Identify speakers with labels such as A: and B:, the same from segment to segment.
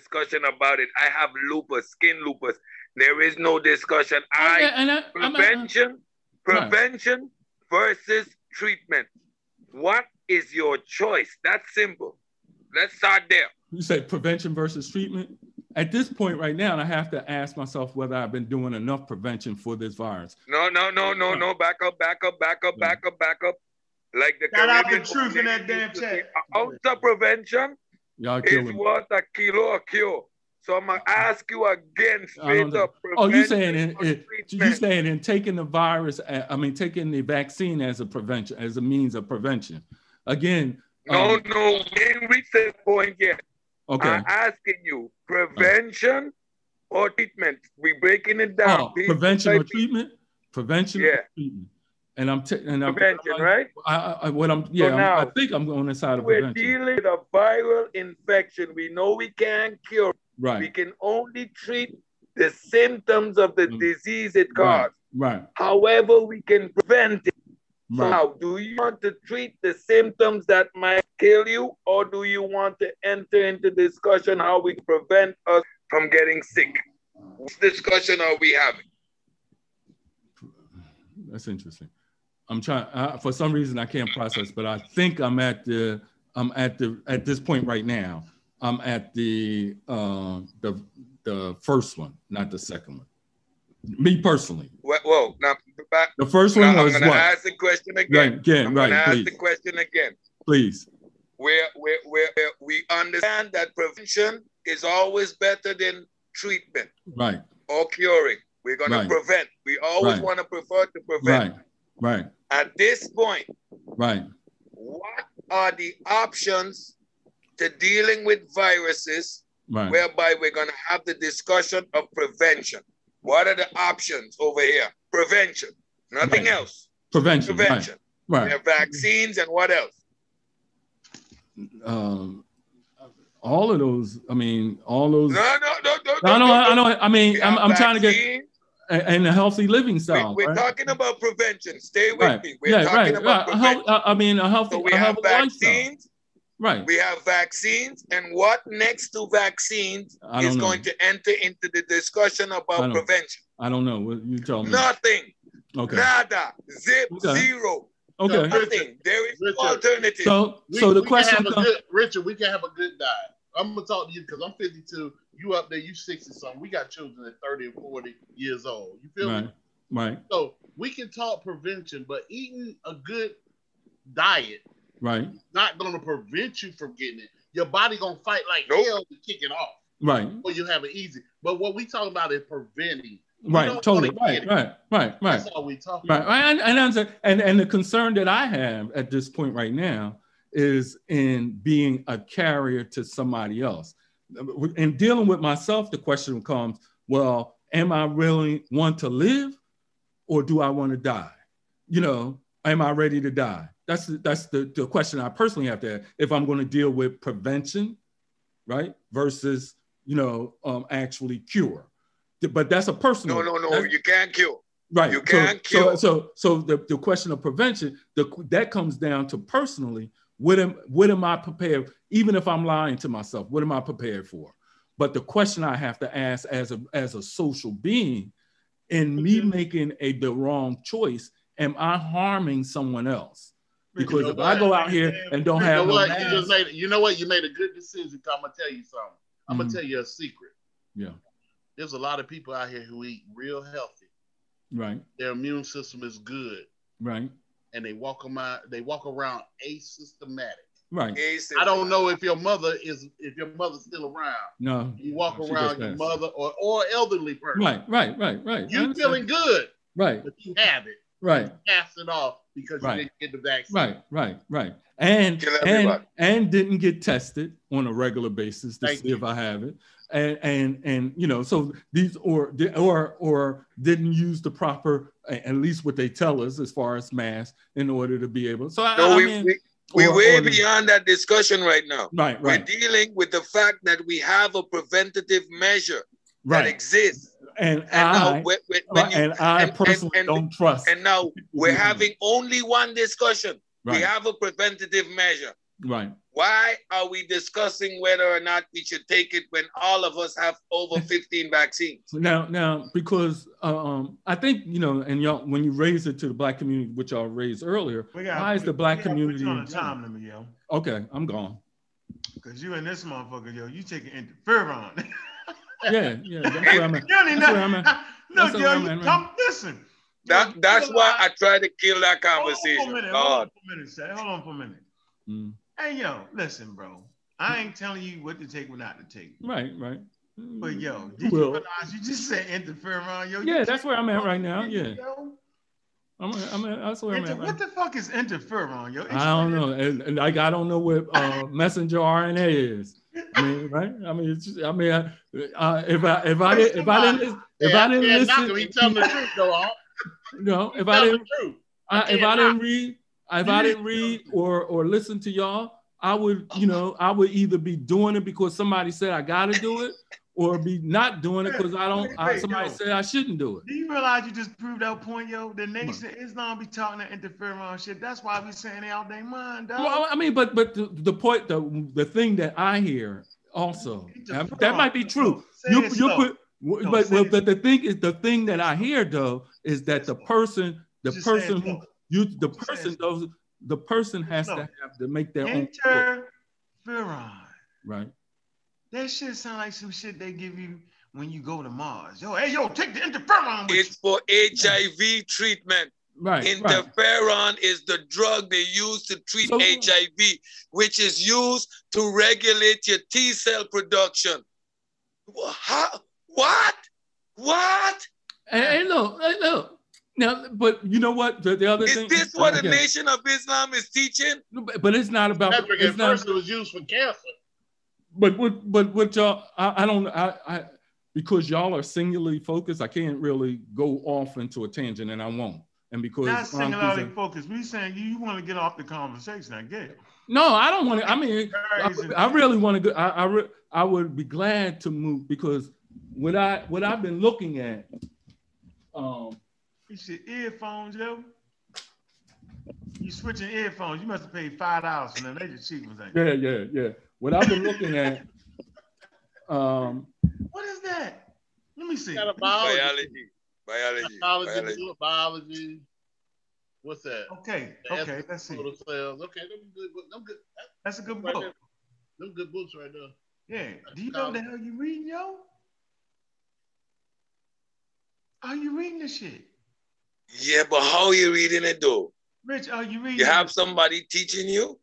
A: discussion about it. I have lupus, skin lupus. There is no discussion. Oh, I,
B: Okay, and I- I'm not- uh,
A: prevention, prevention versus treatment. What is your choice? That's simple. Let's start there.
B: You say prevention versus treatment. At this point right now, I have to ask myself whether I've been doing enough prevention for this virus.
A: No, no, no, no, no. Back up, back up, back up, back up, back up. Like the
C: Shout out the
A: Caribbean
C: truth in that damn
A: used to say,
C: chat.
A: "An ounce of prevention
B: Y'all killing me.
A: what a kilo a cure. So I'm gonna ask you again, straight up.
B: Oh, you saying in, in, you saying in taking the virus? uh, I mean, taking the vaccine as a prevention, as a means of prevention. Again,
A: No,
B: um,
A: no, we ain't reached that point yet.
B: okay.
A: I'm asking you, prevention or treatment? We breaking it down.
B: Oh, prevention or treatment? Prevention
A: Yeah.
B: or treatment? And I'm t- and I'm,
A: Prevention, right?
B: I, I, what I'm yeah, I'm- I
A: now,
B: think I'm on the side of
A: We're
B: prevention.
A: dealing with a viral infection. We know we can't cure.
B: Right, We
A: can only treat the symptoms of the
B: Mm.
A: disease it
B: right,
A: causes.
B: right,
A: However, we can prevent it.
B: Right.
A: now, do you want to treat the symptoms that might kill you, or do you want to enter into discussion how we prevent us from getting sick? What discussion are we having?
B: That's interesting. I'm trying. Uh, for some reason, I can't process, but I think I'm at the. I'm at the at this point right now. I'm at the uh, the the first one, not the second one. Me personally,
A: Whoa, whoa now, back,
B: the first
A: now
B: one
A: I'm to
B: what?
A: ask the question
B: Right,
A: again.
B: again,
A: I'm
B: right,
A: going to ask
B: please,
A: the question again.
B: please.
A: Where, where, where we understand that prevention is always better than treatment
B: Right,
A: or curing. We're going
B: Right.
A: to prevent. We always
B: Right.
A: want to prefer to prevent.
B: right, right,
A: At this point,
B: right.
A: what are the options to dealing with viruses
B: Right.
A: whereby we're going to have the discussion of prevention? What are the options over here? Prevention, nothing
B: Right.
A: else.
B: Prevention.
A: Prevention.
B: Right.
A: There
B: Right.
A: vaccines and what else?
B: Um, all of those. I mean, all those.
A: No, no, no, no.
B: I know.
A: no,
B: I
A: no.
B: know. I mean, I'm, I'm trying to get and a healthy living
A: We,
B: style.
A: we're
B: right?
A: talking about prevention. Stay with
B: right.
A: me. We're
B: yeah,
A: talking
B: right.
A: about
B: right. A health-
A: prevention.
B: I I mean, a healthy,
A: So we
B: a
A: have
B: healthy lifestyle.
A: vaccines.
B: Right.
A: We have vaccines, and what next to vaccines is
B: know.
A: going to enter into the discussion
B: I
A: about
B: don't-
A: prevention?
B: I don't know. What you tell me.
A: Nothing.
B: Okay.
A: Nada. Zip.
B: Okay.
A: Zero.
B: Okay.
A: Nothing. There is no
C: Richard.
A: alternative.
B: So,
C: We-
B: so the question
C: can have a
B: comes.
C: good, Richard, we can have a good diet. I'm gonna talk to you because I'm 52. You up there, you 60 something. We got children at 30 and 40 years old. You feel
B: Right.
C: me?
B: Right.
C: So we can talk prevention, but eating a good diet
B: Right.
C: not gonna prevent you from getting it. Your body gonna fight like
A: Nope.
C: hell to kick it off,
B: Right.
C: or you have it easy. But what we talking about is preventing. You
B: Right. Totally.
C: wanna
B: Right. Right. Right. Right.
C: That's all we talking
B: Right,
C: about.
B: right, and and, I'm- and and the concern that I have at this point right now is in being a carrier to somebody else. In dealing with myself, the question comes: Well, am I really want to live, or do I want to die? You know, am I ready to die? That's the, that's the, the question I personally have to. Ask. If I'm going to deal with prevention, right, versus you know, um, actually cure. But that's a personal.
A: no, no, no. You can't cure.
B: Right.
A: You
B: So-
A: can't
B: so,
A: cure.
B: So, so, the, the question of prevention, the, that comes down to personally, what am, what am I prepared, even if I'm lying to myself, what am I prepared for? But the question I have to ask as a, as a social being, in me
C: Mhm.
B: making a the wrong choice, am I harming someone else? Because
C: know
B: if I go out here and don't
C: You
B: have no
C: what?
B: mask,
C: You just made. You know what? You made a good decision. I'm gonna tell you something. I'm
B: Mhm.
C: gonna tell you a secret.
B: Yeah.
C: There's a lot of people out here who eat real healthy.
B: right,
C: Their immune system is good,
B: right,
C: and they walk around. They walk around asymptomatic.
B: right.
A: Ace
C: I don't know if your mother is if your mother's still around.
B: No.
C: You walk
B: She
C: around your mother or or elderly person.
B: Right, right, right, right.
C: You
B: understand.
C: feeling good,
B: right,
C: but you have it.
B: right.
C: Pass it off because
B: Right.
C: you didn't get the vaccine.
B: Right, right, right. And and and didn't get tested on a regular basis to
C: Thank
B: see
C: you.
B: if I have it. And and and you know, so these or or or didn't use the proper at least what they tell us as far as masks in order to be able. So I,
A: No,
B: I
A: we,
B: mean,
A: we, we're
B: or-
A: way
B: or
A: beyond that discussion right now.
B: right, right.
A: We're dealing with the fact that we have a preventative measure that exists.
B: And,
A: And
B: I
A: when, when- when you,
B: and I
A: and-
B: personally
A: and-
B: don't trust.
A: and now we're having only one discussion. We have a preventative measure.
B: Right.
A: Why are we discussing whether or not we should take it when all of us have over 15 vaccines?
B: Now, now, because uh, um, I think you know, and y'all, when you raise it to the black community, which y'all raised earlier,
D: We got-
B: why is the
D: we-
B: black
D: we gotta
B: community?
D: you on a time limit, yo.
B: Okay, I'm gone.
D: Cause you and this motherfucker, yo, you taking interferon.
B: Yeah, yeah, that's where I'm at.
D: You don't
B: That's where I'm at.
D: No, yo,
B: I'm
D: you
B: at, man.
D: come listen.
A: That, that's why I try to kill that
D: Hold on for a
A: conversation.
D: minute. Hold on for a minute, Hold on for a minute.
B: Mm,
D: Hey, yo, listen, bro. I ain't telling you what to take, what not to take.
B: right, right.
D: But yo,
B: You
D: did you realize you just said interferon, yo?
B: Yeah, that's where I'm at right now. Yeah,
D: Yo,
B: I'm, I'm at, that's where I'm at. Right
D: what the fuck is interferon, yo?
B: I don't know, and, and like I don't know what uh, messenger RNA is. I mean, right? I mean, it's just, I mean, uh, uh, if I if I didn't if I didn't lis- if I didn't
C: yeah,
B: listen,
C: He telling the truth, though. Huh?
B: no, if I didn't. I, if I didn't read, if I didn't read or or listen to y'all, I would, you know, I would either be doing it because somebody said I got to do it, or be not doing it because I don't. I,
D: Wait,
B: somebody
D: yo.
B: said I shouldn't do it.
D: Do you realize you just proved that point, yo? The nation of Islam be talking that interferon shit. That's why we saying they out their mind, dog.
B: Well, I mean, but but the, the point, the the thing that I hear also that, that might be true.
D: Say
B: You you
D: slow.
B: put,
D: No,
B: but but the thing is the thing that I hear though is that the person the
D: Just
B: person who. You the
D: Just say it
B: person those the person has
D: slow.
B: to have to make their own
D: Interferon.
B: right.
D: That shit sound like some shit they give you when you go to Mars. Yo, hey, yo, take the interferon with
A: It's for HIV treatment.
B: Right, right.
A: Interferon is the drug they use to treat
B: So-
A: HIV, which is used to regulate your T cell production. Wha- How? What? What?
B: And, and look, and look. Now, but you know what? The, the other
A: Is
B: thing.
A: this what the
B: Okay.
A: Nation of Islam is teaching?
B: But but it's not about.
C: Patrick,
B: It's
C: at
B: not,
C: first it was used for cancer.
B: but what but what y'all I, I don't I, I because y'all are singularly focused, I can't really go off into a tangent and I won't. And because
D: Not singularly
B: these
D: focused. We saying you, you want to get off the conversation. I get it.
B: no, I don't want to. I mean, I, I really want to go. I I, re, I would be glad to move because what I what I've been looking at. Um,
D: You said earphones, yo. You switching earphones. You must have paid five dollars for them. They just cheap ones, ain't they?
B: yeah, yeah, yeah. What I've been looking at. Um,
D: What is that? Let me see.
C: Got a biology.
A: Biology. Biology.
C: Biology.
A: Biology.
C: biology. What's that?
D: Okay,
C: The
D: okay,
C: essence
D: let's see.
C: cells. Okay, them good. Them good.
D: That's a good
C: Right
D: book.
C: there. Them good books right there.
D: Yeah. Do you know what the hell you reading, yo? Are you reading this shit?
A: Yeah, but how are you reading it though?
D: Rich, are you reading
A: You have somebody teaching you?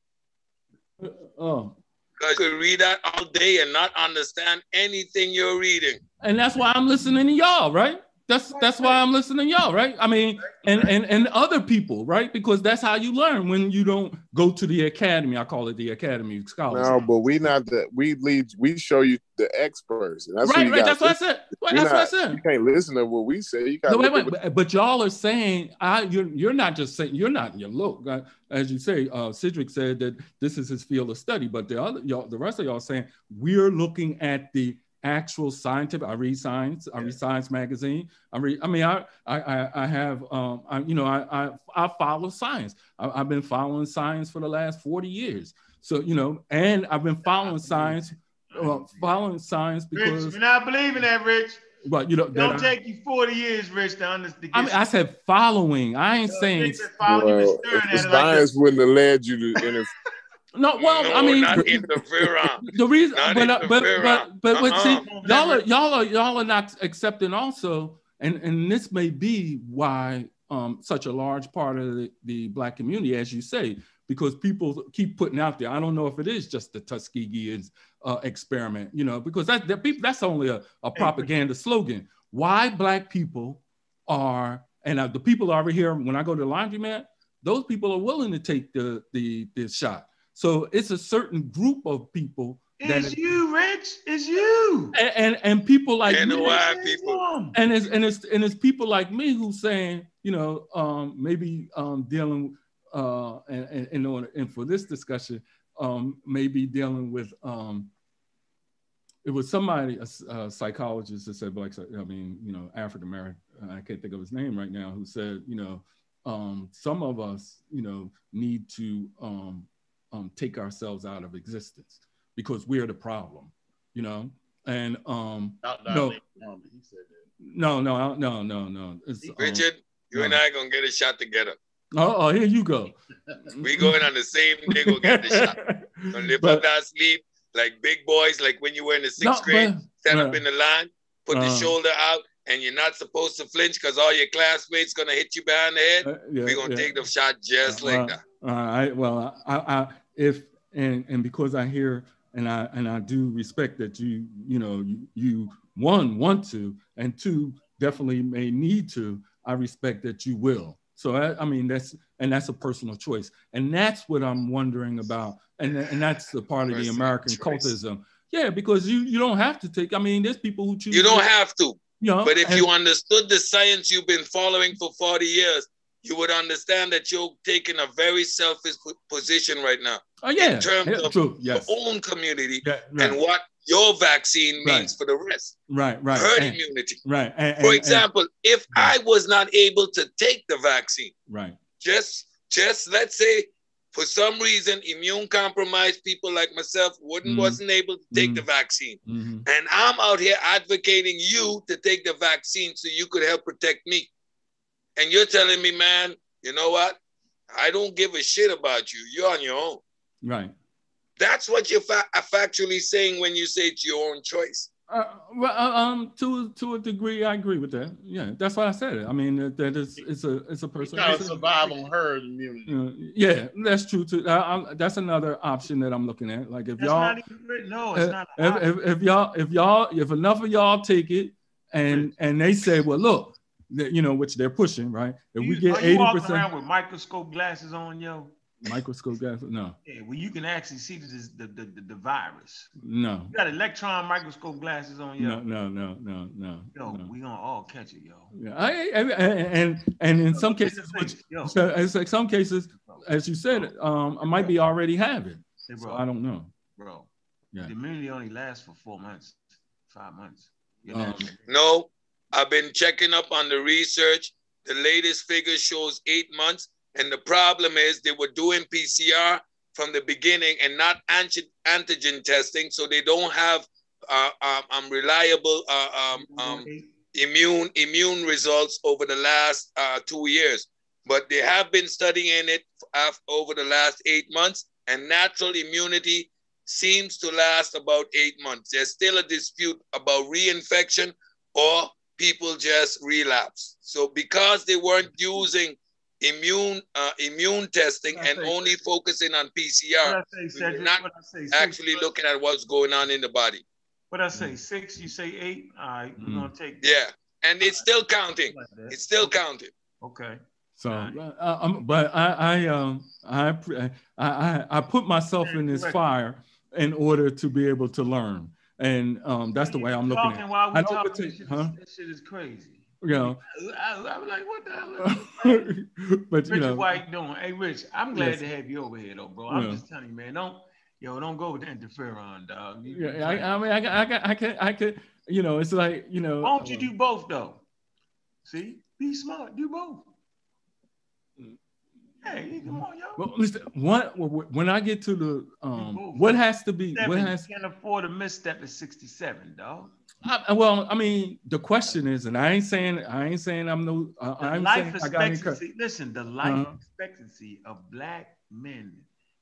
B: Uh, oh,
A: Because you read that all day and not understand anything you're reading.
B: and that's why I'm listening to y'all, right? That's that's why I'm listening to y'all, right? I mean, and and and other people, right? Because that's how you learn when you don't go to the academy. I call it the academy of scholars.
E: No, but we not the we lead. We show you the experts, and that's
B: right, right. That's what I said.
E: You're
B: that's what I said.
E: You can't listen to what we say. You got
B: No, wait, wait, but, but y'all are saying I you're you're not just saying you're not you look as you say uh Cedric said that this is his field of study, but the other y'all the rest of y'all saying we're looking at the actual scientific. I read science. I read Science magazine. I read. I mean, I I I, I have um I you know I I, I follow science. I, I've been following science for the last forty years. So you know, and I've been following science. Uh, following science
D: Rich,
B: because,
D: we're not believing that, Rich.
B: but you know,
D: It
B: that
D: don't
B: I-
D: take you 40 years, Rich, to understand.
B: I mean, I said following. I ain't saying
E: Well, if science wouldn't have led you to interfere.
B: no. Well,
A: no,
B: I mean,
A: not interferon.
B: the reason,
A: not
B: but, uh, but but
A: interferon.
B: but but see,
A: Uh-uh.
B: y'all are y'all are y'all are not accepting also, and and this may be why um such a large part of the, the black community, as you say, because people keep putting out there. I don't know if it is just the Tuskegee uh, experiment, you know, because that, that people that's only a, a propaganda slogan. Why black people are and uh, the people over here when I go to the laundromat, those people are willing to take the the the shot. So it's a certain group of people that
D: It's you, Rich. It's you.
B: and, and and people like
A: And
B: me,
A: the people.
B: and it's and it's and it's people like me who's saying, you know, um, maybe um, dealing uh, and and and, on- and for this discussion, um, maybe dealing with um, it was somebody a, s- a psychologist that said like, I mean, you know, African American. I can't think of his name right now. Who said, you know, um, some of us, you know, need to um, um, take ourselves out of existence because we're the problem, you know. And um, no, no, no, no, no, no. It's,
A: Richard, um, you no. and I gonna get a shot together.
B: Oh, oh here you go.
A: we going on the same day, go get the shot. Gonna lift but, up that sleeve like big boys, like when you were in the sixth no, grade, but, stand uh, up in the line, put uh, the shoulder out, and you're not supposed to flinch because all your classmates gonna hit you behind the head. Uh, yeah, We're gonna yeah. take the shot just like that.
B: All right. Well, I, I, if and and because I hear and I and I do respect that you you know you, you one want to and two definitely may need to. I respect that you will. So I, I, mean that's and that's a personal choice, and that's what I'm wondering about, and and that's the part of the American cultism. Yeah, because you you don't have to take. I mean, there's people who choose.
A: You don't have to. You know, but if and, you understood the science you've been following for 40 years, you would understand that you're taking a very selfish position right now.
B: Oh, yeah.
A: In terms
B: yeah,
A: of
B: true. Yes.
A: your own community yeah, right. and what your vaccine means right. for the rest.
B: Right, right.
A: Herd and, immunity.
B: Right.
A: And, for example, if I was not able to take the vaccine,
B: right.
A: Just just let's say for some reason immune compromised people like myself wouldn't mm-hmm. wasn't able to take mm-hmm. the vaccine mm-hmm. and i'm out here advocating you to take the vaccine so you could help protect me and you're telling me man you know what i don't give a shit about you you're on your own
B: right
A: that's what you're fa- factually saying when you say it's your own choice
B: uh, well, uh, um, to to a degree, I agree with that. Yeah, that's why I said it. I mean, that, that is it's a it's a person.
C: You gotta survive on herd immunity.
B: Uh, yeah, that's true too. I, that's another option that I'm looking at. Like if
D: that's
B: y'all,
D: even, no, it's
B: if, not. If, if, if, y'all if y'all if enough of y'all take it, and and they say, well, look, you know, which they're pushing, right? If
D: you,
B: we get eighty percent
D: with microscope glasses on, yo
B: microscope glasses? No.
D: Yeah, well, you can actually see the the, the, the, the virus.
B: No.
D: You got electron microscope glasses on, yo.
B: No, no, no, no, no.
D: Yo, no. we gonna all catch it, yo.
B: Yeah, I, I, and and in some cases, which so it's like some cases, as you said, um, I might be already having. Hey, bro, so I don't know,
D: bro. Yeah. The immunity only lasts for four months, five months. You know?
A: um, no, I've been checking up on the research. The latest figure shows eight months and the problem is they were doing PCR from the beginning and not antigen testing, so they don't have uh, um, um reliable uh, um, um, immune immune results over the last uh, two years. But they have been studying it over the last eight months, and natural immunity seems to last about eight months. There's still a dispute about reinfection or people just relapse. So because they weren't using immune uh, immune testing and only focusing on PCR. Say, not say, actually looking at what's going on in the body.
D: What I say, six, you say eight. All right, we're gonna take.
A: That. Yeah, and it's still counting. It's still counting.
D: Okay.
B: So, uh, um, but I, I, um, I, I, I put myself in this fire in order to be able to learn, and um, that's the way I'm looking at it.
D: While we I talking, this shit, huh? This shit is crazy.
B: You know,
D: I, am like, what the hell?
B: but you
D: Richard
B: know,
D: White doing. Hey, Rich, I'm glad yes. to have you over here, though, bro. I'm yeah. just telling you, man. Don't yo, don't go with the interferon, dog.
B: You, yeah, I, I, mean, I, I, I can, I can, you know, it's like, you know.
D: Why don't you uh, do both though? See, be smart, do both. Hey, come on, yo. Well, listen,
B: what when I get to the um, what has to be?
D: Seven,
B: what has?
D: You can't afford a misstep at 67, dog.
B: I, well, I mean, the question is, and I ain't saying I ain't saying I'm no. Uh, I'm
D: life expectancy. listen, the life uh-huh. expectancy of black men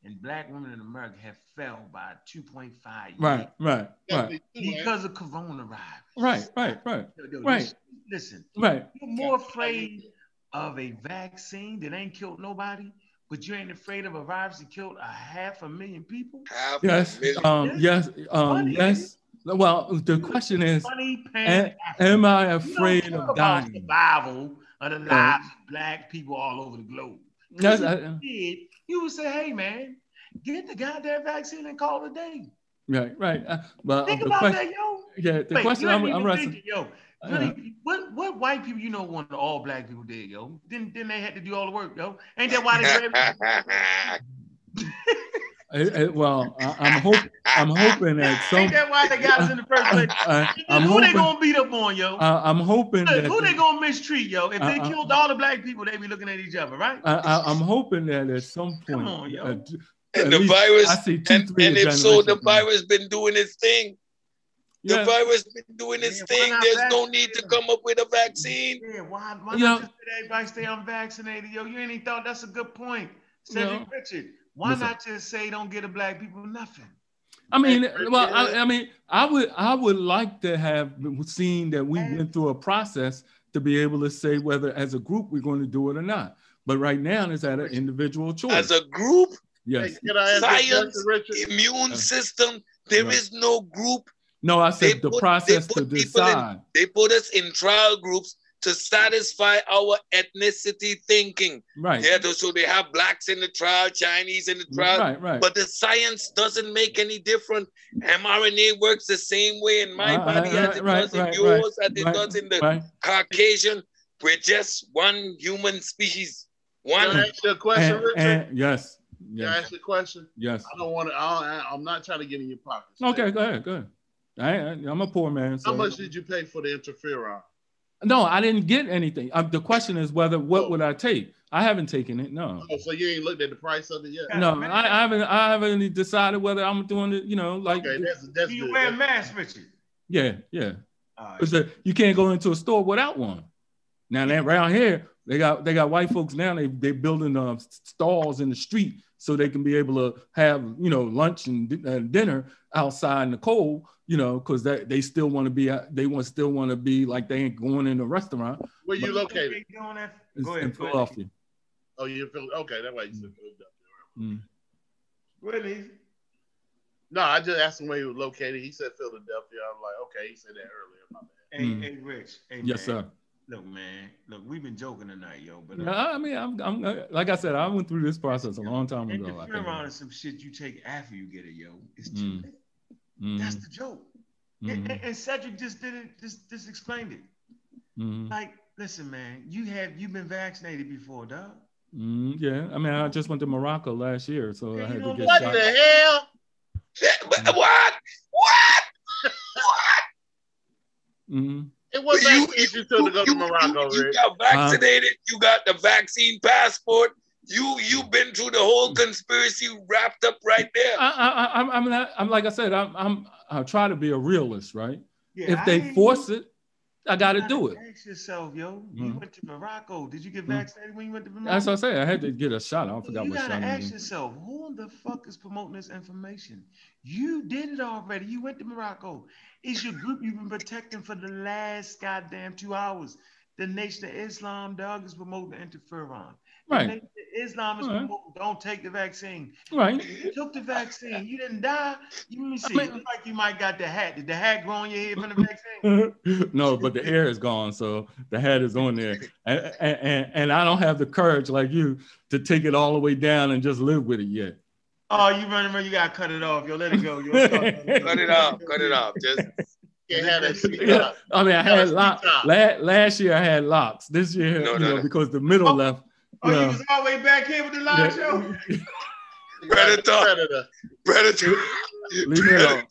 D: and black women in America have fell by 2.5
B: Right, right, right.
D: Because of coronavirus.
B: Right, right, right, right.
D: Listen,
B: right.
D: You're more afraid of a vaccine that ain't killed nobody, but you ain't afraid of a virus that killed a half a million people.
A: Half
B: yes, um, yes, um, yes. Well, the question is, am, am I afraid of dying?
D: Survival of the lives of black people all over the globe. Yes, I, you, did, you would say, "Hey, man, get the goddamn vaccine and call it a day."
B: Right, right. Uh, but
D: think about question, that, yo.
B: Yeah, the Wait, question I'm, I'm wrestling.
D: Yo, really, uh, what what white people you know want all black people did, yo? Then then they had to do all the work, yo. Ain't that why
B: they? It, it, well, I, am hoping. I'm hoping that some.
D: Ain't that why they got us in the first place? I, am who hoping, they gonna beat up on, yo?
B: I, am hoping
D: Look,
B: that
D: who they gonna mistreat, yo? If they killed all the black people, they be looking at each other, right?
B: I, am hoping that at some point, Come on, uh,
A: And the virus, and, and if so, the virus been doing its thing. The yeah. virus been doing its yeah, thing. There's no need to come up with a vaccine.
D: Yeah, why, why you not know, just everybody stay unvaccinated? Yo, you ain't even thought that's a good point. Cedric you know, Richard, why listen. not just say don't get a black people nothing?
B: I mean, well, I, I, mean, I would, I would like to have seen that we went through a process to be able to say whether, as a group, we're going to do it or not. But right now, it's at an individual choice.
A: As a group,
B: yes.
A: Science, immune system. There right. is no group.
B: No, I said they the put, process to decide.
A: In, they put us in trial groups to satisfy our ethnicity thinking.
B: Right.
A: Yeah, so they have blacks in the trial, Chinese in the trial.
B: Right, right.
A: But the science doesn't make any difference. mRNA works the same way in my uh, body uh, as it right, does in right, yours, as it does in the Caucasian. We're just one human species. One.
C: Can I ask you a question, and, Richard?
B: And, yes.
C: Yes. Can I ask you a question?
B: Yes.
C: I don't want to. I'm not trying to get in your pockets.
B: Okay, go ahead. Go ahead. I, am a poor man.
C: So. How much did you pay for the interferon?
B: No, I didn't get anything. Uh, the question is whether what oh. would I take? I haven't taken it. No.
C: Oh, so you ain't looked at the price of it yet?
B: No, I, I, haven't. I haven't decided whether I'm doing it. You know, like.
C: Okay, that's, that's
D: Do you good. wear a mask, Richard?
B: Yeah, yeah. Right. you can't go into a store without one. Now, around here, they got they got white folks now. They they building uh, stalls in the street so they can be able to have you know lunch and uh, dinner outside in the cold. You know, because they, they still want to be they want still want to be like they ain't going in a restaurant.
C: Where you located?
D: Go ahead,
B: in Philadelphia.
C: Oh, you're Philadelphia. Okay, that's why you said Philadelphia.
D: Mm. Really?
C: No, I just asked him where he was located. He said Philadelphia. I'm like, okay, he said that earlier. My bad.
D: Hey, mm. hey, Rich. Hey,
B: yes,
D: man.
B: sir.
D: Look, man. Look, we've been joking tonight, yo. But
B: uh, I mean, I'm, I'm, uh, like I said, I went through this process a long time ago.
D: And Interferon is some shit you take after you get it, yo. It's too late. Mm. That's the joke. Mm. And, and, Cedric just didn't Just, just explained it.
B: Mm.
D: Like, listen, man. You have you've been vaccinated before, dog?
B: Mm, yeah, I mean, I just went to Morocco last year, so I had to get
C: what
B: shot.
C: What the hell?
A: What? What? What?
B: Mm-hmm.
C: It was you, you, to go to Morocco.
A: You, you got vaccinated. Uh, you got the vaccine passport. You you've been through the whole conspiracy wrapped up right there.
B: I, I, I'm I'm I'm like I said. I'm I'm I try to be a realist, right? Yeah, if they force it, I got to do it.
D: Ask yourself, yo. You mm-hmm. went to Morocco. Did you get mm-hmm. vaccinated when you went to Morocco?
B: That's what I say. I had to get a shot. I forgot
D: you
B: what shot.
D: You gotta ask yourself, who the fuck is promoting this information? You did it already. You went to Morocco. It's your group you've been protecting for the last goddamn two hours. The Nation of Islam, dog, is promoting interferon.
B: Right.
D: Islam is right. don't take the vaccine.
B: Right.
D: You took the vaccine. You didn't die. You let me see. I mean, like you might got the hat. Did the hat grow on your head from the
B: vaccine? no, but the hair is gone, so the hat is on there. And, and, and I don't have the courage like you to take it all the way down and just live with it yet.
D: Oh, you running around, you gotta cut it off. Yo, let it go. Yo,
A: cut it off. Cut it off. Just
B: yeah, I mean, I had locks. Last, last year I had locks. This year, no, you no, know, no. because the middle oh, left.
D: Oh, yeah. you was all the way back here with the live yeah. show.
A: Predator. Predator. Predator.
B: Leave me alone.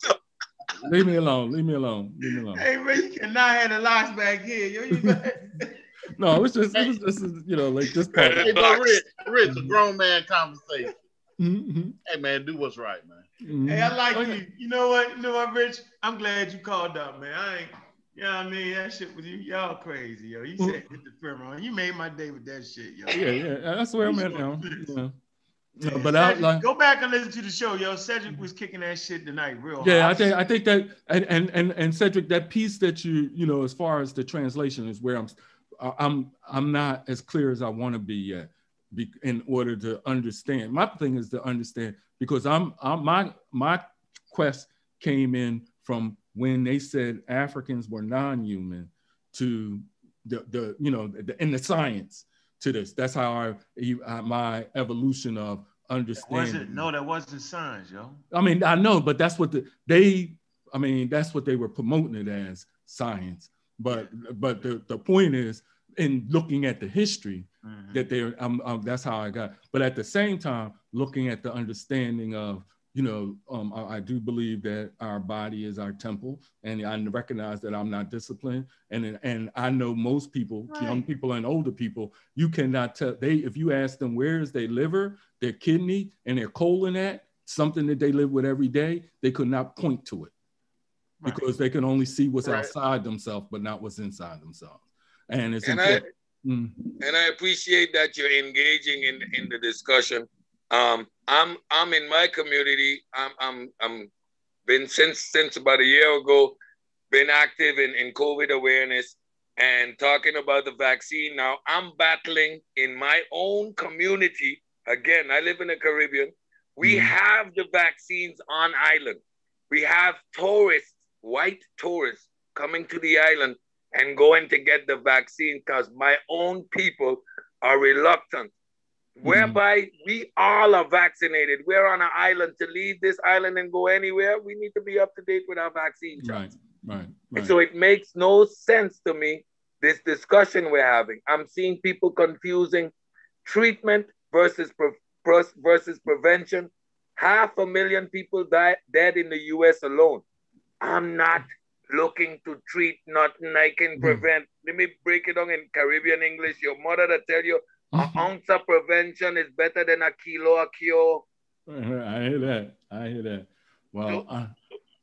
B: Leave me alone. Leave me alone. Leave me alone.
D: Hey, man, you cannot have the locks back here. Yo, you
B: no, it's just, it was, this is, you know, like this
C: part. Hey, but Rich, Rich, a grown man conversation. Mm-hmm. Hey man, do what's right, man.
D: Mm-hmm. Hey, I like okay. you. You know what? You know what, Rich? I'm glad you called up, man. I ain't. You know what I mean? That shit with you, y'all crazy, yo. You said hit the firm You made my day with that shit, yo.
B: Yeah, yeah. That's where I'm at now. Yeah.
D: No, but I like, go back and listen to the show, yo. Cedric was kicking that shit tonight, real.
B: Yeah, hard. I think I think that and and and and Cedric, that piece that you you know, as far as the translation is where I'm, I'm I'm not as clear as I want to be yet be, in order to understand. My thing is to understand because I'm, I'm my my quest came in from when they said Africans were non-human to the, the you know the, in the science to this. That's how I, I my evolution of understanding.
D: That no, that wasn't science, yo.
B: I mean, I know, but that's what the, they. I mean, that's what they were promoting it as science. But but the, the point is, in looking at the history, mm-hmm. that they're um, um, that's how I got. But at the same time, looking at the understanding of you know, um, I, I, do believe that our body is our temple, and I recognize that I'm not disciplined. And and I know most people, right. young people and older people, you cannot tell they if you ask them where is their liver, their kidney, and their colon at something that they live with every day, they could not point to it right. because they can only see what's right. outside themselves, but not what's inside themselves. And it's
A: and
B: important.
A: I, mm. and I appreciate that you're engaging in in the discussion um, I'm I'm in my community. I'm I'm I'm been since since about a year ago, been active in, in COVID awareness and talking about the vaccine. Now I'm battling in my own community. Again, I live in the Caribbean. We mm-hmm. have the vaccines on island. We have tourists, white tourists, coming to the island and going to get the vaccine because my own people are reluctant. Whereby we all are vaccinated. We're on an island to leave this island and go anywhere. We need to be up to date with our vaccine
B: shots. Right, right,
A: right. so it makes no sense to me, this discussion we're having. I'm seeing people confusing treatment versus, pre- versus prevention. Half a million people died dead in the US alone. I'm not looking to treat nothing I can mm-hmm. prevent. Mm. Let me break it down in Caribbean English. Your mother to tell you an ounce of prevention is better than a kilo of cure.
B: I hear that. I hear that. Well, I,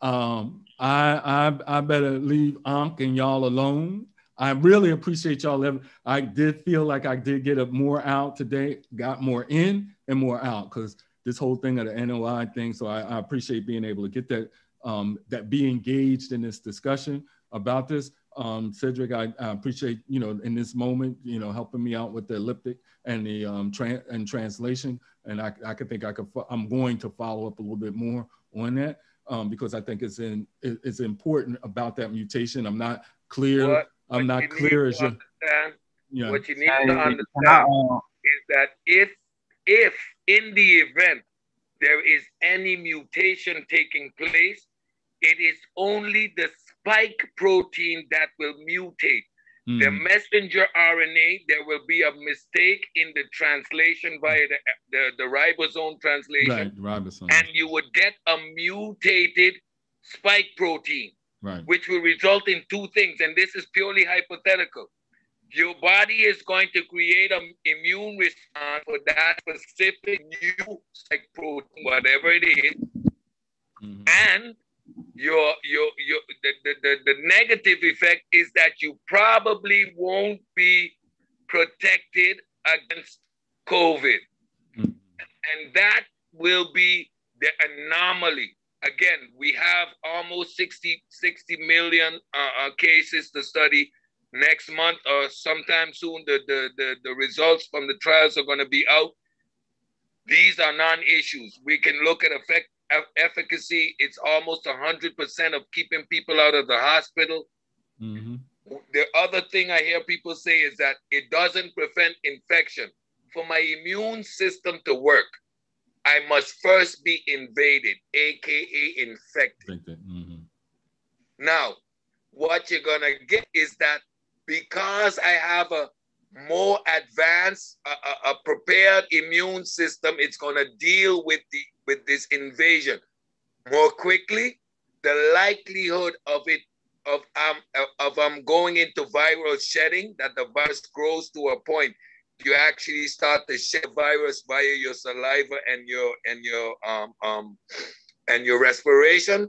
B: um, I, I, I better leave Ankh and y'all alone. I really appreciate y'all. Ever. I did feel like I did get a more out today, got more in and more out because this whole thing of the NOI thing. So I, I appreciate being able to get that, um, that be engaged in this discussion about this. Um, Cedric, I, I, appreciate you know in this moment, you know, helping me out with the elliptic and the um, tra- and translation. And I, I could think I could. I'm going to follow up a little bit more on that um, because I think it's in it's important about that mutation. I'm not clear. What, I'm what not clear as you.
A: Yeah. What you need to understand is that if if in the event there is any mutation taking place, it is only the spike protein that will mutate. Mm. The messenger RNA, there will be a mistake in the translation via the, the, the ribosome translation.
B: Right, ribosome.
A: And you would get a mutated spike protein,
B: right.
A: which will result in two things. And this is purely hypothetical. Your body is going to create an immune response for that specific new spike protein, whatever it is. Mm-hmm. And your your your the, the, the, the negative effect is that you probably won't be protected against COVID. Mm-hmm. And that will be the anomaly. Again, we have almost 60, 60 million uh, uh, cases to study next month or sometime soon. The, the, the, the results from the trials are going to be out. These are non-issues. We can look at effect efficacy. It's almost 100% of keeping people out of the hospital. Mm-hmm. The other thing I hear people say is that it doesn't prevent infection. For my immune system to work, I must first be invaded, aka infected. Mm-hmm. Now, what you're gonna get is that because I have a more advanced, a, a, prepared immune system, it's gonna deal with the with this invasion. More quickly, the likelihood of it of um of um going into viral shedding that the virus grows to a point you actually start to shed virus via your saliva and your and your um um and your respiration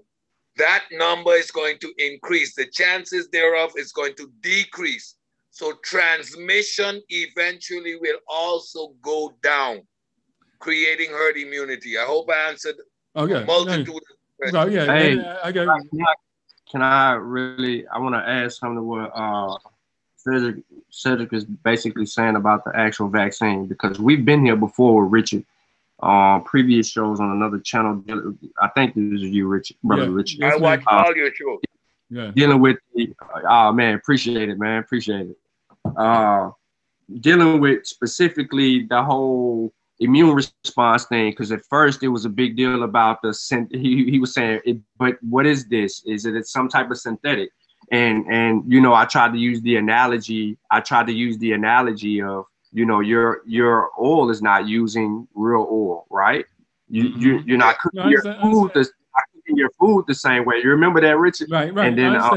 A: that number is going to increase. The chances thereof is going to decrease. So transmission eventually will also go down creating herd immunity. I hope I answered
B: okay. multitude
E: oh, yeah. Hey, I, got can, I, can I really? I want to add something to what uh, Cedric, Cedric is basically saying about the actual vaccine because we've been here before with Richard. Uh, previous shows on another channel. I think this is you, Richard, brother yeah. Richard.
A: I watch uh, all your shows.
E: Yeah. Dealing with the, oh man, appreciate it, man, appreciate it. Uh, dealing with specifically the whole immune response thing because at first it was a big deal about the he, he was saying it, but what is this is it some type of synthetic and and you know i tried to use the analogy i tried to use the analogy of you know your your oil is not using real oil right You
B: Mhm.
E: you you're not cooking
B: No,
E: your food the your food the same way. You remember that, Richard?
B: Right, right.
E: And then, uh.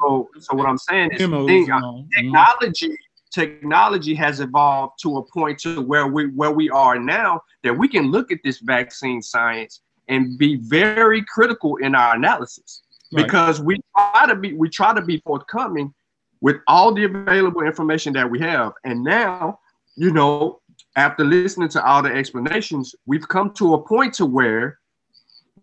E: So so what I'm saying is, thing,
B: all. Mhm.
E: technology technology has evolved to a point to where we where we are now that we can look at this vaccine science and be very critical in our analysis
B: Right.
E: because we try to be we try to be forthcoming with all the available information that we have and now you know after listening to all the explanations we've come to a point to where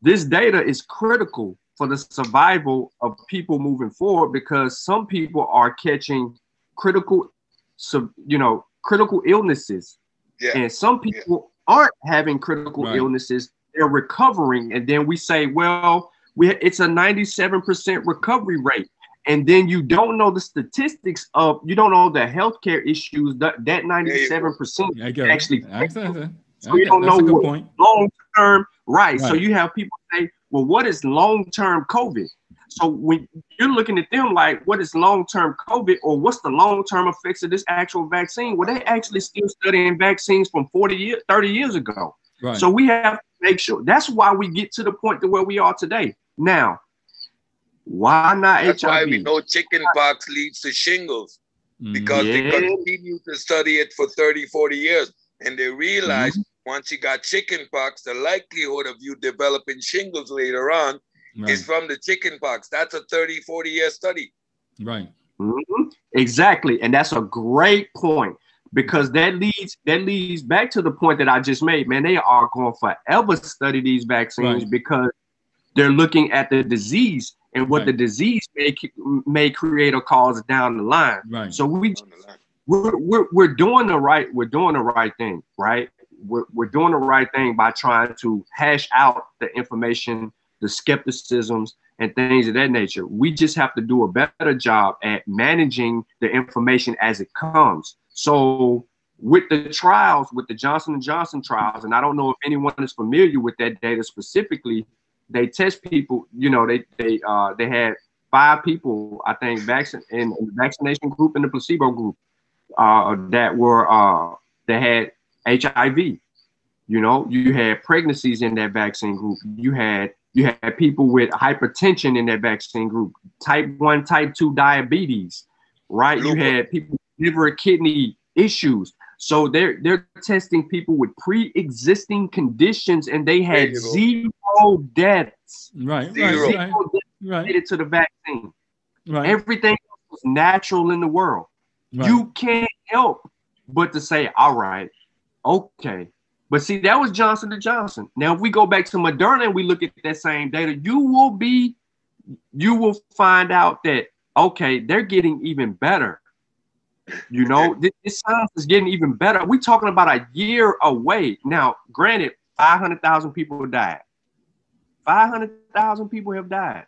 E: this data is critical for the survival of people moving forward because some people are catching critical so you know critical illnesses
A: Yeah.
E: and some people aren't having critical
B: Right.
E: illnesses they're recovering and then we say well we it's a 97% recovery rate and then you don't know the statistics of you don't know the healthcare issues that that 97%
B: I get it.
E: actually
B: I understand.
E: So we
B: Okay,
E: don't
B: That's
E: know what- long term right. so you have people say well what is long term covid so when you're looking at them like what is long term covid or what's the long term effects of this actual vaccine well they actually still studying vaccines from 40 years 30 years ago
B: Right.
E: so we have to make sure that's why we get to the point to where we are today now why not
A: That's why we know chicken pox leads to shingles
B: Mhm.
A: because they
E: Yeah.
A: continue to study it for 30, 40 years. And they realize
E: Mm-hmm.
A: once you got chicken pox, the likelihood of you developing shingles later on
B: right.
A: is from the chicken pox. That's a 30, 40 year study.
B: right.
E: Mhm. Exactly, and that's a great point because that leads that leads back to the point that I just made. Man, they are going forever study these vaccines
B: Right.
E: because they're looking at the disease and what
B: Right.
E: the disease may may create a cause down the line.
B: Right.
E: So we
A: On the line.
E: we're, we're, we're doing the right we're doing the right thing right we're, we're doing the right thing by trying to hash out the information the skepticisms and things of that nature we just have to do a better job at managing the information as it comes so with the trials with the johnson and johnson trials and i don't know if anyone is familiar with that data specifically they test people you know they they uh they had five people i think vaccine in, the vaccination group and the placebo group uh, that were uh, that had HIV. You know, you had pregnancies in that vaccine group. You had you had people with hypertension in that vaccine group, type one, type two diabetes, right? You had people with liver kidney issues. So they're they're testing people with pre-existing conditions, and they had zero deaths
B: Right. Right.
A: Zero.
B: Right.
E: zero deaths
B: Right.
E: related to the vaccine.
B: Right.
E: Everything was natural in the world
B: right.
E: you can't help but to say, all right, okay. But see, that was Johnson and Johnson. Now, if we go back to Moderna and we look at that same data, you will be, you will find out that okay, they're getting even better. You know, this, this science is getting even better. We're talking about a year away. Now, granted, 500,000 people died. 500,000 people have died.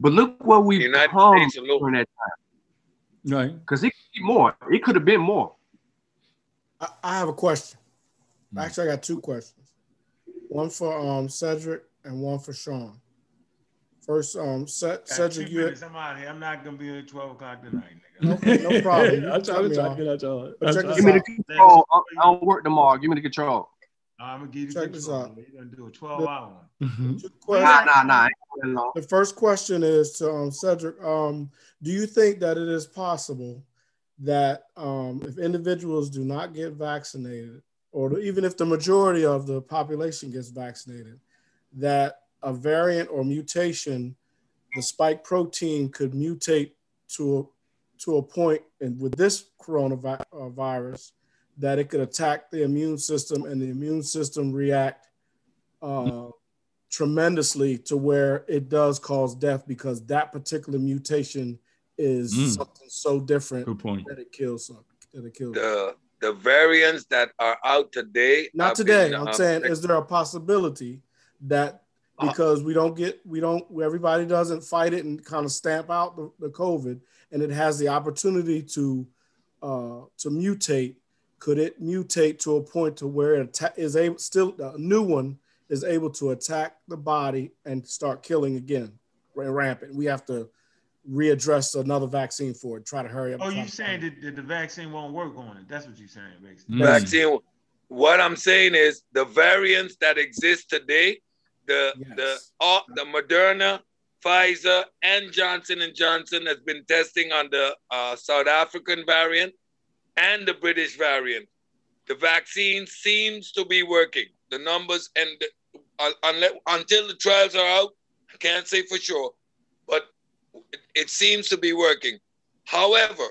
E: But look what we've
A: United
E: come
A: States alone.
E: during that time
B: Right.
E: because it could be more. It could have been more.
F: I, I have a question.
B: Hmm.
F: Actually, I got two questions. One for um Cedric and one for Sean. First, um, Ce- Cedric, you
D: minutes, I'm out here. I'm not gonna be here at 12 o'clock tonight, nigga.
F: Okay, no problem.
B: I'm
F: can
B: trying to
F: me
B: try to get at y'all. I'm
F: check
E: Give me the control. I, I don't work tomorrow. Give me the control.
D: I'm gonna give you
F: Check this
D: control.
F: out.
D: You're gonna do a 12 hour one.
B: Mhm.
E: Nah, nah, nah. I ain't going that long.
F: The first question is to um, Cedric. Um, do you think that it is possible that um, if individuals do not get vaccinated, or even if the majority of the population gets vaccinated, that a variant or mutation, the spike protein, could mutate to a, to a point, and with this coronavirus, that it could attack the immune system, and the immune system react uh, tremendously to where it does cause death because that particular mutation is
B: Mm.
F: something so different
B: Good point.
F: that it kills some that it kills.
A: The the variants that are out today.
F: Not today.
A: been,
F: I'm
A: um,
F: saying, is there a possibility that
A: Uh,
F: because we don't get, we don't, everybody doesn't fight it and kind of stamp out the, the COVID, and it has the opportunity to uh, to mutate. Could it mutate to a point to where it atta- is able, still a new one is able to attack the body and start killing again, rampant? We have to readdress another vaccine for it. Try to hurry up.
D: Oh, you
F: to
D: saying that, that the vaccine won't work on it? That's what you're saying, basically.
B: Mm.
A: vaccine. what I'm saying is the variants that exist today, the
F: Yes.
A: the uh, the Moderna, Pfizer, and Johnson and Johnson has been testing on the uh, South African variant and the British variant. The vaccine seems to be working. The numbers and the, uh, unless, until the trials are out, I can't say for sure, but it, it seems to be working. However,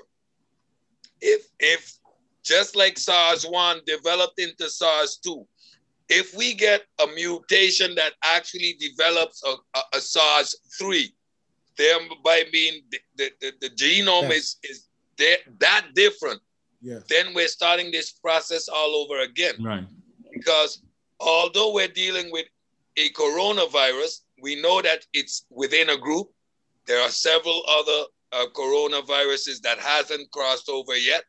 A: if if just like SARS 1 developed into SARS 2, if we get a mutation that actually develops a, a, a SARS 3, thereby being the, the, the, the genome
F: Yes.
A: is, is that, that different,
F: Yes.
A: then we're starting this process all over again.
B: Right.
A: Because although we're dealing with a coronavirus, we know that it's within a group. There are several other uh, coronaviruses that hasn't crossed over yet.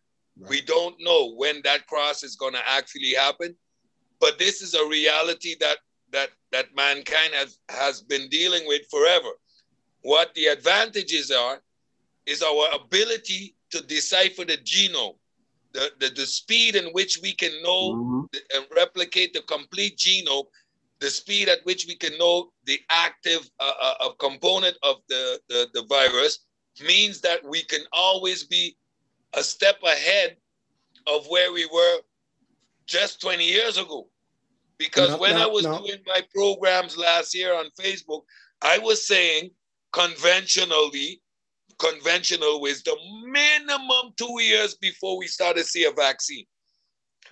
A: We don't know when that cross is going to actually happen, but this is a reality that that that mankind has has been dealing with forever. What the advantages are is our ability to decipher the genome, the, the, the speed in which we can know
E: Mhm.
A: and replicate the complete genome, the speed at which we can know the active uh, uh, component of the, the, the virus means that we can always be a step ahead of where we were just 20 years ago. Because
F: No,
A: when
F: no,
A: I was
F: no.
A: doing my programs last year on Facebook, I was saying conventionally, conventional wisdom, minimum two years before we started to see a vaccine.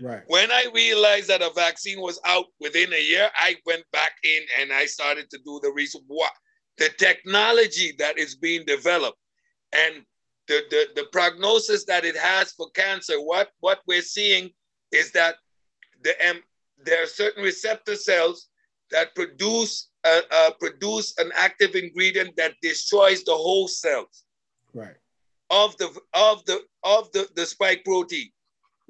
F: Right.
A: When I realized that a vaccine was out within a year, I went back in and I started to do the research. What the technology that is being developed and the, the, the prognosis that it has for cancer, what, what we're seeing is that the, um, there are certain receptor cells that produce, uh, uh, produce an active ingredient that destroys the whole cells
F: Right.
A: of the, of the, of the, the spike protein.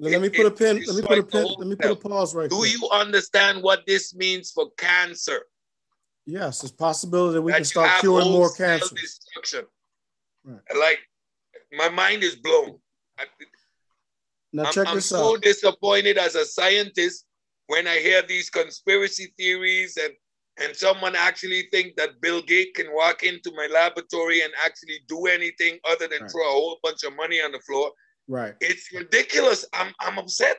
F: Let, let me put a pin. Let me put a pin. Let me put a pause right here.
A: Do
F: there.
A: you understand what this means for cancer?
F: Yes, it's possibility that we
A: That
F: can start curing more cancer.
A: Destruction.
F: Right.
A: Like my mind is blown. I,
F: Now
A: I'm,
F: check
A: I'm
F: this
A: so
F: out.
A: disappointed as a scientist when I hear these conspiracy theories and and someone actually think that Bill Gates can walk into my laboratory and actually do anything other than
F: Right.
A: throw a whole bunch of money on the floor.
F: Right.
A: It's ridiculous. I'm I'm upset.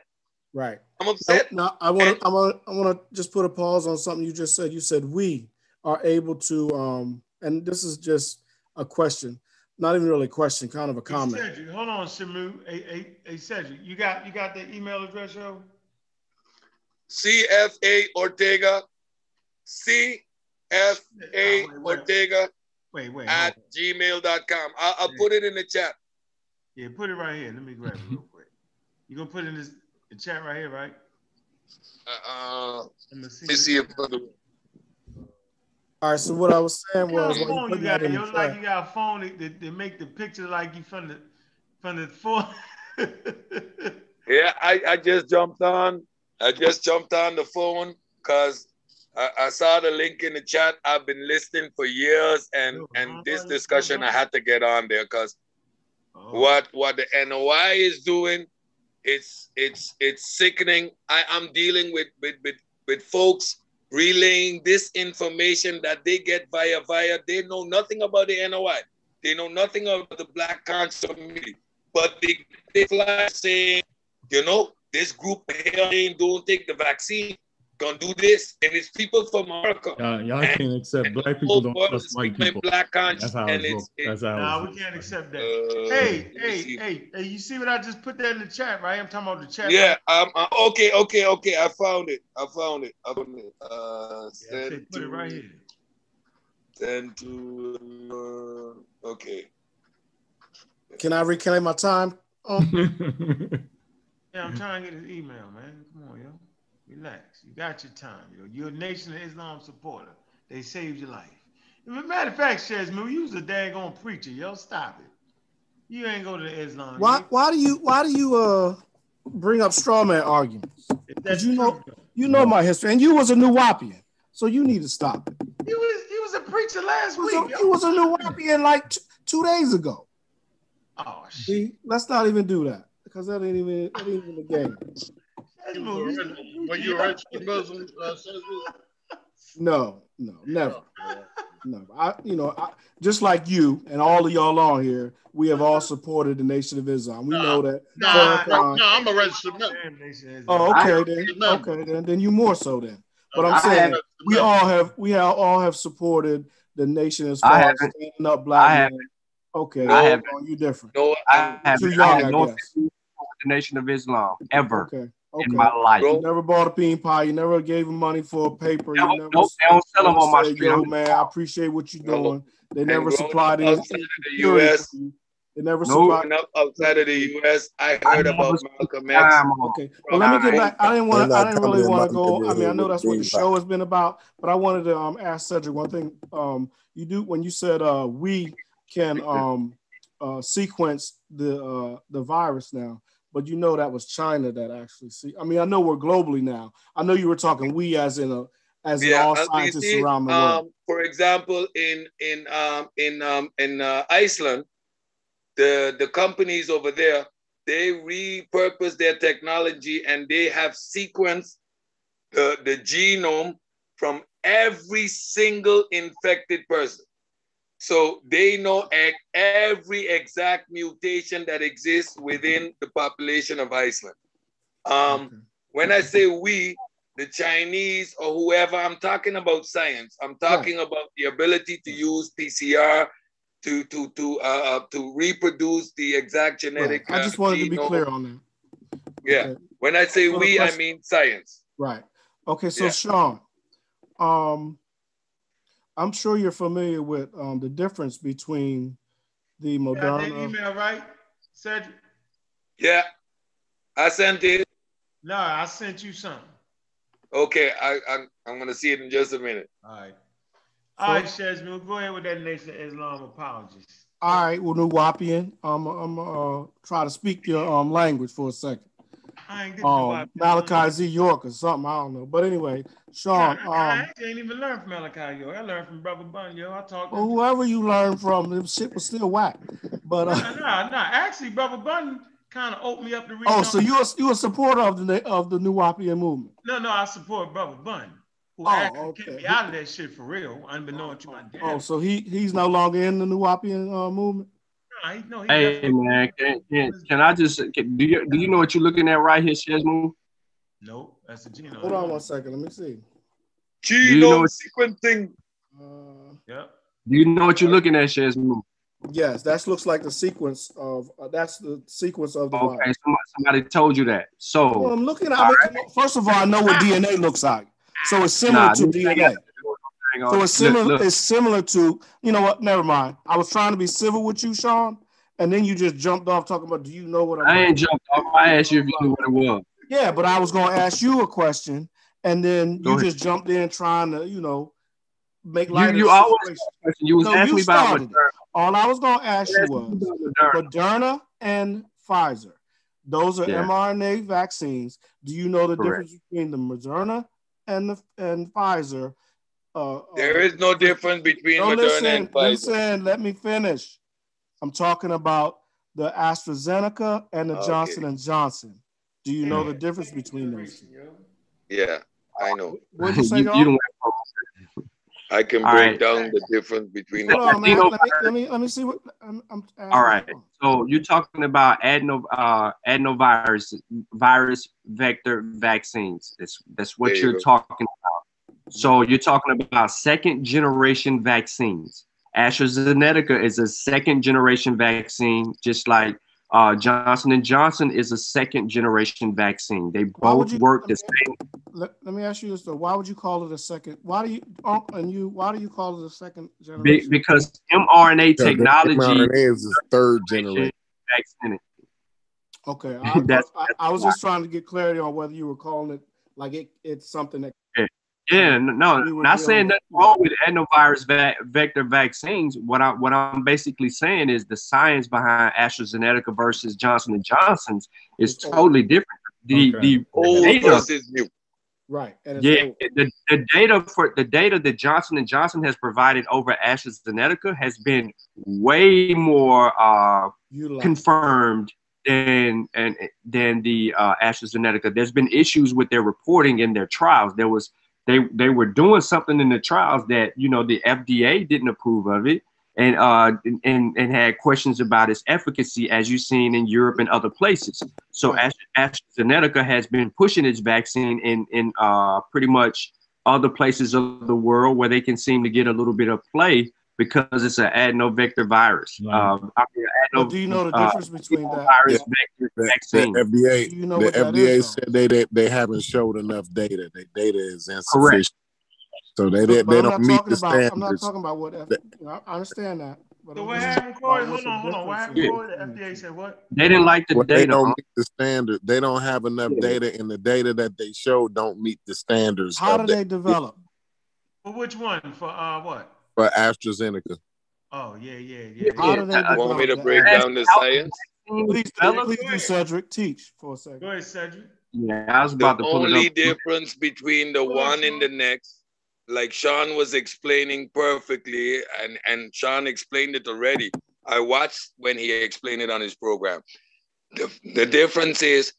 F: Right.
A: I'm upset.
F: now I want to. I want. I want to just put a pause on something you just said. You said we are able to. Um, and this is just a question, not even really a question, kind of a
D: Hey,
F: comment.
D: Cedric, hold on, Shamu. Hey, hey, hey, Cedric, you got you got the email address, yo?
A: CFA Ortega, CFA
D: wait, wait,
A: Ortega
D: wait, wait.
A: at
D: hold on.
A: gmail.com. I'll, I'll put it in the chat.
D: Yeah, put it right here. Let me grab it real quick. You gonna put it in this the chat right here, right?
A: Uh,
D: Let me see.
A: let me see if I do.
F: All right. So what I was saying
D: What
F: was,
D: kind
F: you
D: phone you
F: putting
D: got?
F: that in
D: Yo, like you got a phone that, that, that make the picture like you from the from the phone.
A: Yeah, I, I just jumped on. I just jumped on the phone because I, I saw the link in the chat. I've been listening for years, and and this discussion I had to get on there because
D: Oh,
A: what what the NOI is doing, it's it's it's sickening. I I'm dealing with with with, with folks relaying this information that they get via via. They know nothing about the NOI. They know nothing about the Black community, but they they fly saying, you know, this group here ain't don't take the vaccine, gonna do this, and it's people from America.
B: Y'all, y'all
A: And-
B: can't accept black people don't
A: world
B: trust
A: is
B: white people.
A: Black conscious,
B: That's how
A: and
B: it's.
A: it's,
B: look- That's how
D: Nah, we can't accept that.
A: uh,
D: hey, hey,
A: see.
D: hey, hey, you see what I just put that in the chat, right? I'm talking about the chat.
A: Yeah, um, uh, okay, okay, okay. I found it. I found it. I found it. Uh,
D: Yeah, I say
A: send
D: put it right
A: to,
D: here.
A: send to, uh, okay.
F: can I reclaim my time? Oh,
D: Yeah, I'm trying to get his email, man. Come on, yo. Relax. You got your time, yo. You're a Nation of Islam supporter. They saved your life. As a matter of fact, Shazmu, you was a daggone preacher, yo. Stop it. You ain't go to the Islam.
F: why? Why do you? Why do you? Uh, bring up straw man arguments?
D: That's
F: you know-. You know my history, and you was a Nuwaubian, so you need to stop it.
D: He was he was a preacher last
F: You
D: week. yo.
F: you was a Nuwaubian like t- two days ago.
D: Oh shit.
F: See, let's not even do that because that ain't even that ain't even the game.
D: That's
C: You
D: movie.
C: were, were you a Muslim? Uh.
F: No, no, never. No, I, you know, I, just like you and all of y'all on here, we have all supported the Nation of Islam. We
C: Nah.
F: know that.
C: Nah,
F: Farrakhan-
C: no, I'm a registered Muslim.
D: Damn, they said-
F: Oh, okay then.
C: No.
F: Okay then. Then you more so then. But I'm
C: I'm
F: saying we all have we have all have supported the nation as
E: I
F: far as
E: haven't.
F: standing up black
E: I
F: men. Okay,
E: I haven't.
F: oh, you different.
A: No,
E: I have,
F: Too
E: I have
F: I
E: no
F: guess.
E: affiliation the Nation of Islam ever
F: Okay, okay.
E: in my life.
A: Bro.
F: You never bought a bean pie. You never gave him money for a paper.
E: Never-
F: you never,
E: nope, they don't sell them on my street.
F: Yo,
E: I'm-
F: man, I appreciate what you're doing. They never supplied
A: up
F: any
A: outside of the US.
F: They never
E: No.
F: supplied.
A: up outside of the U.S., I
E: I
A: heard
E: never
A: about Malcolm X.
F: Okay, well, let me get back. I didn't want. I didn't really want to go. I mean, I know that's what the show has been about, but I wanted to um, ask Cedric one thing. Um, you do when you said uh, we can um, uh, sequence the uh, the virus now, but you know that was China that actually see. I mean, I know we're globally now. I know you were talking we as in a as
A: Yeah,
F: all
A: uh,
F: scientists
A: see,
F: around the world.
A: um, for example, in in um, in um, in uh, Iceland, the the companies over there they repurpose their technology and they have sequenced the the genome from every single infected person. So they know every exact mutation that exists within the population of Iceland. Um,
F: Okay.
A: when I say we, the Chinese or whoever, I'm talking about science. I'm talking about the ability to use PCR to to to uh, uh, to reproduce the exact
F: Right.
A: genetic.
F: I just
A: uh,
F: wanted to be clear on that.
A: Yeah.
F: Okay.
A: When I say
F: So
A: we, I mean science.
F: Right. Okay, so
A: Yeah.
F: Sean, um, I'm sure you're familiar with um, the difference between the
D: You got that email right, Cedric?
A: Yeah, I sent it.
D: No, I sent you something.
A: Okay, I, I'm I'm gonna see it in just a minute.
D: All right. All right, Shazmin, go ahead with that Nation of Islam apologies.
F: All right, well, Nuwaubian, I'm I'm uh try to speak your um language for a second.
D: I ain't
F: Um, Malachi Z York or something, I don't know. But anyway, Sean,
D: I, I
F: um,
D: actually ain't even learned from Malachi, yo. I learned from Brother Bun, yo. I talked to
F: well, whoever you learned from, the shit was still whack. But uh,
D: nah, nah. Actually, Brother Bun kind of opened me up to read.
F: oh, so you a, you a supporter of the of the Nuwaubian movement?
D: No, no, I support Brother Bun, who
F: Oh,
D: actually kept
F: okay.
D: me out of that shit for real, unbeknown to my dad.
F: Oh, so he he's no longer in the Nuwaubian uh, movement.
D: Nah, he, he
E: Hey
D: definitely-
E: man, can, can, can I just can, do you do you know what you're looking at right here, Shazmoon?
D: Nope, that's a genome.
F: Hold on one second, let me see.
E: you know
A: Genome sequencing.
F: Uh,
D: Yep.
E: Do you know what you're looking at, Shazmoon?
F: yes, that looks like the sequence of uh, that's the sequence of the
E: Okay,
F: virus.
E: somebody, somebody told you that.
F: Well,
E: So
F: I'm looking at. I mean, First of all, I know what DNA looks like, so it's similar
E: Nah,
F: to DNA.
E: got- hang on.
F: So it's similar.
E: look.
F: It's similar to you know what? Never mind. I was trying to be civil with you, Sean, and then you just jumped off talking about. Do you know what I'm?
E: I ain't jumped off. I asked you if you knew what it was.
F: Yeah, but I was going to ask you a question, and then
E: Go
F: you
E: ahead.
F: just jumped in trying to you know make
E: You,
F: light of
E: you
F: the
E: always you was
F: No,
E: asking me about
F: it.
E: Moderna.
F: All I was going to ask you
E: me
F: was
E: Moderna.
F: Moderna and Pfizer. Those are
E: Yeah.
F: mRNA vaccines. Do you know the
E: Correct.
F: difference between the Moderna and the and Pfizer? Uh,
A: There
F: uh,
A: no difference between
F: no,
A: Moderna
F: listen,
A: and Pfizer.
F: listen. Let me finish. I'm talking about the AstraZeneca and the
A: Okay.
F: Johnson and Johnson. Do you know the difference between those?
A: Yeah, I know.
F: What'd you say,
E: you,
F: y'all?
E: don't
A: I can break
E: right.
A: down the difference between the
F: on, man. Let me, let me let me see what I'm. I'm
E: All right. So you're talking about adeno uh, adenovirus virus vector vaccines. That's that's what
A: There you
E: you're
A: go.
E: talking about. So you're talking about second generation vaccines. AstraZeneca is a second generation vaccine, just like uh, Johnson and Johnson is a second generation vaccine. They both
F: you-
E: work the same.
F: Let, let me ask you this though. Why would you call it a second? Why do you um, and you? Why do you call it a second
E: Be,
F: generation?
E: because mRNA
G: Yeah, the
E: technology
G: mRNA is the third generation.
E: vaccine.
F: Okay, I,
E: That's-
F: I, I was just trying to get clarity on whether you were calling it like it, it's something that.
E: Yeah, no, not saying
F: with-
E: nothing wrong with adenovirus va- vector vaccines. What I what I'm basically saying is the science behind AstraZeneca versus Johnson and Johnson's is totally different. The
B: Okay.
E: the
A: old
E: data,
A: versus new.
F: Right, and
E: yeah,
F: old.
E: the, the data for the data that Johnson and Johnson has provided over AstraZeneca has been way more uh, confirmed than and than the uh, AstraZeneca. There's been issues with their reporting in their trials. There was they they were doing something in the trials that you know the FDA didn't approve of it, and uh and and had questions about its efficacy, as you've seen in Europe and other places. So AstraZeneca has been pushing its vaccine in in uh pretty much other places of the world where they can seem to get a little bit of play because it's an adenovector virus.
B: Right.
E: Um, I mean,
F: But
E: adeno-
F: do you know the
E: uh,
F: difference between that?
E: virus
G: Yeah.
E: vector
G: The, the
E: vaccine.
G: FDA,
F: Do you know
G: the FDA
F: is,
G: said they, they they haven't showed enough data. The data is insufficient. Correct. So they they, they don't meet
F: talking
G: the
F: about. I'm not talking about what. F-
G: that-
F: you know, I understand that. But
D: So
F: I'm
D: what happened, Corey? Hold on,
F: the
D: hold on. What happened,
F: difference
D: Corey? The FDA said what?
E: They didn't like the
G: Well, they don't
E: huh?
G: meet the standard. They don't have enough
E: Yeah.
G: data, and the data that they show don't meet the standards
F: How do
G: the,
F: they develop?
D: For which one? For uh what?
G: For AstraZeneca.
D: Oh yeah, yeah, yeah.
F: How do they.
A: Want me to
F: that?
A: break down the science?
F: Please, do, please do, Cedric. Teach for a second.
D: Go ahead, Cedric.
E: Yeah, I was
A: The
E: to pull
A: only
E: it up.
A: difference between the
D: Hold on,
A: one and the next, like Sean was explaining perfectly, and, and Sean explained it already. I watched when he explained it on his program. The, the difference is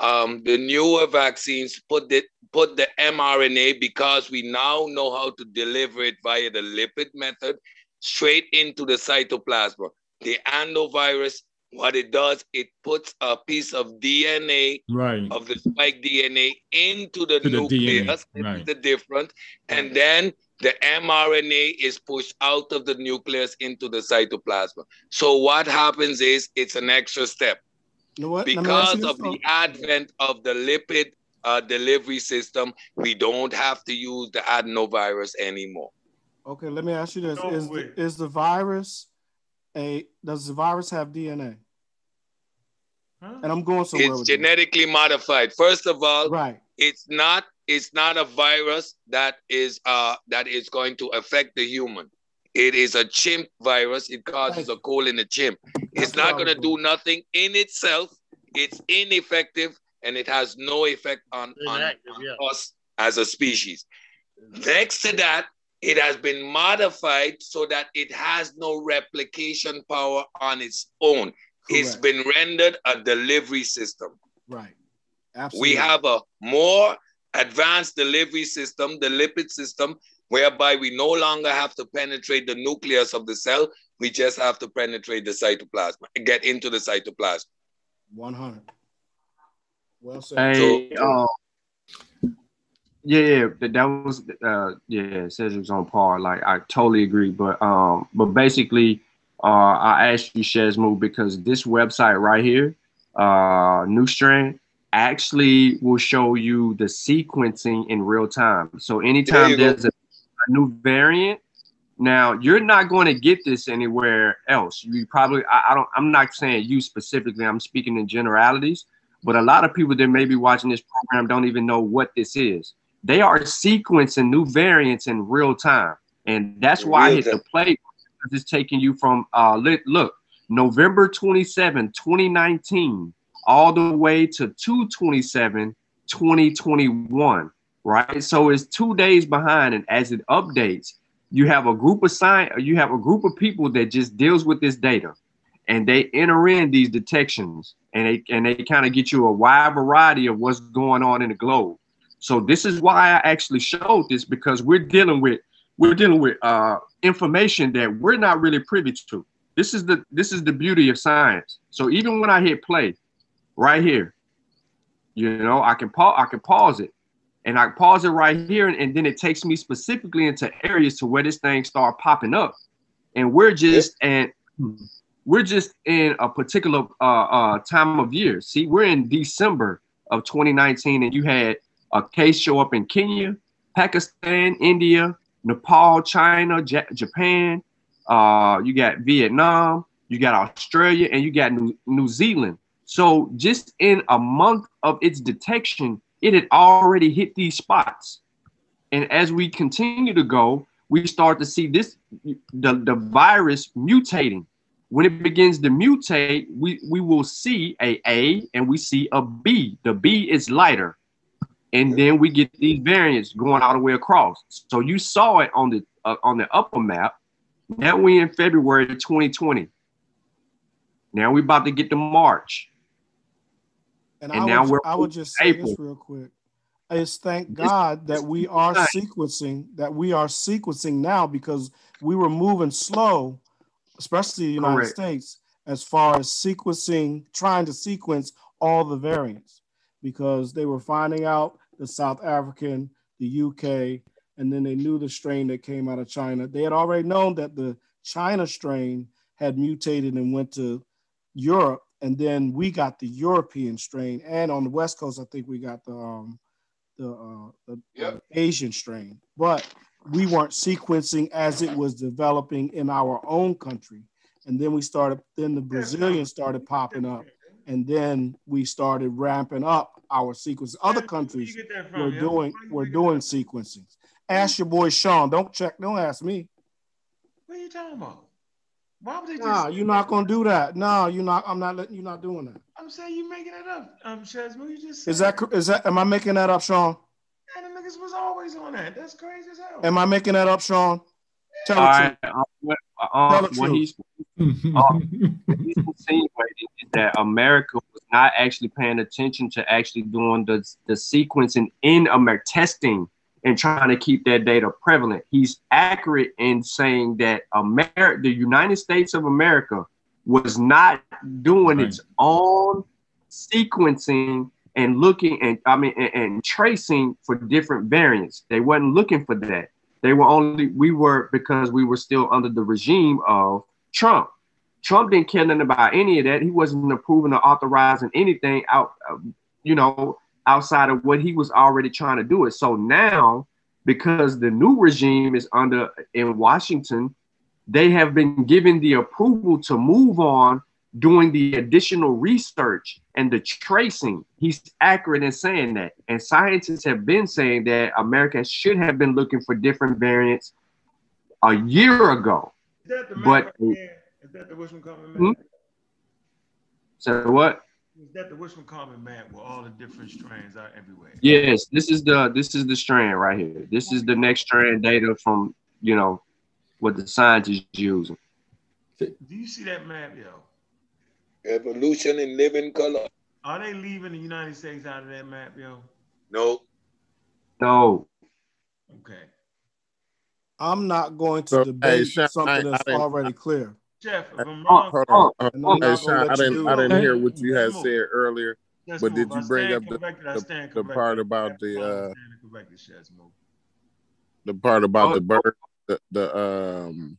A: um, the newer vaccines put the, put the mRNA because we now know how to deliver it via the lipid method straight into the cytoplasma. The adenovirus, what it does, it puts a piece of DNA
B: Right.
A: of the spike DNA into the
B: To
A: nucleus. This
B: right.
A: the difference. And then the mRNA is pushed out of the nucleus into the cytoplasma. So what happens is it's an extra step.
F: You what? Let me ask you
A: Because of the advent of the lipid uh, delivery system, we don't have to use the adenovirus anymore.
F: Okay, let me ask you this:
D: No
F: Is the, is the virus a? Does the virus have DNA?
D: Huh?
F: And I'm going somewhere
A: It's
F: with this.
A: genetically modified. First of all,
F: Right.
A: it's not it's not a virus that is uh that is going to affect the human it is a chimp virus. It causes a cold in the chimp it's not going to do nothing in itself. It's ineffective and it has no effect on, on, on
C: yeah.
A: us as a species. Next to that it has been modified so that it has no replication power on its own. It's been rendered a delivery system.
F: Right. Absolutely.
A: we have a more advanced delivery system, the lipid system, whereby we no longer have to penetrate the nucleus of the cell. We just have to penetrate the cytoplasm, get into the cytoplasm.
F: 100. Well said.
E: Hey,
A: So-
E: uh, yeah, yeah, that, that was uh, yeah, Cedric's on par. Like I totally agree, but um, but basically, uh, I asked you Shazmo because this website right here, uh, New Strand, actually will show you the sequencing in real time. So anytime
A: you go.
E: there's a, a new variant, now you're not going to get this anywhere else. You probably I, I don't I'm not saying you specifically. I'm speaking in generalities. But a lot of people that may be watching this program don't even know what this is. They are sequencing new variants in real time. And that's why I
A: Real
E: hit the play because it's taking you from uh look November 27, 2019, all the way to 227, 2021. Right. So it's two days behind, and as it updates, you have a group of science, you have a group of people that just deals with this data and they enter in these detections and they and they kind of get you a wide variety of what's going on in the globe. So this is why I actually showed this because we're dealing with we're dealing with uh, information that we're not really privy to. This is the this is the beauty of science. So even when I hit play, right here, you know, I can pause I can pause it, and I pause it right here, and, and then it takes me specifically into areas to where this thing start popping up, and we're just and we're just in a particular uh, uh, time of year. See, we're in December of 2019, and you had a case show up in Kenya, Pakistan, India, Nepal, China, J- Japan. Uh, you got Vietnam, you got Australia, and you got New, New Zealand. So just in a month of its detection, it had already hit these spots. And as we continue to go, we start to see this the, the virus mutating when it begins to mutate, we, we will see a A and we see a B. The B is lighter. And then we get these variants going all the way across. So you saw it on the uh, on the upper map. Now we in February 2020. Now we about to get to March.
F: And,
E: And
F: I,
E: now
F: would,
E: we're
F: I would just say
E: April.
F: this real quick. Is thank God that we are sequencing, that we are sequencing now because we were moving slow, especially the United
E: Correct.
F: States, as far as sequencing, trying to sequence all the variants because they were finding out the South African, the UK, and then they knew the strain that came out of China. They had already known that the China strain had mutated and went to Europe, and then we got the European strain, and on the West Coast, I think we got the um, the, uh, the
A: Yep.
F: Asian strain, but we weren't sequencing as it was developing in our own country, and then we started. Then the Brazilians started popping up, and then we started ramping up our sequence. Other countries
D: from,
F: were
D: yo?
F: doing were doing sequencing. Ask your boy Sean. Don't check. Don't ask me.
D: What are you talking about? Why would they just?
F: Nah, you're not gonna do that. No, you're not. I'm not letting you not doing that.
D: I'm saying you're making it up. Um, Shazmo, you just
F: Is
D: said
F: that cor- is that? Am I making that up, Sean?
D: Man, the niggas was always on that. That's crazy as hell.
F: Am I making that up, Sean? Tell
E: All
F: the truth.
E: Um, what,
F: Tell
E: um,
F: the
E: what
F: truth.
E: he's what he's insinuating is that America was not actually paying attention to actually doing the, the sequencing in America, testing and trying to keep that data prevalent. He's accurate in saying that America, the United States of America, was not doing
B: Right.
E: its own sequencing and looking and I mean and, and tracing for different variants. They wasn't looking for that. They were only we were because we were still under the regime of Trump. Trump didn't care nothing about any of that. He wasn't approving or authorizing anything out, uh, you know, outside of what he was already trying to do it. So now, because the new regime is under in Washington, they have been given the approval to move on doing the additional research and the tracing. He's accurate in saying that. And scientists have been saying that America should have been looking for different variants a year ago.
D: Is that the
E: but-
D: right? Is that the Wishman Common
E: Hmm? So what?
D: Is that the Wishman Common map where all the different strands are everywhere?
E: Yes, this is the this is the strand right here. This is the next strand data from you know what the scientists using.
D: Do you see that map, yo?
A: Evolution in living color.
D: Are they leaving the United States out of that map, yo?
A: No.
E: No,
D: Okay.
F: I'm not going to
G: So,
F: debate
G: hey, Sean,
F: something
G: I
F: that's
G: didn't-
F: already clear.
D: Jeff, if uh, I'm
E: Oh,
D: wrong,
G: Hold
E: oh,
G: on. hold on.
F: I'm not
G: Hey, Sean, I didn't, I didn't hear what you had said earlier,
D: Let's
G: but did
D: move. I
G: you bring up the- the- the part about the,
D: I
G: uh,
D: stand corrected, Shazmo.
G: the part about
E: Oh.
G: the oh. bird, the, the um,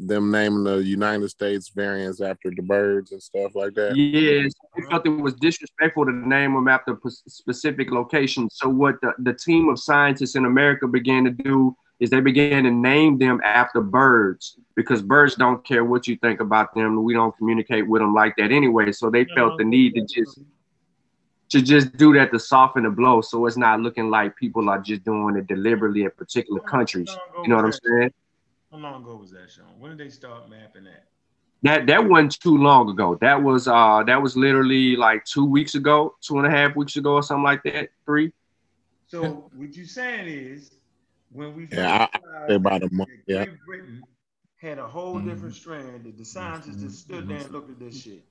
G: them naming the United States variants after the birds and stuff like that.
E: yes, we uh-huh. felt it was disrespectful to name them after specific locations. So what the, the team of scientists in America began to do is they began to name them after birds because birds don't care what you think about them. We don't communicate with them like that anyway. So they felt the need to just to just do that to soften the blow, so it's not looking like people are just doing it deliberately in particular countries. You know what I'm saying?
D: How long ago was that, Sean? When did they start mapping that?
E: That that wasn't too long ago. That was uh that was literally like two weeks ago, two and a half weeks ago, or something like that. Three.
D: So what you saying is when we
G: Yeah, I- say about a month, yeah.
D: Great Britain had a whole
B: Mhm.
D: different strand that the scientists just stood
B: Mhm.
D: there and looked at this shit.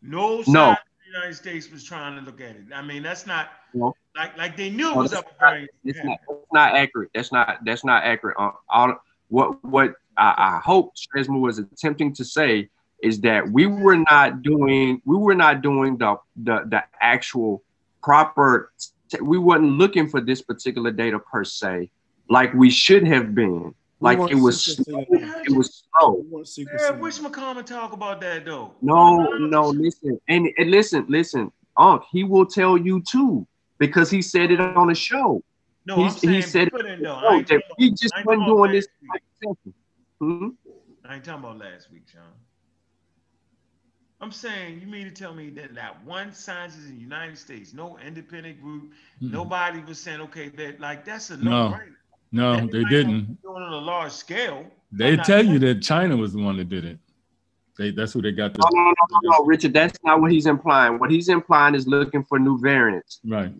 D: No,
E: No.
D: scientist the United States was trying to look at it. I mean, that's not
E: No.
D: like like they knew it was
E: that's
D: up very.
E: It's not, that's not accurate. That's not that's not accurate. Uh, all what what I, I hope Stresmo was attempting to say is that we were not doing we were not doing the the the actual proper. We wasn't looking for this particular data per se, like we should have been. Like it was slow.
F: it.
E: It was slow.
F: We weren't
D: Yeah,
F: sequencing
D: Wish. McCormick talk about that though.
E: No, no, listen, and, and listen, listen, Unc, he will tell you too because he said it on the show.
D: No,
E: He's-
D: I'm
E: he said
D: put in though. I ain't
E: that
D: talking
E: we
D: about-
E: just
D: I
E: wasn't doing this.
D: last week.
E: Hmm?
D: I ain't talking about last week, Sean. I'm saying you mean to tell me that that one scientist in the United States, no independent group,
B: Mhm.
D: nobody was saying, okay, that like that's a
B: No,
D: no brainer.
B: No, they didn't.
D: Doing it on a large scale.
B: They tell you that China was the one that did it. They that's who they got
E: No, no, no, no, no, Richard. That's not what he's implying. What he's implying is looking for new variants,
B: right.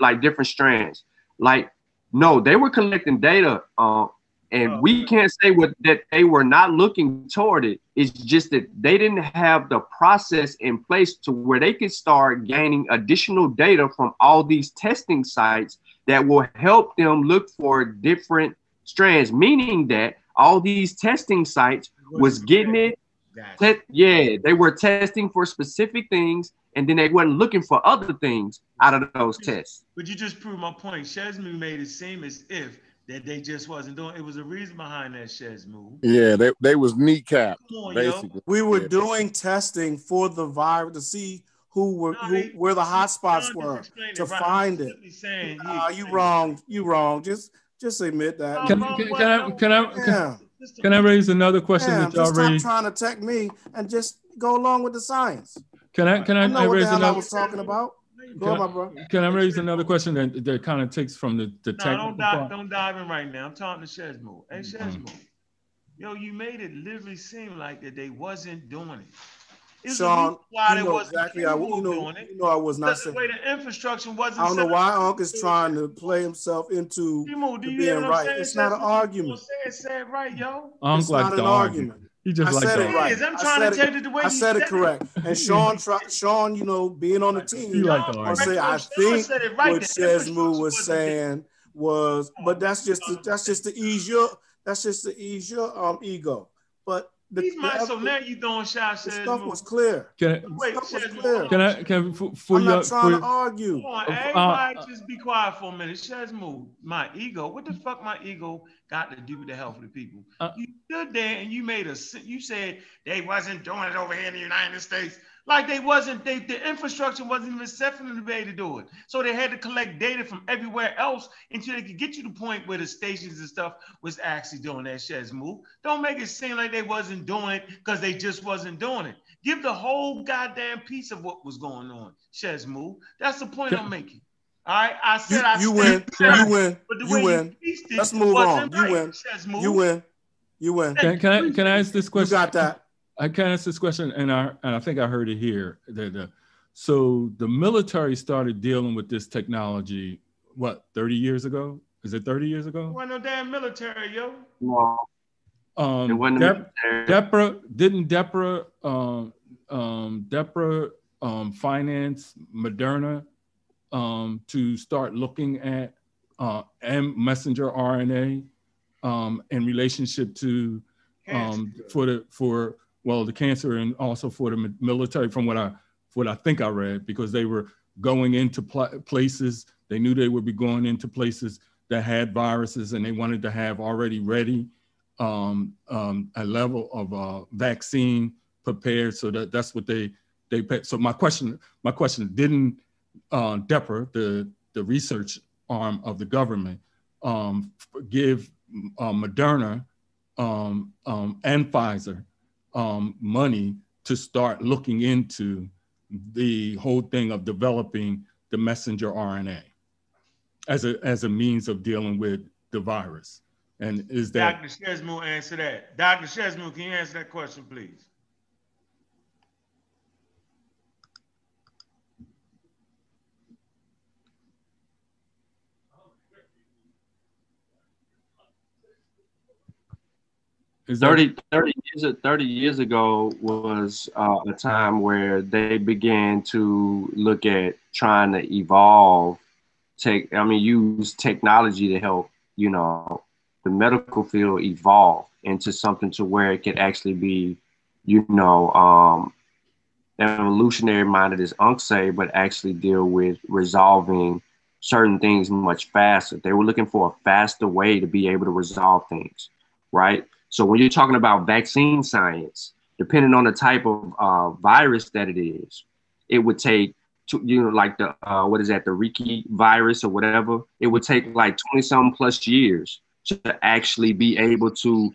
E: like different strands. Like, no, they were collecting data, uh, And
D: Oh,
E: we
D: okay.
E: can't say what that they were not looking toward it. It's just that they didn't have the process in place to where they could start gaining additional data from all these testing sites that will help them look for different strands, meaning that all these testing sites was getting it te- yeah, they were testing for specific things, and then they weren't looking for other things out of those tests.
D: But you just proved my point. Shesmu made it seem as if that they just wasn't doing. It was a reason behind that Shesmu.
G: Yeah, they, they was kneecap
D: Come on, yo.
G: basically.
F: We were
G: Yeah.
F: doing testing for the virus to see who were
D: No,
F: who,
D: they-
F: where the hot spots were to
D: right.
F: find it.
D: simply saying, he
F: Ah, you wrong. You wrong. Just just admit that.
B: Can,
D: No,
B: can,
D: no,
B: can I can I
D: no.
B: can,
F: yeah.
B: Can I raise another question
F: Yeah,
B: that y'all
F: just stop trying to tech me and just go along with the science.
B: Can I can I,
F: I
B: I
F: know what the
B: raise
F: hell I
B: another
F: was talking about. Go
B: Can
F: on,
B: I-
F: my bro.
B: can I raise another question that, that kind of takes from the, the
D: No,
B: technical
D: don't dive,
B: part?
D: don't dive in right now. I'm talking to Shesmo. Hey,
B: Mhm.
D: Yo, you made it literally seem like that they wasn't doing it. It's a
F: Sean,
D: reason why
F: you know exactly. I,
D: capable
F: you know, you know, I was not
D: Because the
F: saying.
D: way the infrastructure wasn't.
F: I don't know why
D: up.
F: Unc is trying to play himself into.
D: Timo, do
F: to
D: you hear
F: being right.
D: saying?
F: It's not an argument.
D: Say it, say it right, yo.
B: Unc
F: It's
B: like
F: not
B: the
F: an
B: argument.
F: argument.
B: He just
F: I
B: like
F: said it
D: It
F: right.
D: is. I'm trying
F: said
D: to
F: it-
D: tell you the way
F: I
D: you
F: said it correct. And Sean, try, Sean, you know, being on the team,
B: He like the argument.
F: say I think
D: said it right.
F: what
D: The
F: Shesmu was saying was, but that's just to, that's just to ease your that's just to ease your um ego. But the,
D: He's my,
F: the,
D: so now you throwing shots.
F: the
D: Shesmo.
F: stuff was clear.
B: Can I,
D: Wait,
F: stuff was clear.
B: can. I can for, for
F: I'm
B: your
F: not trying
B: for,
F: to argue.
D: Come on,
B: Uh,
D: everybody
B: uh,
D: just be quiet for a minute. Shesmo, my ego. What the fuck my ego got to do with the health of the people?
B: Uh,
D: you stood there and you made a, you said they wasn't doing it over here in the United States. Like they wasn't, they the infrastructure wasn't even set for them to be able to do it. So they had to collect data from everywhere else until they could get you to the point where the stations and stuff was actually doing that Shesmo. Don't make it seem like they wasn't doing it because they just wasn't doing it. Give the whole goddamn piece of what was going on, Shesmo. That's the point
B: Can-
D: I'm making. All right, I
F: You,
D: said I
F: you win.
D: it,
F: You win.
D: but the
F: You
D: way
F: win.
D: you pieced it
F: Let's move on. You
D: right,
F: win.
D: Shesmo.
F: You win. You win.
B: can, can I can I ask this question?
F: You
B: question?
F: got that.
B: I can ask this question, and I and I think I heard it here. That uh, so the military started dealing with this technology what 30 years ago? Is it 30 years ago?
D: Wasn't no damn military, yo.
E: No, it
B: Um,
E: wasn't
B: Dep-
E: military.
B: Depra didn't Depra um, um, Depra um, finance Moderna um, to start looking at uh, M messenger RNA um, in relationship to um, for the for well the cancer and also for the military from what I what I think I read because they were going into pla- places they knew they would be going into places that had viruses and they wanted to have already ready um, um, a level of uh, vaccine prepared. So that that's what they they so my question my question didn't uh, the the research arm of the government um, give uh, Moderna um, um, and Pfizer um, money to start looking into the whole thing of developing the messenger RNA as a as a means of dealing with the virus. And is that
D: Dr. Shesmo answer that. Dr. Shesmo, can you answer that question, please?
B: Is that
E: 30, 30 years 30 years ago was uh, a time where they began to look at trying to evolve take i mean use technology to help you know the medical field evolve into something to where it could actually be you know um evolutionary minded as Unc say but actually deal with resolving certain things much faster. They were looking for a faster way to be able to resolve things right so when you're talking about vaccine science, depending on the type of uh, virus that it is, it would take to, you know like the uh, what is that the Riki virus or whatever. It would take like 20 some plus years to actually be able to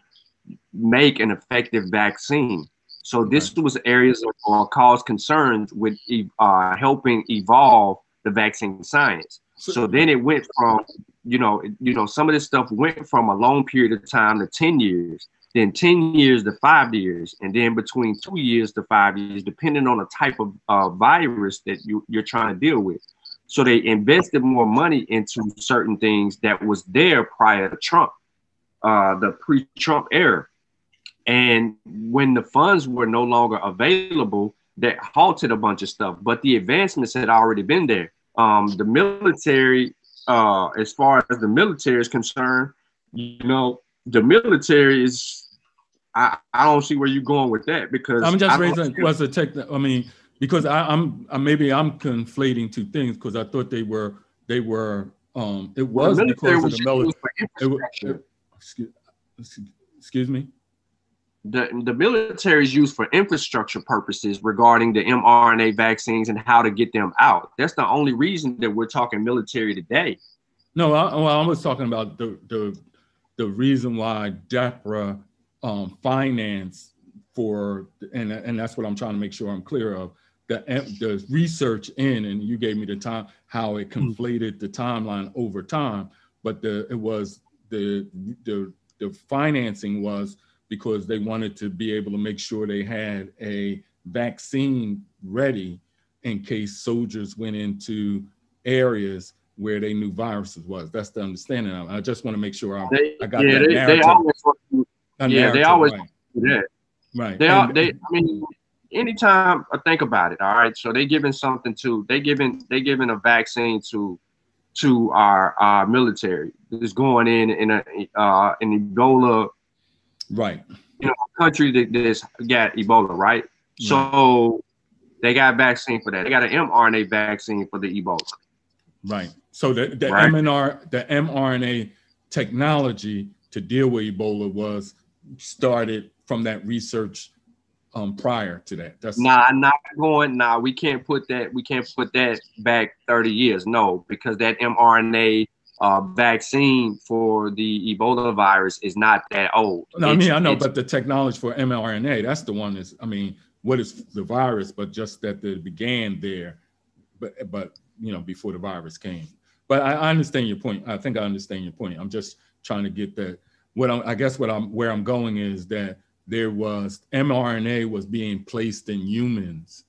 E: make an effective vaccine. So this was areas of uh, cause concerns with uh, helping evolve the vaccine science. So then it went from, you know, you know, some of this stuff went from a long period of time to 10 years, then 10 years to five years, and then between two years to five years, depending on the type of uh, virus that you, you're trying to deal with. So they invested more money into certain things that was there prior to Trump. uh, the pre-Trump era. And when the funds were no longer available, that halted a bunch of stuff. But the advancements had already been there. Um, the military, uh, as far as the military is concerned, you know, the military is. I, I don't see where you're going with that because
B: I'm just raising was a tech. I mean, because I, I'm I, maybe I'm conflating two things because I thought they were they were um it was because of the military. It, excuse, excuse me.
E: The, the military is used for infrastructure purposes regarding the mRNA vaccines and how to get them out. That's the only reason that we're talking military today.
B: No, I, well, I was talking about the the the reason why DEPRA um, finance for and and that's what I'm trying to make sure I'm clear of the the research in and you gave me the time how it conflated the timeline over time, but the it was the the the financing was because they wanted to be able to make sure they had a vaccine ready in case soldiers went into areas where they knew viruses was. That's the understanding. I just want to make sure I,
E: They,
B: I got
E: yeah,
B: that
E: they, they
B: narrative.
E: always want to
B: a
E: yeah, they always-
B: right.
E: do that.
B: right.
E: They
B: And-
E: they I mean anytime I think about it, all right. So they giving something to they giving they giving a vaccine to to our our military. It's going in in a uh an Ebola
B: right.
E: You know, country that that's got Ebola, right? So they got a vaccine for that. They got an mRNA vaccine for the Ebola.
B: Right. So the, the
E: Right.
B: MNR, the mRNA technology to deal with Ebola was started from that research um, prior to that. That's
E: Nah, not going. Nah, we can't put that. We can't put that back 30 years. No, because that mRNA uh, vaccine for the Ebola virus is not that old.
B: No, I mean, I know, but the technology for mRNA, that's the one that's, I mean, what is the virus, but just that it began there, but, but, you know, before the virus came. But I, I understand your point. I think I understand your point. I'm just trying to get that. What I'm, I guess what I'm, where I'm going is that there was, mRNA was being placed in humans,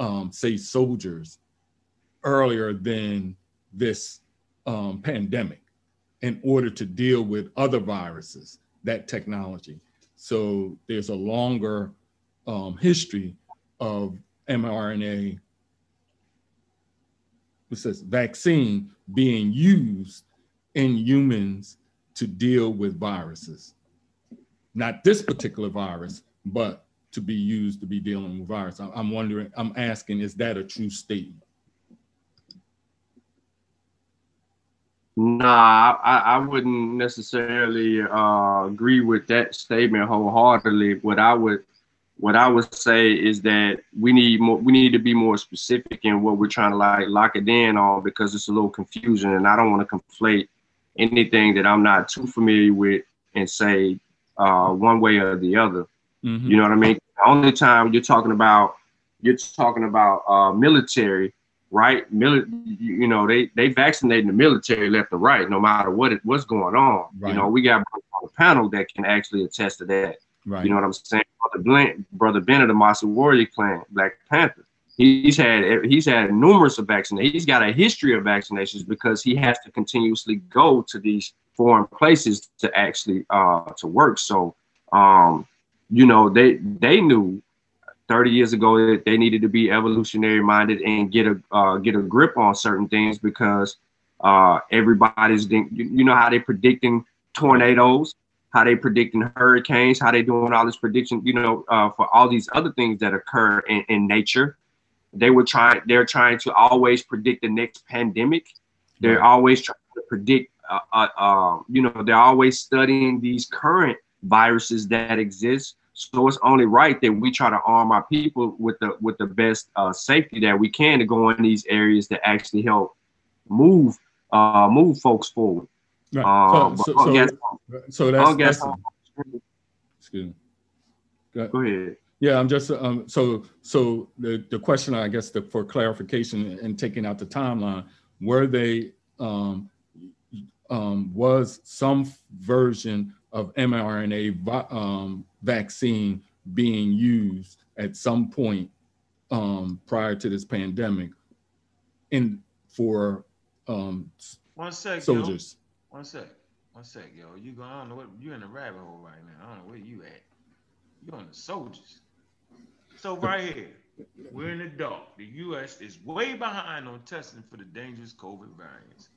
B: um, say soldiers, earlier than this um, pandemic in order to deal with other viruses, that technology. So there's a longer um, history of mRNA, what's this, vaccine being used in humans to deal with viruses. Not this particular virus, but to be used to be dealing with virus. I'm- I'm wondering, I'm asking, is that a true statement?
E: Nah, I, I wouldn't necessarily uh, agree with that statement wholeheartedly. What I would what I would say is that we need more we need to be more specific in what we're trying to like lock it in on because it's a little confusion and I don't want to conflate anything that I'm not too familiar with and say uh, one way or the other.
B: Mhm.
E: You know what I mean? The only time you're talking about you're talking about uh, military, right? Mili- you, know, they they vaccinating the military left and right, no matter what it what's going on.
B: Right.
E: You know, we got on the panel that can actually attest to that.
B: Right.
E: You know what I'm saying? Brother Blent, Brother Bennett of Mossy Warrior Clan, Black Panther. He's had he's had numerous of vaccinations. He's got a history of vaccinations because he has to continuously go to these foreign places to actually uh to work. So um, you know, they they knew 30 years ago that they needed to be evolutionary minded and get a uh, get a grip on certain things because uh, everybody's you, you know how they predicting tornadoes how they predicting hurricanes how they doing all this prediction you know uh, for all these other things that occur in, in nature. They were trying they're trying to always predict the next pandemic. They're always trying to predict uh, uh, uh, you know they're always studying these current viruses that exist so it's only right that we try to arm our people with the with the best uh, safety that we can to go in these areas to actually help move uh, move folks forward.
B: Right.
E: Uh,
B: so,
E: but
B: so,
E: guess,
B: so, so that's, that's excuse me. Go ahead.
E: go ahead.
B: Yeah, I'm just um, so so the the question I guess the, for clarification and taking out the timeline, were they um, um, was some version of mRNA um, vaccine being used at some point um, prior to this pandemic in for um,
D: One sec, yo.
B: soldiers?
D: One sec. One One sec, yo. You go. I don't know what you in the rabbit hole right now. I don't know where you at. You on the soldiers. So right here, we're in the dark. The U.S. is way behind on testing for the dangerous COVID variants.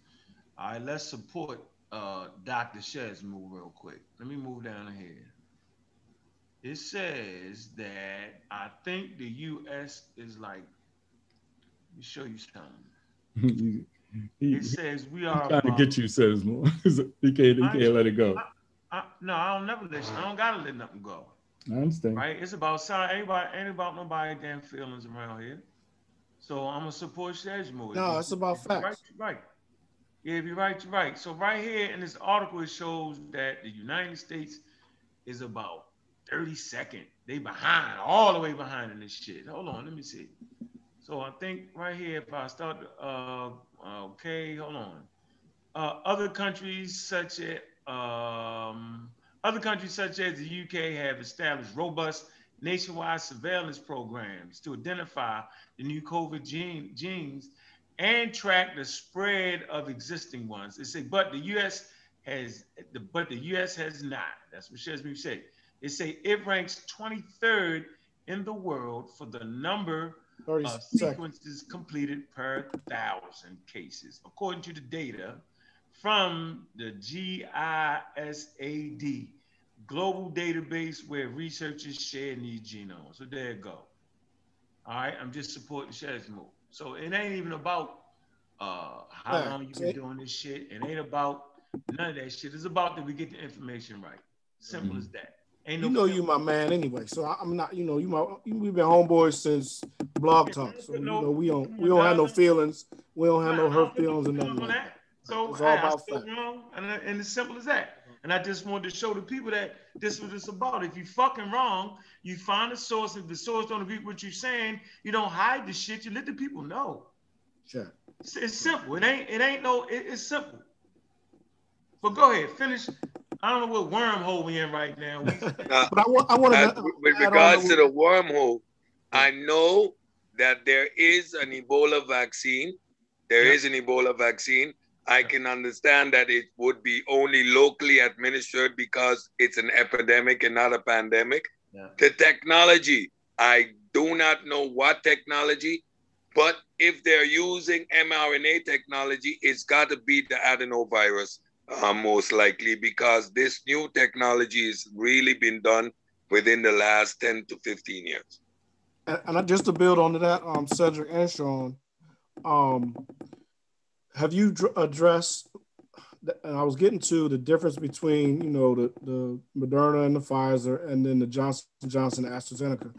D: All right, let's support uh, Dr. Shed's move real quick. Let me move down here. It says that I think the U.S. is like. Let me show you something.
B: he,
D: It says we are
B: trying to get you, says more. he can't, he can't let it go.
D: I, no, I don't never let. I don't gotta let nothing go.
B: I understand.
D: Right? It's about sound. Anybody ain't about nobody damn feelings around here. So I'm gonna support Shed's move.
F: No, it's about
D: If you're Right,
F: facts.
D: right. Yeah, if you're right, you're right. So right here in this article, it shows that the United States is about 32nd. They behind, all the way behind in this shit. Hold on, let me see. So I think right here, if I start, uh, okay, hold on. Uh, other countries such as um, other countries such as the UK have established robust nationwide surveillance programs to identify the new COVID gene, genes and track the spread of existing ones. They say, but the U.S. has, the, but the U.S. has not. That's what Shesby said. They say it ranks 23rd in the world for the number
F: 30
D: of
F: seconds.
D: sequences completed per thousand cases, according to the data from the GISAID global database where researchers share these genomes. So there you go. All right, I'm just supporting move. So it ain't even about uh, how
F: Yeah,
D: long you
F: see?
D: been doing this shit. It ain't about none of that shit. It's about that we get the information right. Simple as that. Ain't no
F: You know you my man anyway, so I- I'm not. You know you my. We've been homeboys since Blog Talk, so you know we don't we don't have no feelings. We don't have no hurt feelings or nothing like that.
D: So
F: It's all
D: I, I
F: about
D: still
F: facts.
D: wrong, and, and it's simple as that. And I just wanted to show the people that this is what it's about. If you fucking wrong, you find a source. If the source don't agree with what you're saying, you don't hide the shit. You let the people know.
F: Sure.
D: It's, it's simple. It ain't. It ain't no. It, it's simple. But go ahead, finish. I don't know what wormhole we in right now.
A: Uh,
F: But I want I want to.
A: with regards to the wormhole, I know that there is an Ebola vaccine. There
D: Yeah.
A: is an Ebola vaccine. I can understand that it would be only locally administered because it's an epidemic and not a pandemic.
D: Yeah.
A: The technology, I do not know what technology, but if they're using mRNA technology, it's got to be the adenovirus, uh, most likely, because this new technology has really been done within the last 10 to 15 years.
F: and, and just to build on to that, um, Cedric and Sean, um, have you dr- addressed? And I was getting to the difference between you know the the Moderna and the Pfizer, and then the Johnson Johnson AstraZeneca.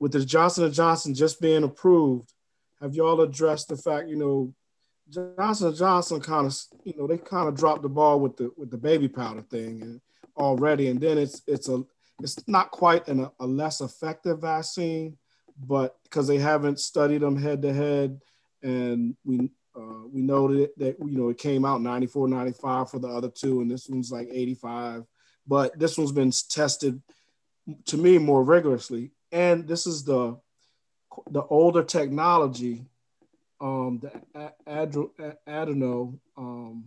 F: With the Johnson and Johnson just being approved, have y'all addressed the fact you know Johnson Johnson kind of you know they kind of dropped the ball with the with the baby powder thing already, and then it's it's a it's not quite an, a less effective vaccine, but because they haven't studied them head to head, and we uh, we know that, that you know it came out 94, 95 for the other two, and this one's like 85, but this one's been tested to me more rigorously, and this is the the older technology, um, the adro, adeno um,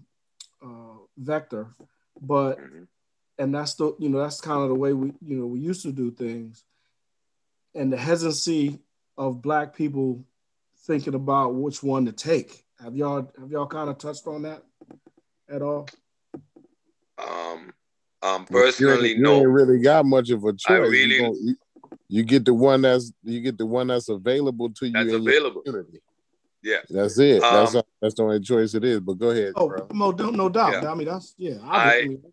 F: uh, vector, but
A: Mhm.
F: and that's the you know that's kind of the way we you know we used to do things. And the hesitancy of black people thinking about which one to take have y'all have y'all kind of touched on that at all
A: Um, um,
G: You ain't-
A: personally,
G: you ain't
A: no.
G: really got much of a choice.
A: I
G: You
A: really-
G: gon- you, you get the one that's you get the one that's available to you
A: That's available. Yeah.
G: That's it. that's
A: Um,
G: all, that's the only choice it is. But go ahead,
F: oh
G: bro.
F: no, no, no doubt
A: Yeah.
F: i mean that's yeah
A: I-
F: obviously.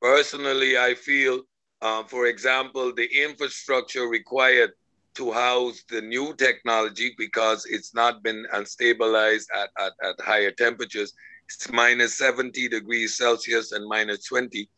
A: Personally, I feel, uh, for example, the infrastructure required to house the new technology because it's not been unstabilized at, at, at higher temperatures. It's minus 70 degrees Celsius and minus 20.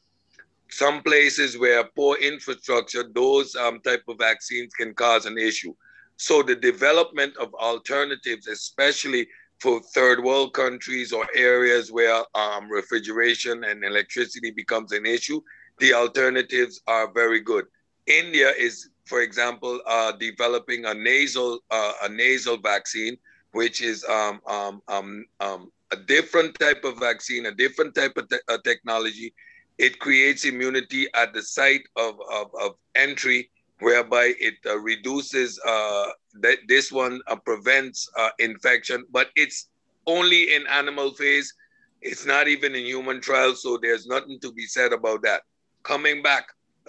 A: Some places where poor infrastructure, those um, type of vaccines can cause an issue. So the development of alternatives, especially for third world countries or areas where um, refrigeration and electricity becomes an issue, the alternatives are very good. India is, for example, uh, developing a nasal uh, a nasal vaccine, which is um, um, um, um, a different type of vaccine, a different type of te- uh, technology. It creates immunity at the site of, of, of entry, whereby it uh, reduces uh, that this one uh, prevents infection, but it's only in animal phase. It's not even in human trials, so there's nothing to be said about that. Coming back,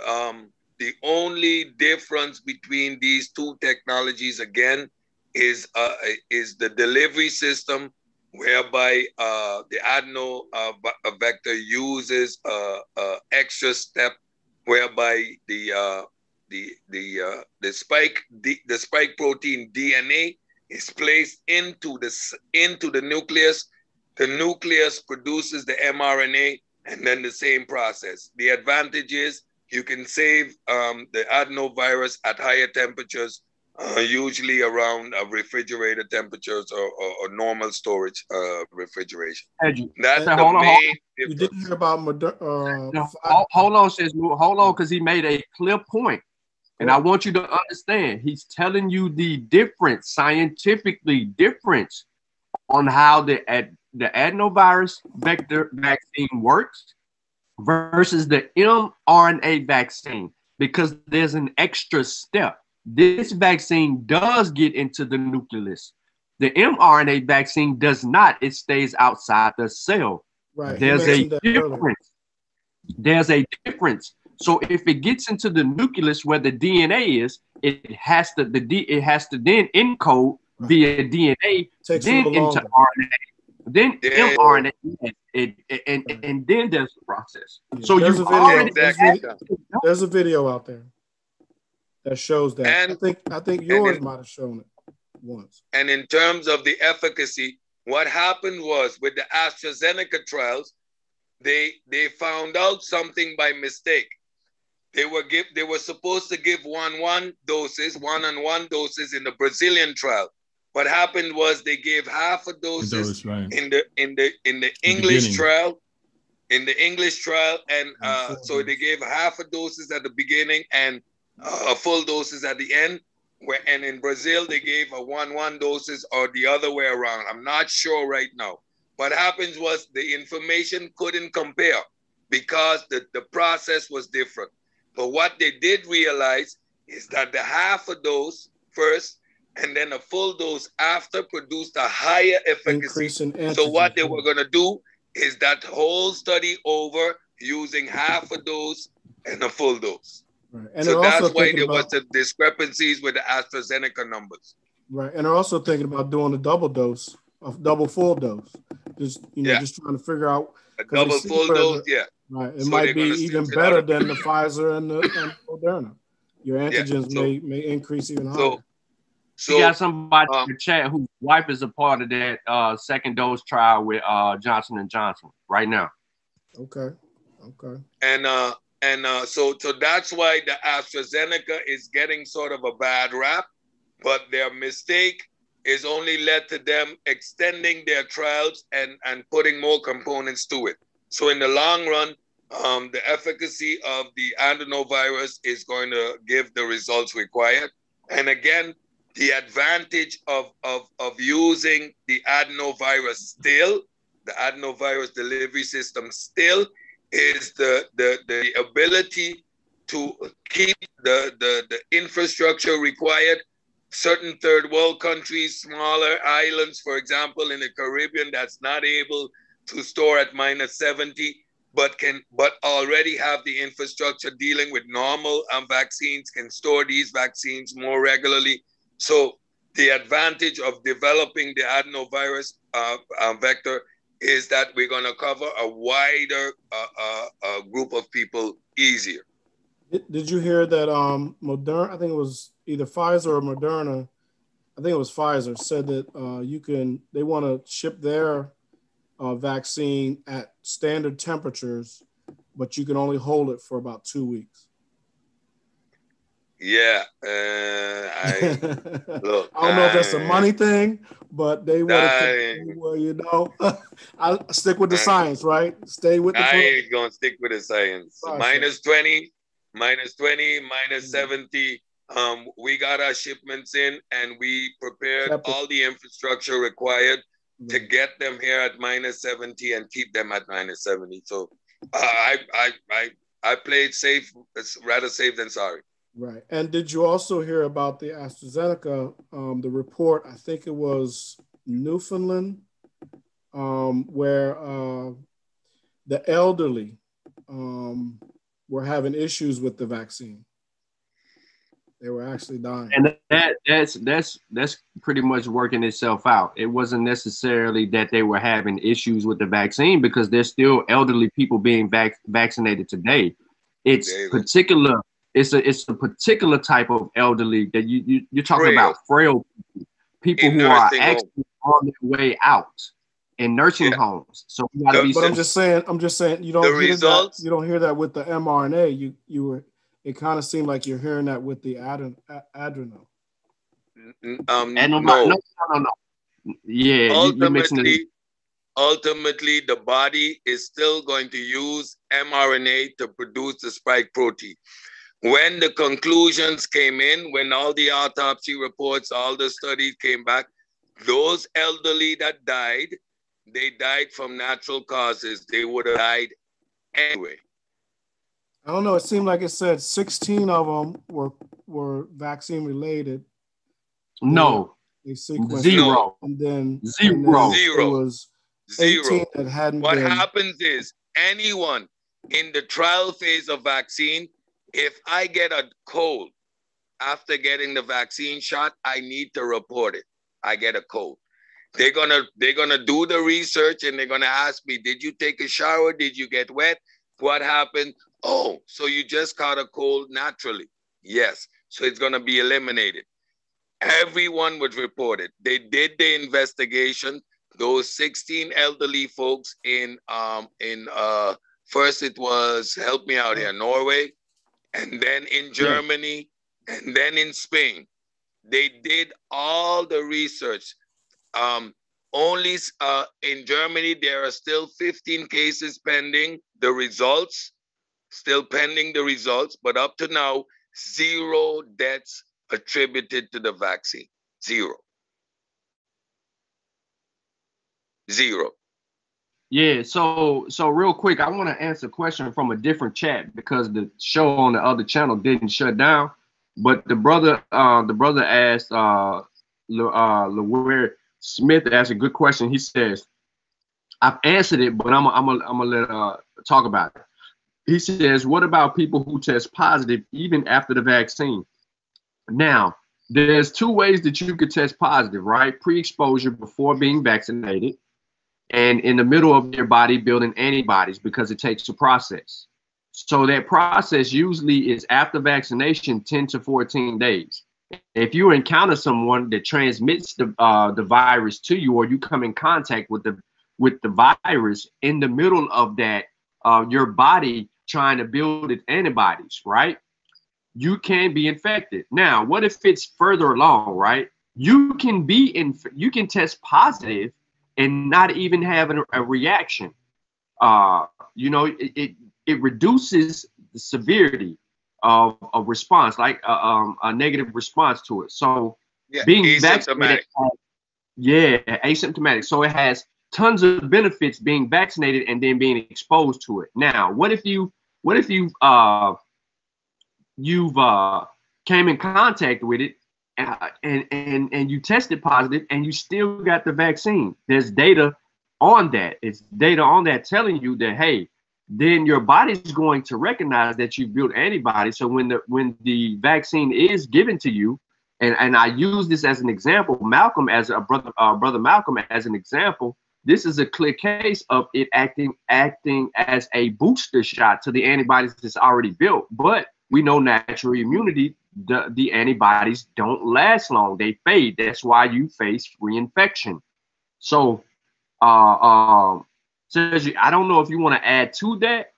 A: um, the only difference between these two technologies again is uh, is the delivery system whereby uh, the adeno uh, vector uses a, a extra step whereby the uh, the the uh, the spike the, the spike protein DNA is placed into the into the nucleus. The nucleus produces the mRNA, and then the same process. The advantage is you can save um, the adenovirus at higher temperatures, uh, usually around uh, refrigerator temperatures or, or, or normal storage uh, refrigeration.
E: Edgy.
A: That's
E: Now,
A: the
E: hold on, hold
A: main
F: You didn't hear about Moder- uh,
E: No, hold, hold on, says hold on, because he made a clear point, and I want you to understand. He's telling you the difference, scientifically difference, on how the ad, the adenovirus vector vaccine works versus the mRNA vaccine, because there's an extra step. This vaccine does get into the nucleus. The mRNA vaccine does not. It stays outside the cell.
F: right.
E: There's a
F: that earlier.
E: difference. There's a difference. So if it gets into the nucleus where the DNA is, it has to the D, it has to then encode via DNA,
F: Takes
E: then into. RNA, then
A: Yeah.
E: mRNA, and, and, and, and then there's the process. So
F: There's
E: you
F: a video.
E: already
F: There's,
A: Exactly.
F: there's a video out there that shows that.
A: And, I
F: think I think yours
A: then-
F: might have shown it once.
A: And in terms of the efficacy, what happened was with the AstraZeneca trials, they they found out something by mistake. They were give they were supposed to give one one doses, one on one doses in the Brazilian trial. What happened was they gave half a doses
B: Those, right.
A: in the in the in the
B: The
A: English
B: beginning.
A: trial, in the English trial, and uh, so they gave half a doses at the beginning and uh, a full doses at the end. Where and in Brazil they gave a one one doses or the other way around. I'm not sure right now. What happens was the information couldn't compare because the, the process was different. But what they did realize is that the half a dose first and then a full dose after produced a higher efficacy
F: in
A: so what they were going to do is that whole study over using half a dose and a full dose.
F: Right. And
A: so that's
F: also
A: why there
F: about,
A: was the discrepancies with the AstraZeneca numbers.
F: right, and they're also thinking about doing a double dose, a double full dose. Just you know,
A: Yeah.
F: just trying to figure out.
A: A double full
F: where
A: dose, yeah.
F: Right, it
A: So
F: might be even better than the Pfizer and the and Moderna. Your
A: Yeah,
F: antigens
A: so-
F: may may increase even higher.
A: So,
E: we got somebody
A: um,
E: in the chat whose wife is a part of that uh, second dose trial with uh, Johnson and Johnson right now.
F: okay, okay.
A: and uh and uh so so that's why the AstraZeneca is getting sort of a bad rap, but their mistake is only led to them extending their trials and and putting more components to it. So in the long run, um, the efficacy of the adenovirus is going to give the results required. And again, the advantage of, of, of using the adenovirus still, the adenovirus delivery system still, is the, the, the ability to keep the, the, the infrastructure required. Certain third world countries, smaller islands, for example, in the Caribbean, that's not able to store at minus 70, but can but already have the infrastructure dealing with normal um, vaccines, can store these vaccines more regularly. So the advantage of developing the adenovirus uh, uh, vector is that we're going to cover a wider uh, uh, uh, group of people easier.
F: Did, you hear that? Um, Moderna. I think it was either Pfizer or Moderna. I think it was Pfizer said that uh, you can. They want to ship their vaccine at standard temperatures, but you can only hold it for about two weeks.
A: Yeah, uh, I look.
F: I don't know if that's a money thing, but they want to. Well, you know, I stick with the
A: I-
F: science, right? Stay with the.
A: I ain't gonna stick with the science.
F: Process.
A: Minus 20, minus 20, minus
F: Mhm.
A: 70. Um, we got our shipments in and we prepared all the infrastructure required to get them here at minus 70 and keep them at minus 70. So uh, I, I, I, I played safe, it's rather safe than sorry.
F: Right. And did you also hear about the AstraZeneca, um, the report? I think it was Newfoundland, um, where uh, the elderly um, were having issues with the vaccine. They were actually dying.
E: And that that's that's that's pretty much working itself out. It wasn't necessarily that they were having issues with the vaccine because there's still elderly people being vac- vaccinated today. It's
A: David.
E: particular. It's a it's a particular type of elderly that you, you you're talking
A: Frail.
E: about frail people, people who are
A: nursing home.
E: actually on their way out in nursing
A: Yeah.
E: homes. So we gotta
A: The-
E: be
F: But I'm just saying, I'm just saying, you don't
A: The
F: hear
A: results-
F: that. You don't hear that with the mRNA. You you were. It kind of seemed like you're hearing that with the adren, a- adrenal.
A: Um,
E: and no,
A: no,
E: no, no, no, no. Yeah, you, you're mixing it.
A: ultimately, ultimately, the body is still going to use mRNA to produce the spike protein. When the conclusions came in, when all the autopsy reports, all the studies came back, those elderly that died, they died from natural causes. They would have died anyway.
F: I don't know. It seemed like it said 16 of them were were vaccine related.
E: No,
F: They sequenced
E: zero.
F: and then
E: Zero.
F: and then
A: Zero.
F: It was
A: Zero.
F: 18 that hadn't
A: What
F: been.
A: happens is anyone in the trial phase of vaccine, if I get a cold after getting the vaccine shot, I need to report it. I get a cold. They're gonna they're gonna do the research and they're gonna ask me, did you take a shower? Did you get wet? What happened? Oh, so you just caught a cold naturally. Yes. So it's gonna be eliminated. Everyone was reported. They did the investigation those 16 elderly folks in um in uh first it was help me out here norway and then in germany and then in spain. They did all the research. Um only uh in germany there are still 15 cases pending. The results still pending the results but up to now zero deaths attributed to the vaccine. Zero. Zero
E: Yeah, so so real quick, I want to answer a question from a different chat because the show on the other channel didn't shut down. But the brother, uh, the brother asked, uh, Le, uh, Lewis Smith asked a good question. He says, "I've answered it, but I'm I'm I'm gonna let uh talk about it." He says, "What about people who test positive even after the vaccine?" Now, there's two ways that you could test positive, right? Pre-exposure before being vaccinated and in the middle of your body building antibodies because it takes a process. So that process usually is after vaccination, 10 to 14 days. If you encounter someone that transmits the uh, the virus to you, or you come in contact with the with the virus in the middle of that, uh, your body trying to build its antibodies, right? You can be infected. Now, what if it's further along, right? You can be in, you can test positive and not even have a, reaction. Uh, you know, it, it, it reduces the severity of a response, like a, um, a negative response to it. So
A: yeah
E: being
A: asymptomatic
E: vaccinated, yeah, asymptomatic. So it has tons of benefits being vaccinated and then being exposed to it. Now, what if you, what if you, uh, you've uh, came in contact with it uh, and and and you tested positive and you still got the vaccine. There's data on that. It's data on that telling you that hey then your body's going to recognize that you built antibodies. So when the when the vaccine is given to you and and i use this as an example malcolm as a brother uh, brother malcolm as an example this is a clear case of it acting acting as a booster shot to the antibodies that's already built. But we know natural immunity the, the antibodies don't last long they fade that's why you face reinfection so uh um Sergi, i don't know if you want to add to that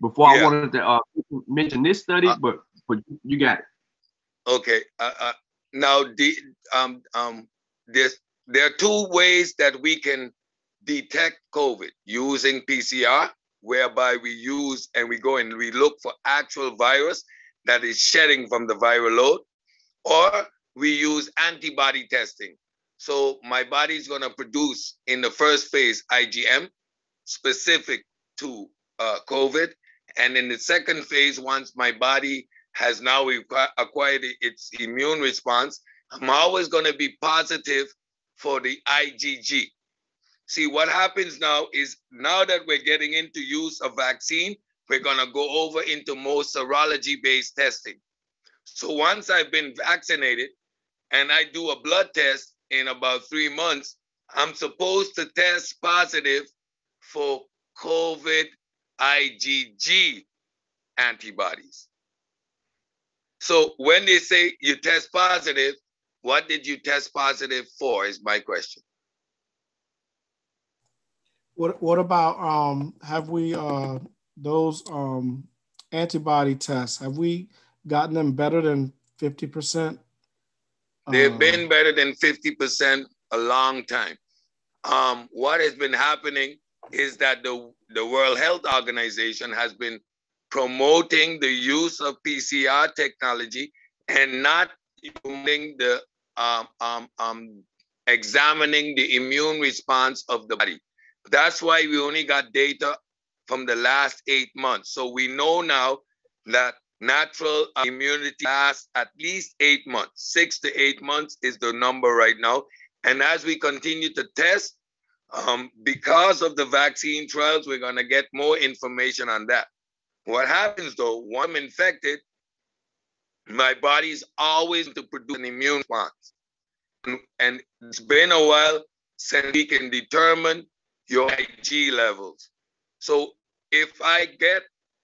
E: before i
A: Yeah.
E: wanted to uh, mention this study
A: Uh,
E: but but you got it
A: Okay. Uh, uh, now, the, um, um, there's, there are two ways that we can detect COVID using PCR, whereby we use and we go and we look for actual virus that is shedding from the viral load, or we use antibody testing. So my body is going to produce in the first phase IgM specific to uh, COVID. And in the second phase, once my body has now acquired its immune response, I'm always going to be positive for the IgG. See, what happens now is now that we're getting into use of vaccine, we're going to go over into more serology based testing. So once I've been vaccinated and I do a blood test in about three months, I'm supposed to test positive for COVID IgG antibodies. So when they say you test positive, what did you test positive for? Is my question.
F: What What about um? Have we uh those um antibody tests? Have we gotten them better than fifty percent?
A: They've uh, been better than fifty percent a long time. Um, what has been happening is that the the World Health Organization has been promoting the use of PCR technology and not using the um, um, um, examining the immune response of the body. That's why we only got data from the last eight months. So we know now that natural immunity lasts at least eight months. Six to eight months is the number right now. And as we continue to test, um, because of the vaccine trials, we're going to get more information on that. What happens though, when I'm infected, my body's always to produce an immune response. And it's been a while since we can determine your Ig levels. So if I get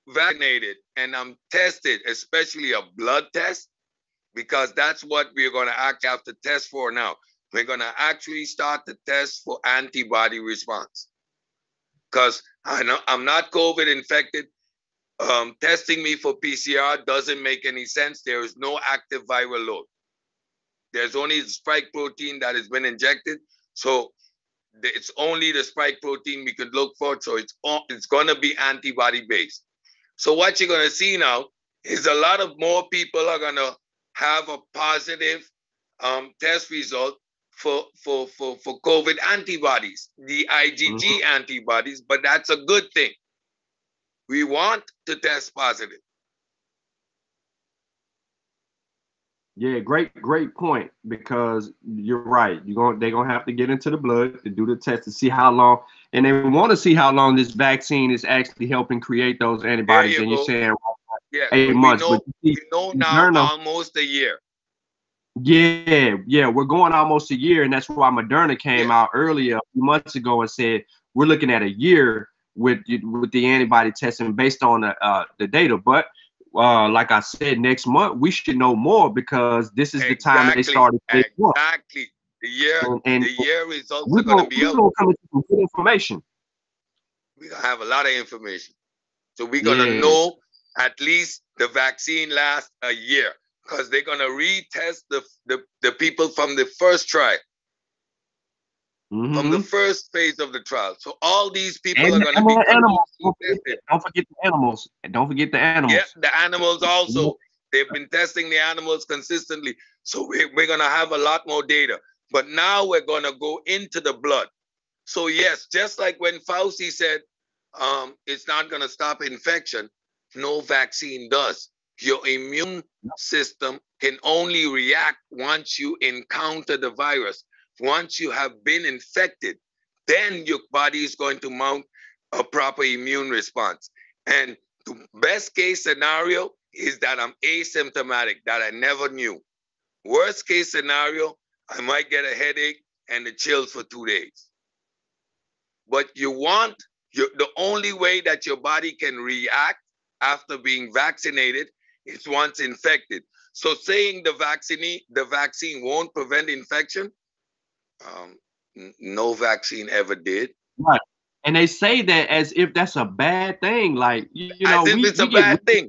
A: vaccinated and I'm tested, especially a blood test, because that's what we're going to have to test for now. We're going to actually start the test for antibody response. Because I know I'm not COVID infected. Um, testing me for PCR doesn't make any sense. There is no active viral load. There's only spike protein that has been injected. So it's only the spike protein we could look for. So it's it's gonna be antibody based. So what you're gonna see now is a lot of more people are gonna have a positive um, test result for for for for COVID antibodies, the IgG mm-hmm. antibodies. But that's a good thing. We want to test positive.
E: Yeah, great, great point. Because you're right. You're going they're gonna have to get into the blood to do the test to see how long, and they want to see how long this vaccine is actually helping create those antibodies. You and you're saying
A: yeah, eight months. Know, we know now Moderna, almost a year.
E: Yeah, yeah, we're going almost a year, and that's why Moderna came yeah. out earlier a few months ago and said we're looking at a year with with the antibody testing based on the uh, the data, but uh, like I said, next month we should know more because this is exactly. the time they started.
A: Exactly. The year, and, and the year results are going to be.
E: We're to come some good information.
A: We're going to have a lot of information. So we're going to yeah. know at least the vaccine lasts a year because they're going to retest the, the, the people from the first try mm-hmm. from the mm-hmm. first phase of the trial. So all these people and, are going to be
E: animals. Don't forget, don't forget, the animals. And don't forget the animals.
A: Yeah, the animals also. They've been testing the animals consistently. So we're, we're going to have a lot more data. But now we're going to go into the blood. So, yes, just like when Fauci said um, it's not going to stop infection, no vaccine does. Your immune system can only react once you encounter the virus. Once you have been infected, then your body is going to mount a proper immune response. And the best case scenario is that I'm asymptomatic, that I never knew. Worst case scenario, I might get a headache and the chills for two days. But you want the only way that your body can react after being vaccinated is once infected. So saying the vaccine the vaccine won't prevent infection, um, no vaccine ever did.
E: Right. And they say that as if that's a bad thing. Like, you, know,
A: as if we, it's we a get, bad thing.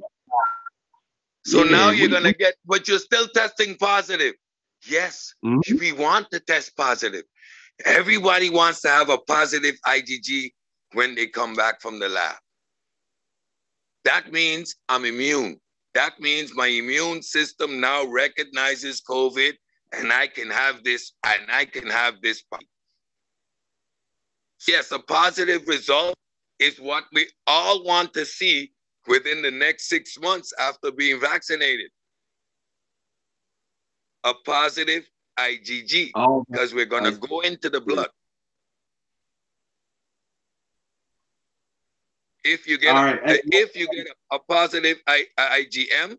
A: So yeah, now you're we, gonna get, but you're still testing positive. Yes, mm-hmm. we want to test positive. Everybody wants to have a positive IgG when they come back from the lab. That means I'm immune. That means my immune system now recognizes COVID and I can have this, and I can have this. Yes, a positive result is what we all want to see within the next six months after being vaccinated. A positive IgG,
E: Oh,
A: because we're going to go into the blood. If you get
E: All
A: a, if you get a, a positive I, IgM,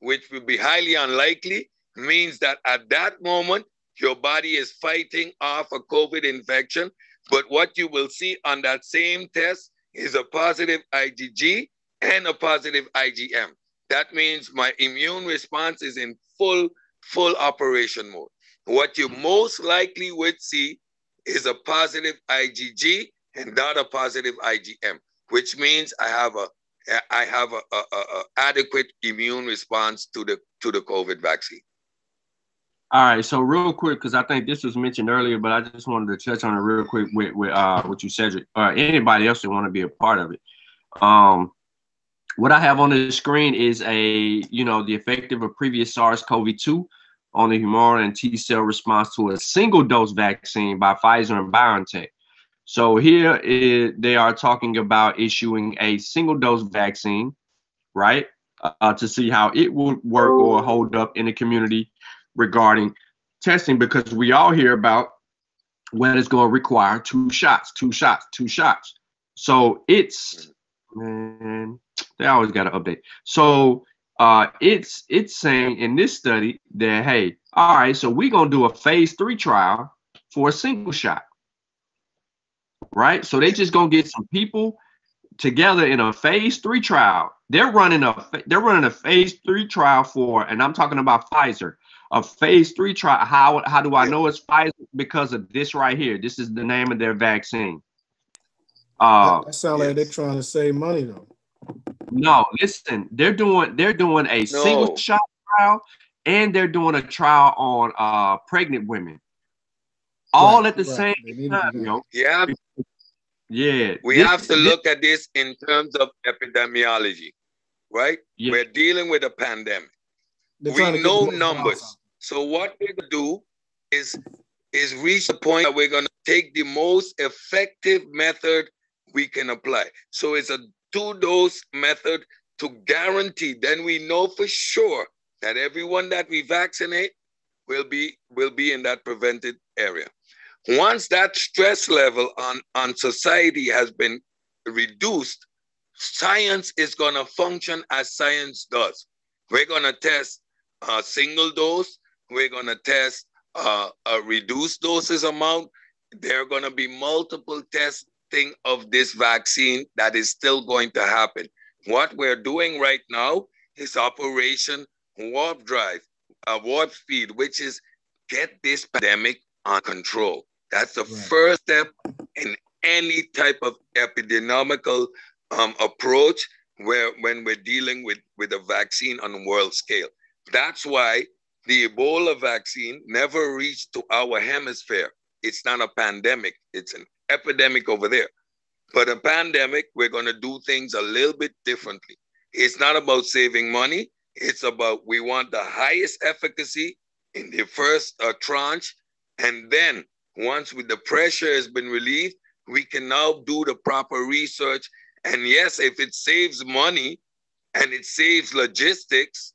A: which will be highly unlikely, means that at that moment your body is fighting off a COVID infection. But what you will see on that same test is a positive IgG and a positive IgM. That means my immune response is in full full operation mode. What you most likely would see is a positive IgG and not a positive IgM which means I have a I have a, a, a, adequate immune response to the to the COVID vaccine.
E: All right, so real quick, because I think this was mentioned earlier, but I just wanted to touch on it real quick with, with uh, what you said, or anybody else that want to be a part of it. Um, what I have on the screen is a, you know, the effective of a previous SARS-CoV-2 on the humoral and T cell response to a single dose vaccine by Pfizer and BioNTech. So here they are talking about issuing a single dose vaccine, right, uh, to see how it will work or hold up in the community regarding testing, because we all hear about when it's going to require two shots, two shots, two shots. So it's man, they always got to update. So uh, it's it's saying in this study that hey, all right, so we're gonna do a phase three trial for a single shot right? So they just gonna get some people together in a phase three trial. They're running a they're running a phase three trial for, and I'm talking about Pfizer, a phase three trial. How how do I know it's Pfizer? Because of this right here. This is the name of their vaccine. Uh,
F: that sounds like they're trying to save money though.
E: No, listen, they're doing they're doing a no. single shot trial and they're doing a trial on uh pregnant women all right, at the right. same time. You know?
A: Yeah.
E: Yeah.
A: We this, have to this, look at this in terms of epidemiology, right? Yeah. We're dealing with a pandemic. we know numbers. So what we're gonna do is is reach the point that we're gonna take the most effective method we can apply. So it's a two-dose method to guarantee. Then we know for sure that everyone that we vaccinate will be will be in that prevented area. Once that stress level on, on society has been reduced, science is going to function as science does. We're going to test a single dose. We're going to test uh, a reduced doses amount. There are going to be multiple testing of this vaccine that is still going to happen. What we're doing right now is Operation Warp Drive, uh, Warp Speed, which is get this pandemic on control. That's the right. first step in any type of epidemiological um, approach where when we're dealing with, with a vaccine on a world scale. That's why the Ebola vaccine never reached to our hemisphere. It's not a pandemic, it's an epidemic over there. But a pandemic, we're going to do things a little bit differently. It's not about saving money, it's about we want the highest efficacy in the first uh, tranche, and then once with the pressure has been relieved, we can now do the proper research. And yes, if it saves money and it saves logistics,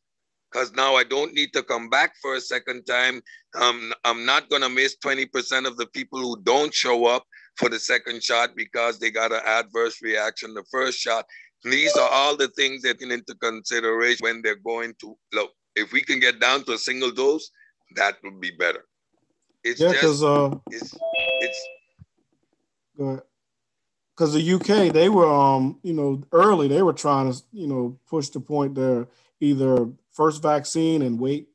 A: because now I don't need to come back for a second time. Um, I'm not going to miss 20% of the people who don't show up for the second shot because they got an adverse reaction the first shot. These are all the things that can into consideration when they're going to look. If we can get down to a single dose, that would be better. It's
F: yeah, because uh,
A: it's it's
F: because the UK they were um you know early they were trying to you know push the point there either first vaccine and wait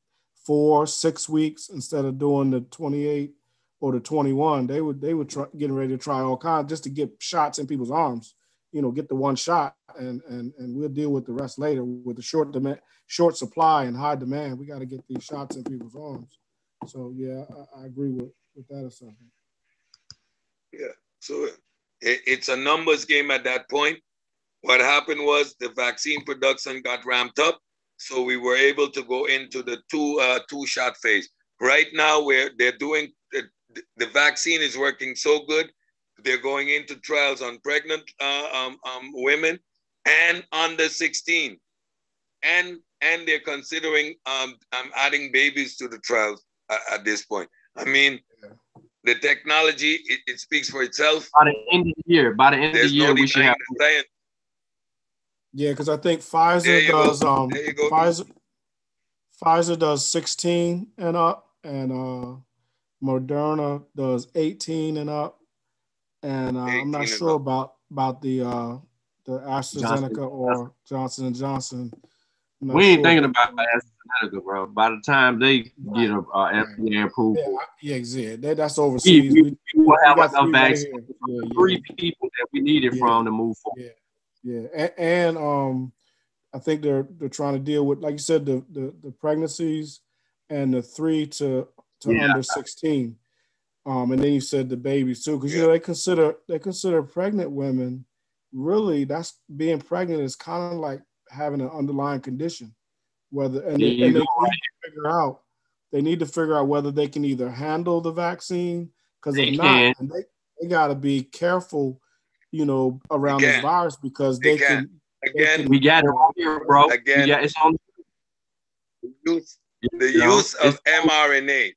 F: four six weeks instead of doing the 28 or the 21 they would they were getting ready to try all kinds just to get shots in people's arms you know get the one shot and and and we'll deal with the rest later with the short demand short supply and high demand we got to get these shots in people's arms so yeah, I, I agree with with that assumption.
A: Yeah. So it, it's a numbers game at that point. What happened was the vaccine production got ramped up, so we were able to go into the two uh, two shot phase. right now where they're doing the, the vaccine is working so good, they're going into trials on pregnant uh, um, um, women and under 16, and and they're considering um, um adding babies to the trials at, at this point. I mean, the technology it, it, speaks for itself.
E: By the end of the year, by the end There's of the year, no we should have.
F: Yeah, because I think Pfizer does go. um Pfizer Pfizer does 16 and up, and uh Moderna does 18 and up, and uh, I'm not sure up. about about the uh the AstraZeneca Johnson. or Johnson and Johnson.
E: We ain't sure. thinking about AstraZeneca, bro. By the time they right. get a uh, FDA approval,
F: yeah, yeah, that, that's overseas. We, we,
E: we will have enough vaccine right yeah, three people that we needed from to move forward.
F: Yeah. Yeah, and, and um, I think they're they're trying to deal with, like you said, the the, the pregnancies and the three to to yeah. under sixteen, um, and then you said the babies too, because you know they consider they consider pregnant women really that's being pregnant is kind of like having an underlying condition, whether and, they, and they need to figure out they need to figure out whether they can either handle the vaccine because if not, they, they got to be careful you know, around again, this virus because they again, can.
A: Again,
E: they can, we got it here, bro.
A: Again,
E: yeah, it's on.
A: The use, the use of mRNA.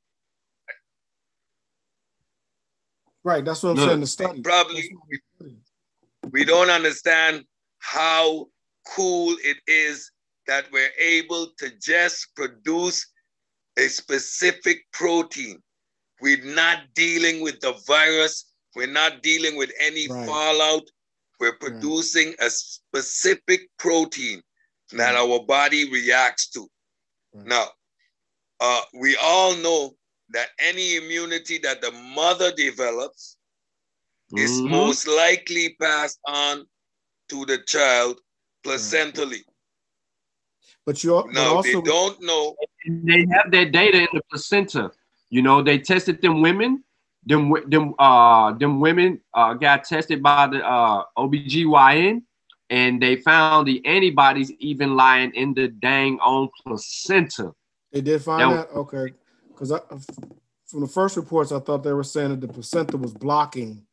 F: Right, that's what I'm saying. The study
A: probably we don't understand how cool it is that we're able to just produce a specific protein. We're not dealing with the virus we're not dealing with any right. fallout. We're producing right. a specific protein that our body reacts to. Right. Now, uh, we all know that any immunity that the mother develops mm-hmm. is most likely passed on to the child placentally.
F: But you
A: now also- they don't know.
E: They have that data in the placenta. You know, they tested them women them them uh them women uh got tested by the uh OBGYN and they found the antibodies even lying in the dang on placenta.
F: They did find that, that? okay. Because from the first reports, I thought they were saying that the placenta was blocking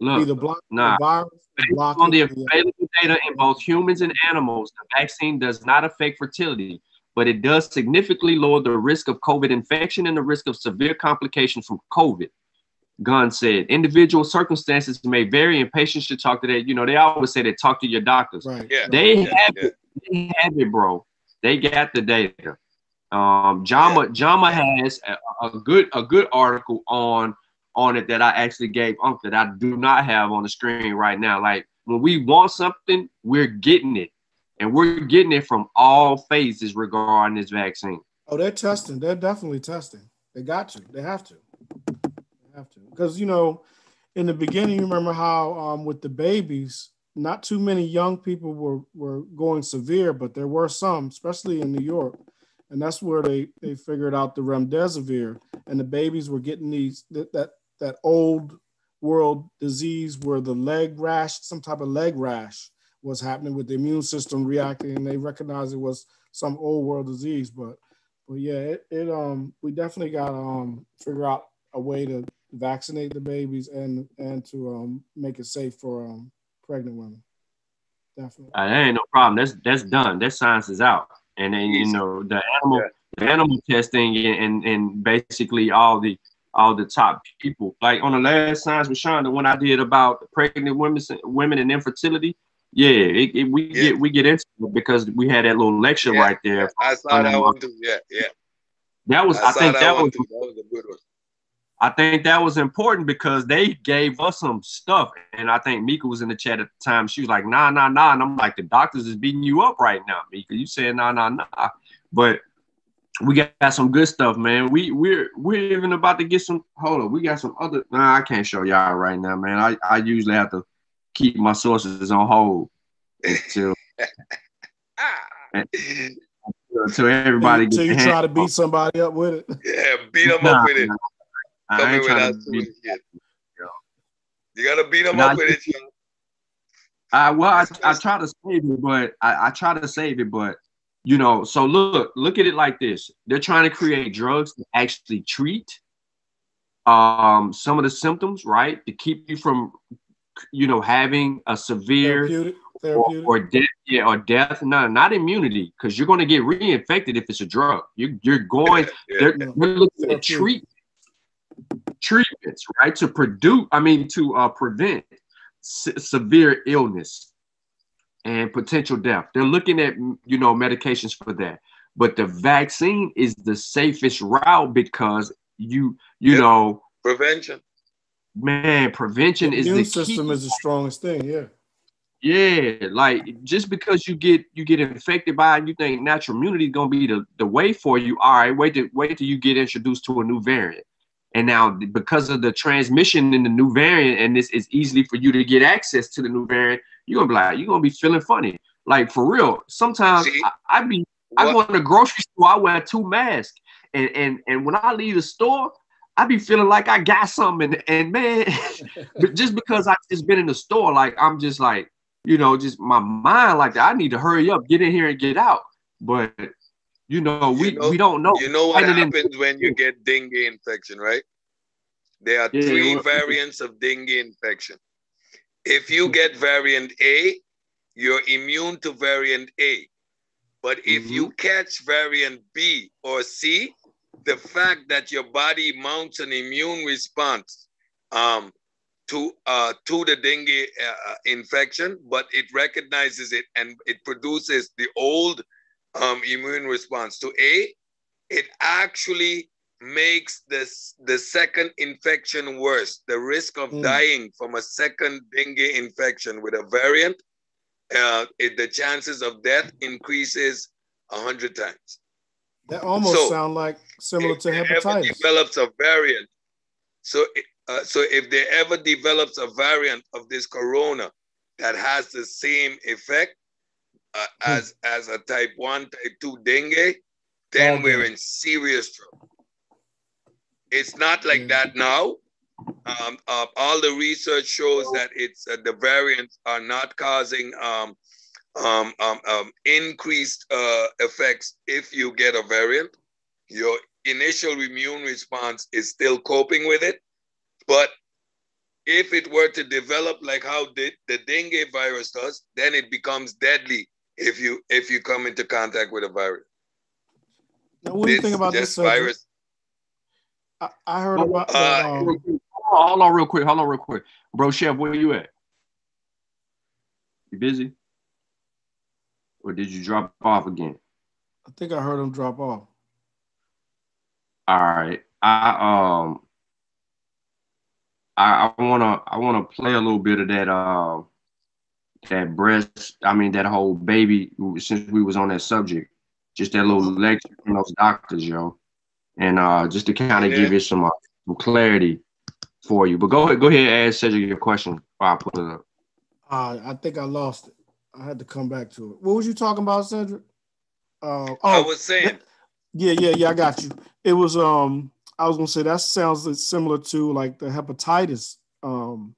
E: Look, either
F: block nah. the virus.
E: Based on the available data in both humans and animals, the vaccine does not affect fertility, but it does significantly lower the risk of COVID infection and the risk of severe complications from COVID. Gunn said, individual circumstances may vary and patients should talk to that. You know, they always say they talk to your doctors.
F: Right.
A: Yeah.
E: They
A: yeah.
E: have yeah. it. They have it, bro. They got the data. Um, JAMA JAMA has a, a, good a good article on on it that I actually gave Unc that I do not have on the screen right now. Like when we want something, we're getting it, and we're getting it from all phases regarding this vaccine.
F: Oh, they're testing. They're definitely testing. They got to. They have to have to. Because you know in the beginning you remember how um, with the babies not too many young people were were going severe but there were some especially in new york. And that's where they they figured out the remdesivir. And the babies were getting these that that, that old world disease where the leg rash some type of leg rash was happening with the immune system reacting and they recognized it was some old world disease. But but yeah it, it um we definitely got to um figure out a way to vaccinate the babies and and to um, make it safe for um, pregnant women. Definitely. Uh,
E: that ain't no problem. That's that's done. That science is out. And then you know the animal yeah. the animal testing and and basically all the all the top people. Like on the last science with Sean, the one I did about pregnant women women and infertility. Yeah, it, it, we yeah. get we get into it because we had that little lecture yeah. right there.
A: I saw that one too. Yeah, yeah.
E: That was I, I think that, that was,
A: that was a good one.
E: I think that was important because they gave us some stuff. And I think Mika was in the chat at the time. She was like, nah, nah, nah. And I'm like, the doctors is beating you up right now, Mika. You saying nah, nah, nah. But we got some good stuff, man. We we're we're even about to get some hold on. We got some other nah, I can't show y'all right now, man. I, I usually have to keep my sources on hold until until everybody
F: until you try to beat somebody up with it.
A: Yeah, beat them nah, up with it. Come in without doing shit. You gotta beat them up with it,
E: yo. well, I, I try to save it, but I, I try to save it, but you know, so look, look at it like this. They're trying to create drugs to actually treat um some of the symptoms, right? To keep you from you know having a severe
F: Therapeutic.
E: or,
F: Therapeutic.
E: or death, yeah, or death. No, not immunity, because you're going to get reinfected if it's a drug. You, you're going.
A: Yeah,
E: They're,
F: No.
E: they're looking at
F: Therapeutic.
E: treat treatments, right, to produce. I mean, to uh, prevent se- severe illness and potential death. They're looking at you know medications for that. But the vaccine is the safest route because you you
A: Yeah.
E: know
A: Prevention.
E: man prevention
F: The
E: is the
F: system
E: key.
F: is the strongest thing. Yeah.
E: Yeah, like just because you get you get infected by it, you think natural immunity is gonna be the, the way for you. All right, wait to wait till you get introduced to a new variant. And now because of the transmission in the new variant, and this is easily for you to get access to the new variant, you're gonna be like, you're gonna be feeling funny. Like for real. Sometimes
A: See?
E: I, I be I go in the grocery store, I wear two masks. And and and when I leave the store, I be feeling like I got something. And, and man, but just because I just been in the store, like I'm just like, you know, just my mind like that. I need to hurry up, get in here and get out. But you know, we
A: You know-
E: we don't know.
A: You know what happens when you get dengue infection, right? There are
E: Yeah,
A: three variants of dengue infection. If you get variant A, you're immune to variant A. But if you catch variant B or C, the fact that your body mounts an immune response um, to uh, to the dengue uh, uh, infection, but it recognizes it and it produces the old um, immune response to A, it actually makes this the second infection worse. The risk of
F: Mm.
A: dying from a second dengue infection with a variant, uh, it, the chances of death increases a hundred times.
F: That almost
A: So,
F: sound like similar to hepatitis.
A: develops a variant, so uh, so if there ever develops a variant of this corona that has the same effect uh, as as a type one, type two dengue, then
F: Oh,
A: we're in serious trouble. It's not like that now. Um, uh, all the research shows that it's uh, the variants are not causing um, um, um, um, increased uh, effects if you get a variant. Your initial immune response is still coping with it, but if it were to develop like how the, the dengue virus does, then it becomes deadly if you if you come into contact with a virus.
F: Now, what do you think about this?
A: this virus?
F: I, I heard about that.
A: Uh,
F: Um,
E: Hold on, real quick. Hold on real quick. Bro, Chef, where you at? You busy? Or did you drop off again?
F: I think I heard him drop off.
E: All right. I um I, I wanna I wanna play a little bit of that uh that breast, I mean that whole baby since we was on that subject. Just that little lecture from those doctors, yo. And uh just to kind of
A: Yeah.
E: give you some, uh, some clarity for you. But go ahead, go ahead and ask Cedric your question while I put it up.
F: Uh, I think I lost it. I had to come back to it. What was you talking about, Cedric? Uh,
A: I
F: oh,
A: was saying,
F: yeah, yeah, yeah. I got you. It was um. I was gonna say that sounds similar to like the hepatitis um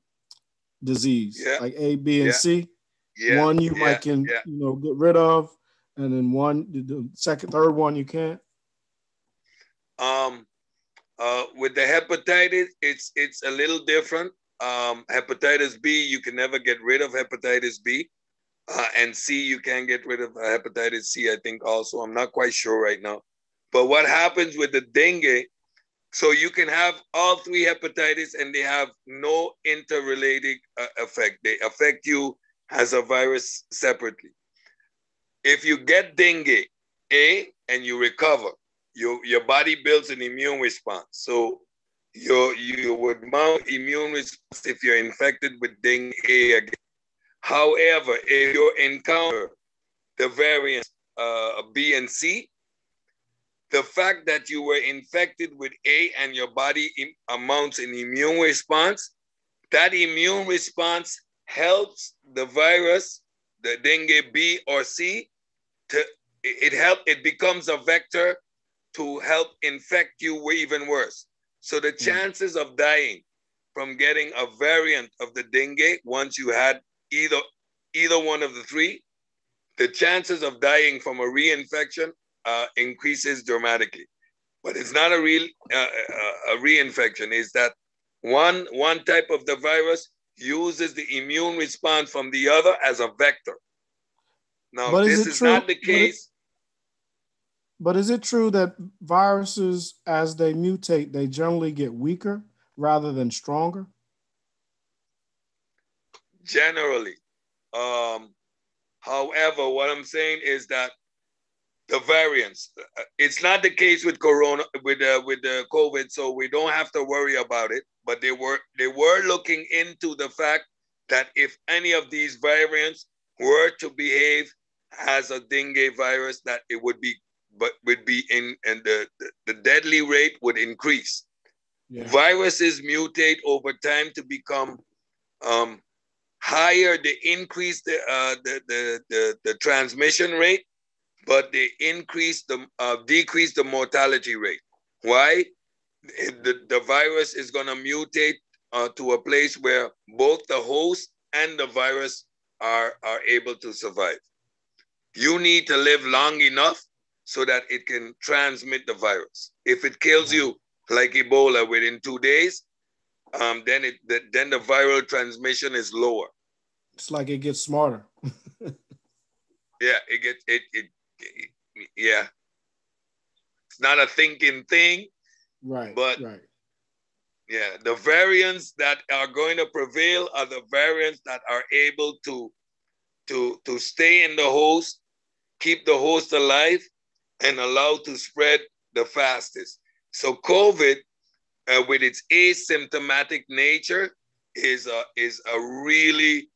F: disease,
A: Yeah.
F: like A, B, and
A: Yeah.
F: C.
A: yeah,
F: one you
A: yeah,
F: might can
A: yeah.
F: you know get rid of, and then one the- second, third one you can't.
A: Um, uh, with the hepatitis, it's it's a little different. Um, hepatitis B, you can never get rid of hepatitis B, uh, and C, you can get rid of uh, hepatitis C. I think also. I'm not quite sure right now. But what happens with the dengue? So you can have all three hepatitis, and they have no interrelated uh, effect. They affect you as a virus separately. If you get dengue A and you recover, your your body builds an immune response. So your you would mount immune response if you're infected with dengue A again. However, if you encounter the variants uh, B and C, the fact that you were infected with A and your body im- mounts an immune response, that immune response helps the virus, the dengue B or C, to it help it becomes a vector to help infect you even worse. So the chances of dying from getting a variant of the dengue once you had either either one of the three, the chances of dying from a reinfection uh, increases dramatically. But it's not a real uh, uh a reinfection. Is that one one type of the virus uses the immune response from the other as a vector. Now, but this is, is not the case.
F: But is it true that viruses, as they mutate, they generally get weaker rather than stronger?
A: Generally. Um, however, what I'm saying is that the variants, uh, it's not the case with corona, with uh, with the COVID, so we don't have to worry about it. But they were they were looking into the fact that if any of these variants were to behave as a dengue virus, that it would be but would be in and the, the, the deadly rate would increase. Yeah. Viruses mutate over time to become um, higher. They increase the, uh, the, the, the, the transmission rate, but they increase the uh, decrease the mortality rate. Why? The, the virus is going to mutate uh, to a place where both the host and the virus are, are able to survive. You need to live long enough so that it can transmit the virus. If it kills you like Ebola within two days, um, then it the, then the viral transmission is lower.
F: It's like it gets smarter.
A: yeah, it gets it, it yeah. It's not a thinking thing.
F: Right.
A: But
F: right.
A: Yeah, the variants that are going to prevail are the variants that are able to to to stay in the host, keep the host alive, and allow to spread the fastest. So COVID, uh, with its asymptomatic nature, is a, is a really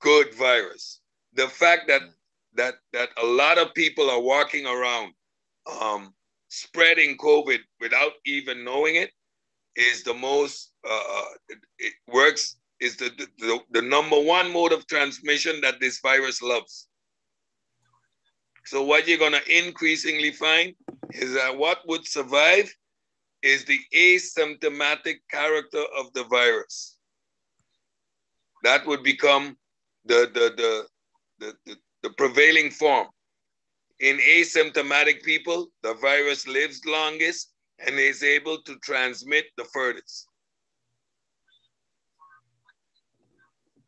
A: good virus. The fact that that that a lot of people are walking around um, spreading COVID without even knowing it is the most uh, it, it, works is the, the the number one mode of transmission that this virus loves. So what you're gonna increasingly find is that what would survive is the asymptomatic character of the virus. That would become the, the, the, the, the, the prevailing form. In asymptomatic people, the virus lives longest and is able to transmit the furthest.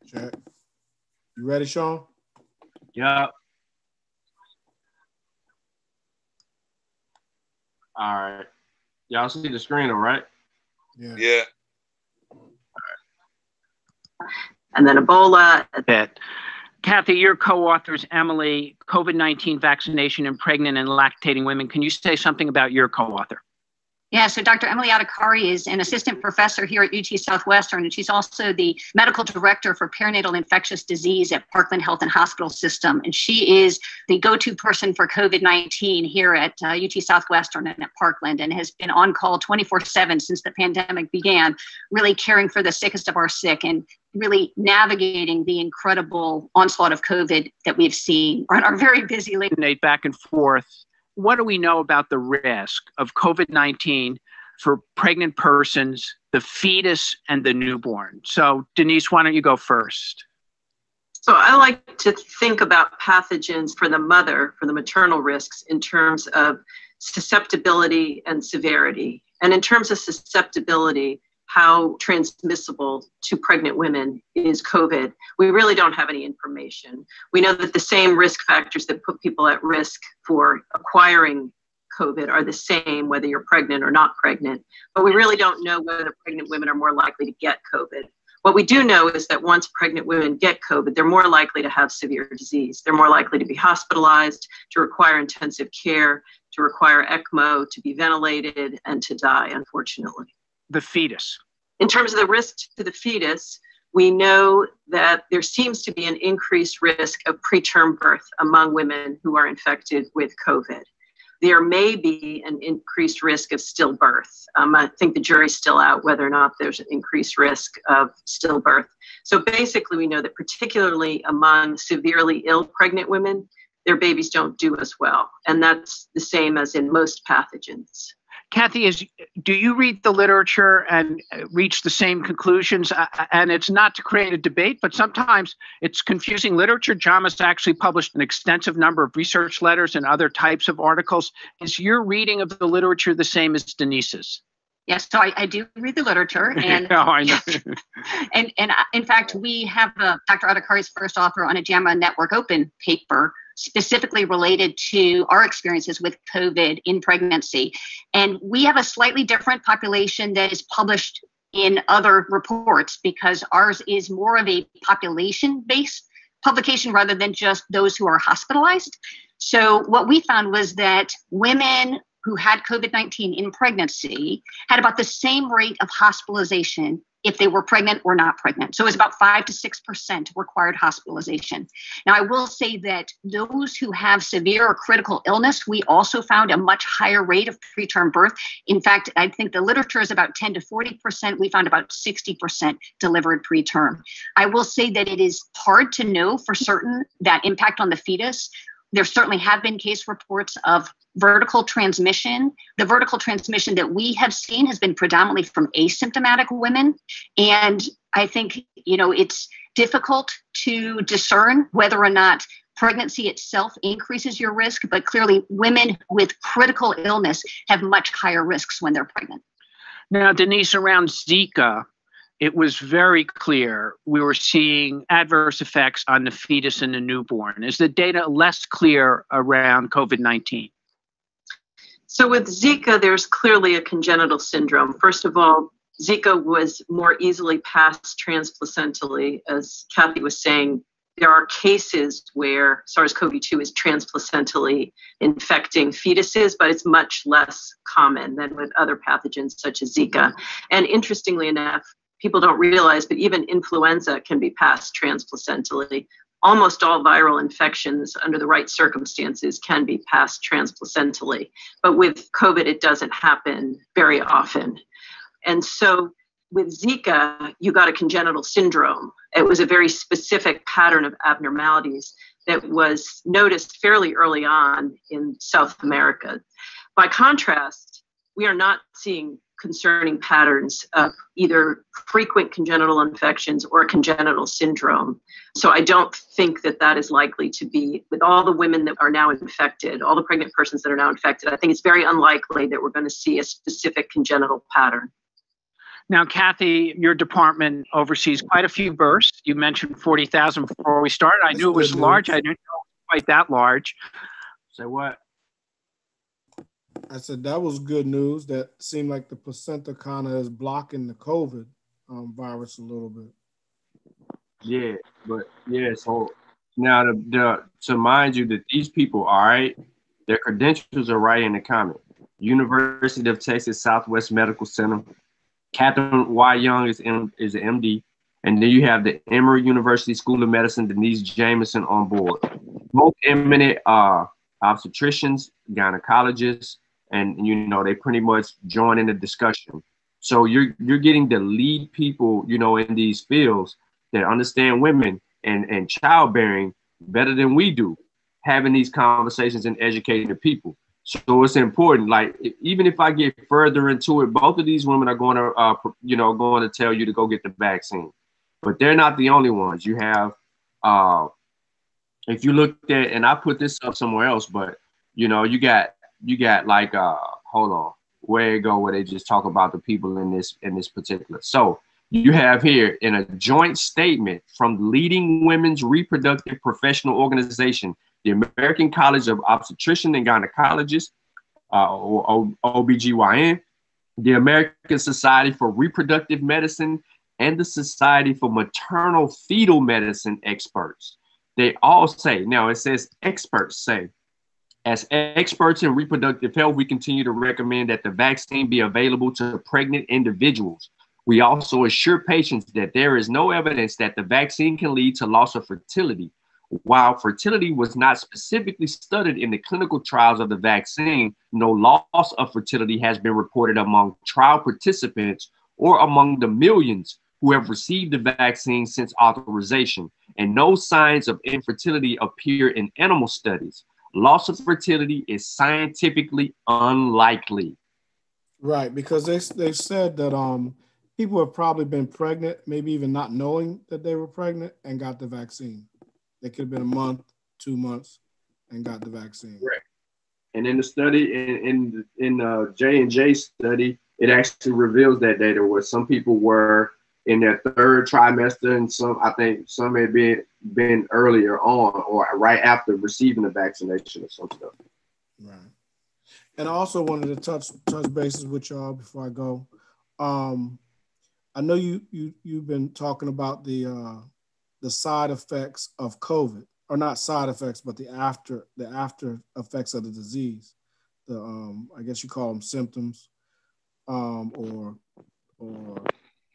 F: Check. You ready, Sean?
E: Yeah. All right. Y'all see the screen, all right?
A: Yeah. Yeah.
H: And then Ebola.
I: A bit. Kathy, your co-authors, Emily, COVID-19 vaccination in pregnant and lactating women. Can you say something about your co-author?
H: Yeah, so Dr. Emily Adhikari is an assistant professor here at UT Southwestern, and she's also the medical director for perinatal infectious disease at Parkland Health and Hospital System. And she is the go to person for COVID 19 here at uh, UT Southwestern and at Parkland, and has been on call 24 7 since the pandemic began, really caring for the sickest of our sick and really navigating the incredible onslaught of COVID that we've seen on our very busy
I: late back and forth what do we know about the risk of COVID 19 for pregnant persons, the fetus, and the newborn? So, Denise, why don't you go first?
J: So, I like to think about pathogens for the mother, for the maternal risks, in terms of susceptibility and severity. And in terms of susceptibility, how transmissible to pregnant women is COVID. We really don't have any information. We know that the same risk factors that put people at risk for acquiring COVID are the same whether you're pregnant or not pregnant, but we really don't know whether pregnant women are more likely to get COVID. What we do know is that once pregnant women get COVID, they're more likely to have severe disease. They're more likely to be hospitalized, to require intensive care, to require ECMO, to be ventilated, and to die, unfortunately
I: the fetus?
J: In terms of the risk to the fetus, we know that there seems to be an increased risk of preterm birth among women who are infected with COVID. There may be an increased risk of stillbirth. Um, I think the jury's still out whether or not there's an increased risk of stillbirth. So basically, we know that particularly among severely ill pregnant women, their babies don't do as well. And that's the same as in most pathogens.
I: Kathy, is do you read the literature and reach the same conclusions? Uh, and it's not to create a debate, but sometimes it's confusing literature. JAMA's actually published an extensive number of research letters and other types of articles. Is your reading of the literature the same as Denise's?
H: Yes, so I, I do read the literature, and and and uh, in fact, we have uh, Dr. Adhikari's first author on a JAMA Network Open paper specifically related to our experiences with COVID in pregnancy, and we have a slightly different population that is published in other reports because ours is more of a population-based publication rather than just those who are hospitalized. So what we found was that women who had COVID 19 in pregnancy had about the same rate of hospitalization if they were pregnant or not pregnant. So it was about 5 to 6% required hospitalization. Now, I will say that those who have severe or critical illness, we also found a much higher rate of preterm birth. In fact, I think the literature is about 10 to 40%. We found about 60% delivered preterm. I will say that it is hard to know for certain that impact on the fetus there certainly have been case reports of vertical transmission. The vertical transmission that we have seen has been predominantly from asymptomatic women. And I think, you know, it's difficult to discern whether or not pregnancy itself increases your risk, but clearly women with critical illness have much higher risks when they're pregnant.
I: Now, Denise, around Zika, it was very clear we were seeing adverse effects on the fetus and the newborn. Is the data less clear around COVID 19?
J: So, with Zika, there's clearly a congenital syndrome. First of all, Zika was more easily passed transplacentally. As Kathy was saying, there are cases where SARS CoV 2 is transplacentally infecting fetuses, but it's much less common than with other pathogens such as Zika. And interestingly enough, people don't realize, but even influenza can be passed transplacentally. Almost all viral infections, under the right circumstances, can be passed transplacentally. But with COVID, it doesn't happen very often. And so with Zika, you got a congenital syndrome. It was a very specific pattern of abnormalities that was noticed fairly early on in South America. By contrast, we are not seeing concerning patterns of either frequent congenital infections or congenital syndrome. So I don't think that that is likely to be, with all the women that are now infected, all the pregnant persons that are now infected, I think it's very unlikely that we're going to see a specific congenital pattern.
I: Now, Kathy, your department oversees quite a few births. You mentioned 40,000 before we started. I knew it was large. I didn't know it was quite that large. So what?
F: I said that was good news. That seemed like the placenta kind of is blocking the COVID um, virus a little bit.
E: Yeah, but yeah. So now the, the to mind you that these people, all right, their credentials are right in the comment. University of Texas Southwest Medical Center. Catherine Y. Spong is M, is an MD, and then you have the Emory University School of Medicine, Denise Jamieson on board. Most eminent uh, obstetricians, gynecologists, and you know they pretty much join in the discussion. So you're you're getting the lead people, you know, in these fields that understand women and and childbearing better than we do, having these conversations and educating the people. So it's important. Like even if I get further into it, both of these women are going to, uh, you know, going to tell you to go get the vaccine, but they're not the only ones. You have, uh, if you look at, and I put this up somewhere else, but you know, you got you got like uh hold on where it go where they just talk about the people in this in this particular. So you have here in a joint statement from leading women's reproductive professional organization the american college of obstetrician and gynecologists uh, obgyn the american society for reproductive medicine and the society for maternal fetal medicine experts. They all say now it says experts say as experts in reproductive health, we continue to recommend that the vaccine be available to pregnant individuals. We also assure patients that there is no evidence that the vaccine can lead to loss of fertility. While fertility was not specifically studied in the clinical trials of the vaccine, no loss of fertility has been reported among trial participants or among the millions who have received the vaccine since authorization, and no signs of infertility appear in animal studies loss of fertility is scientifically unlikely.
F: Right, because they they said that um people have probably been pregnant, maybe even not knowing that they were pregnant, and got the vaccine. They could have been a month, two months, and got the vaccine.
E: Right. And in the study, in in, in the J and J study, it actually reveals that data where some people were in their third trimester, and some I think some may been been earlier on or right after receiving the vaccination or some stuff.
F: Right. And I also wanted to touch touch bases with y'all before I go. Um, I know you you you've been talking about the uh, the side effects of COVID, or not side effects, but the after the after effects of the disease. The um, I guess you call them symptoms, um, or or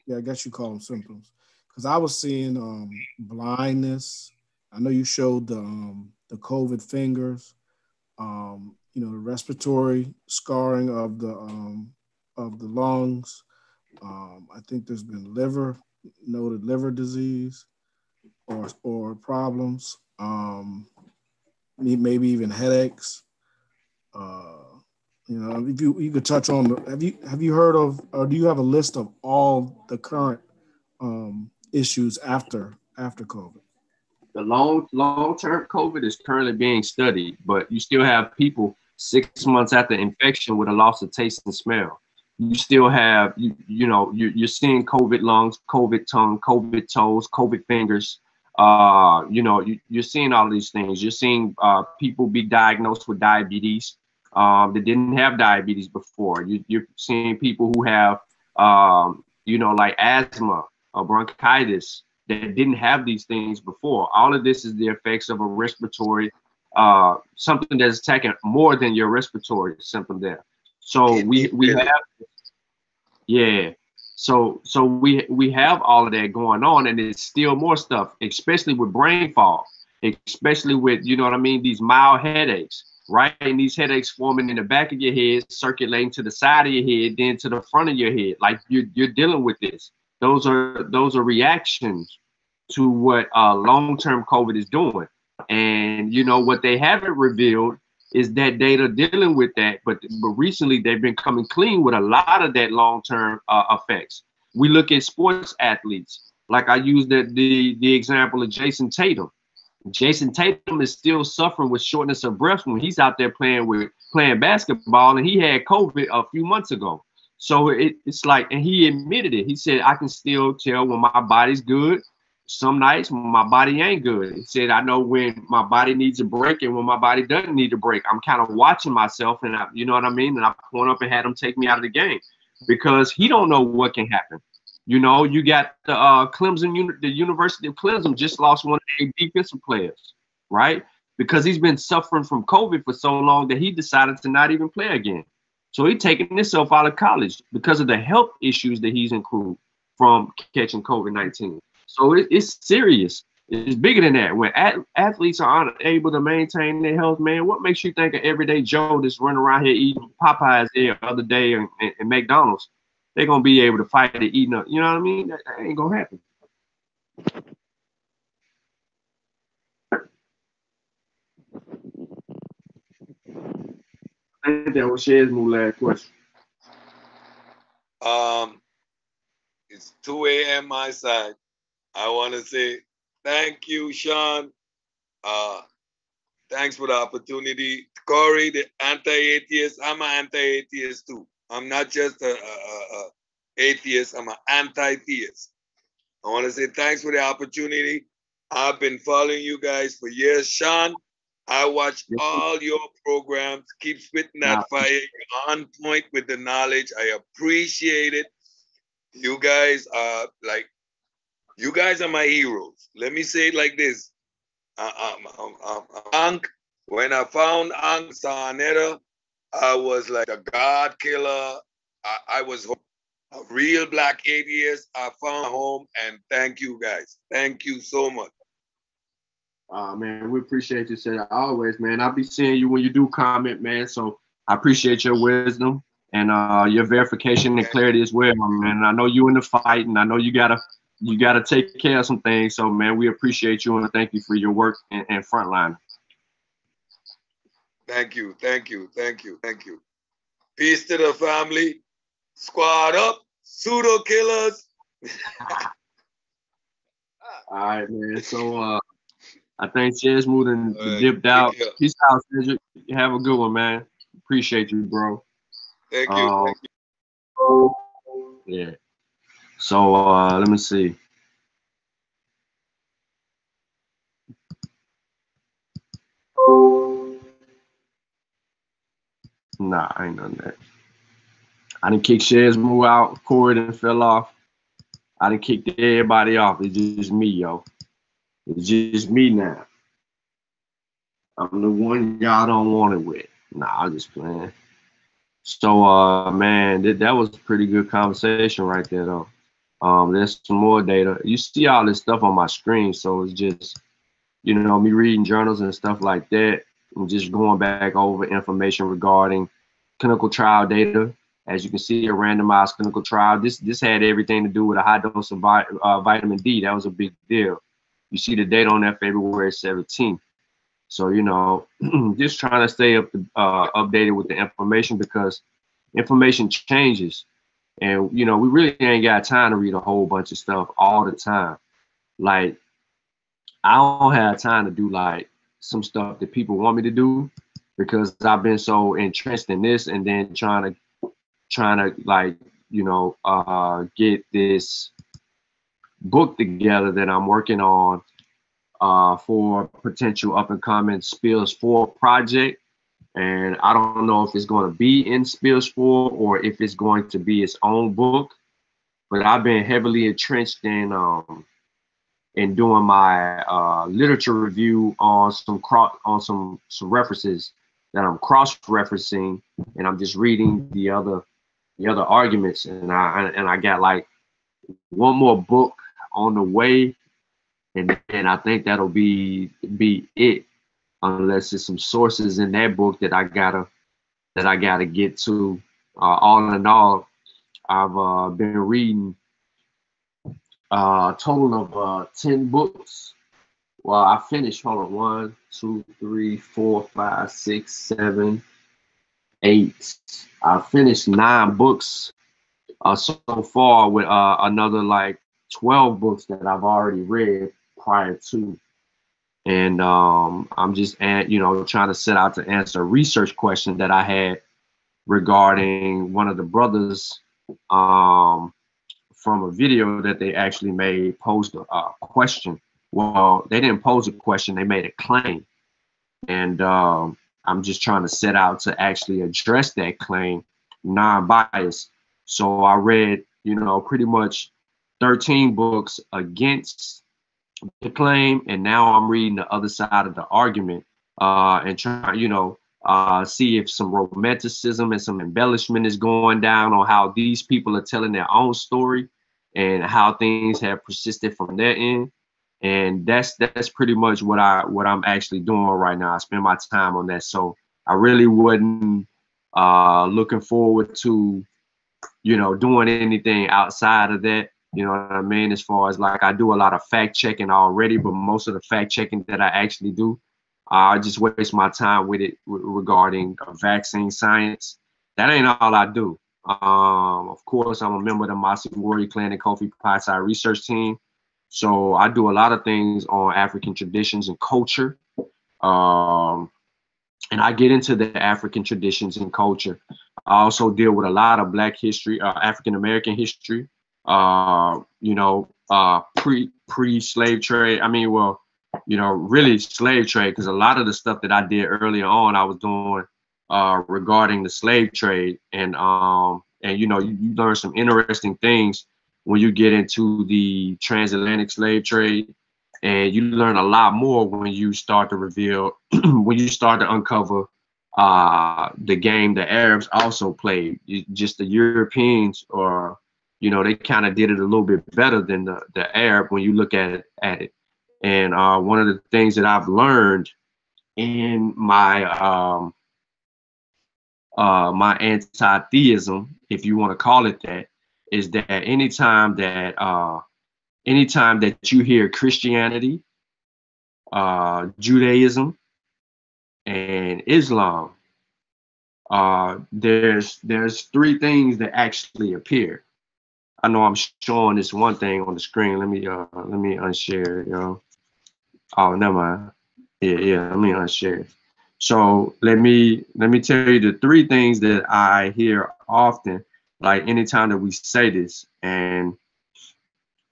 F: yeah, I guess you call them symptoms. Because I was seeing um, blindness. I know you showed the um, the COVID fingers. Um, you know, the respiratory scarring of the um, of the lungs. Um, I think there's been liver noted liver disease or or problems. Um, maybe even headaches. Uh, you know, if you you could touch on have you have you heard of or do you have a list of all the current um, issues after after COVID?
E: The long long term COVID is currently being studied, but you still have people six months after infection with a loss of taste and smell. You still have you you know you, you're seeing COVID lungs, COVID tongue, COVID toes, COVID fingers. Uh, you know you, you're seeing all these things. You're seeing uh, people be diagnosed with diabetes um, that didn't have diabetes before. You, you're seeing people who have, um, you know, like asthma or bronchitis that didn't have these things before. All of this is the effects of a respiratory, uh, something that's attacking more than your respiratory symptom there. So we we have, yeah. So so we we have all of that going on, and it's still more stuff, especially with brain fog, especially with you know what I mean, these mild headaches right? And these headaches forming in the back of your head, circulating to the side of your head, then to the front of your head. Like you're, you're dealing with this. Those are those are reactions to what uh, long-term COVID is doing. And you know what they haven't revealed is that data dealing with that. But but recently they've been coming clean with a lot of that long-term uh, effects. We look at sports athletes, like I used the, the the example of Jayson Tatum Jayson Tatum is still suffering with shortness of breath when he's out there playing with playing basketball, and he had COVID a few months ago. So it, it's like, and he admitted it. He said, "I can still tell when my body's good. Some nights my body ain't good." He said, "I know when my body needs a break and when my body doesn't need a break. I'm kind of watching myself, and I, you know what I mean. And I point up and had him take me out of the game because he don't know what can happen. You know, you got the uh, Clemson, the University of Clemson just lost one of their defensive players, right? Because he's been suffering from COVID for so long that he decided to not even play again. So he's taking himself out of college because of the health issues that he's incurred from catching COVID 19. So it, it's serious. It's bigger than that. When athletes are unable to maintain their health, man, what makes you think of everyday Joe that's running around here eating Popeyes the other day and, and, and McDonald's? They're gonna be able to fight it eating up. You know what I mean? That, that ain't gonna happen. That was last question.
A: Um, it's 2 a.m. my side. I want to say thank you, Sean. Uh, thanks for the opportunity. Corey, the anti-atheist, I'm an anti-atheist too. I'm not just a, a, a atheist. I'm an anti-theist. I want to say thanks for the opportunity. I've been following you guys for years, Sean. I watch all your programs. Keep spitting that fire. You're on point with the knowledge. I appreciate it. You guys are like, you guys are my heroes. Let me say it like this. Uh, um, um, um, when I found Ang Saaneta, I was like a God killer. I, I was a real black atheist. I found home and thank you guys. Thank you so much.
E: Uh, man, we appreciate you, sir. Always, man. I'll be seeing you when you do comment, man. So I appreciate your wisdom and uh, your verification and clarity as well, man. I know you in the fight, and I know you gotta you gotta take care of some things. So, man, we appreciate you and thank you for your work and, and frontline.
A: Thank you, thank you, thank you, thank you. Peace to the family. Squad up, pseudo killers.
E: All right, man. So uh I think Chaz moved and
A: right,
E: dipped out. Peace out, Cedric. Have a good one, man. Appreciate you, bro.
A: Thank you.
E: Um,
A: thank you.
E: Yeah. So uh let me see. Nah, I ain't done that. I didn't kick Shaz move out. Corey done fell off. I didn't kick everybody off. It's just me, yo. It's just me now. I'm the one y'all don't want it with. Nah, I'm just playing. So, uh, man, that, that was pretty good conversation right there, though. Um, there's some more data. You see all this stuff on my screen, so it's just, you know, me reading journals and stuff like that, and just going back over information regarding clinical trial data. As you can see, a randomized clinical trial. This this had everything to do with a high dose of vi- uh, vitamin D. That was a big deal. You see the date on that February 17th. So you know, just trying to stay up uh, updated with the information because information changes, and you know we really ain't got time to read a whole bunch of stuff all the time. Like I don't have time to do like some stuff that people want me to do because I've been so entrenched in this, and then trying to trying to like you know uh, get this book together that I'm working on uh, for potential up and coming Spills 4 project. And I don't know if it's going to be in Spills 4 or if it's going to be its own book. But I've been heavily entrenched in um, in doing my uh, literature review on some cross on some some references that I'm cross referencing, and I'm just reading the other the other arguments, and I and I got like one more book on the way and then I think that'll be be it, unless there's some sources in that book that I gotta that I gotta get to. Uh, all in all, I've uh, been reading uh, a total of uh, ten books. Well, I finished. Hold on, one, two, three, four, five, six, seven, eight. I finished nine books uh, so far with uh, another like 12 books that I've already read prior to. And um, I'm just, you know, trying to set out to answer a research question that I had regarding one of the brothers um, from a video that they actually made posed a, a question. Well, they didn't pose a question, they made a claim. And um, I'm just trying to set out to actually address that claim non-biased. So I read, you know, pretty much 13 books against the claim, and now I'm reading the other side of the argument uh, and trying, you know, uh, see if some romanticism and some embellishment is going down on how these people are telling their own story and how things have persisted from their end. And that's that's pretty much what I what I'm actually doing right now. I spend my time on that. So I really wouldn't uh looking forward to you know doing anything outside of that you know what I mean? As far as like I do a lot of fact checking already, but most of the fact checking that I actually do, I just waste my time with it re- regarding vaccine science. That ain't all I do. Um, of course, I'm a member of the Mossy Warrior Clan and Kofi Pi research team. So I do a lot of things on African traditions and culture. Um, and I get into the African traditions and culture. I also deal with a lot of Black history, uh, African American history, uh, you know, uh, pre pre slave trade. I mean, well, you know, really slave trade because a lot of the stuff that I did earlier on, I was doing uh, regarding the slave trade, and um, and you know, you, you learn some interesting things when you get into the transatlantic slave trade, and you learn a lot more when you start to reveal, when you start to uncover uh, the game the Arabs also played. Just the Europeans or you know, they kind of did it a little bit better than the, the Arab when you look at it at it. And uh, one of the things that I've learned in my um, uh, my anti-theism, if you want to call it that, is that anytime that uh, anytime that you hear Christianity, uh, Judaism, and Islam, uh, there's there's three things that actually appear. I know I'm showing this one thing on the screen. Let me uh let me unshare yo. Oh, never mind. Yeah, yeah, let me unshare. So let me let me tell you the three things that I hear often, like anytime that we say this, and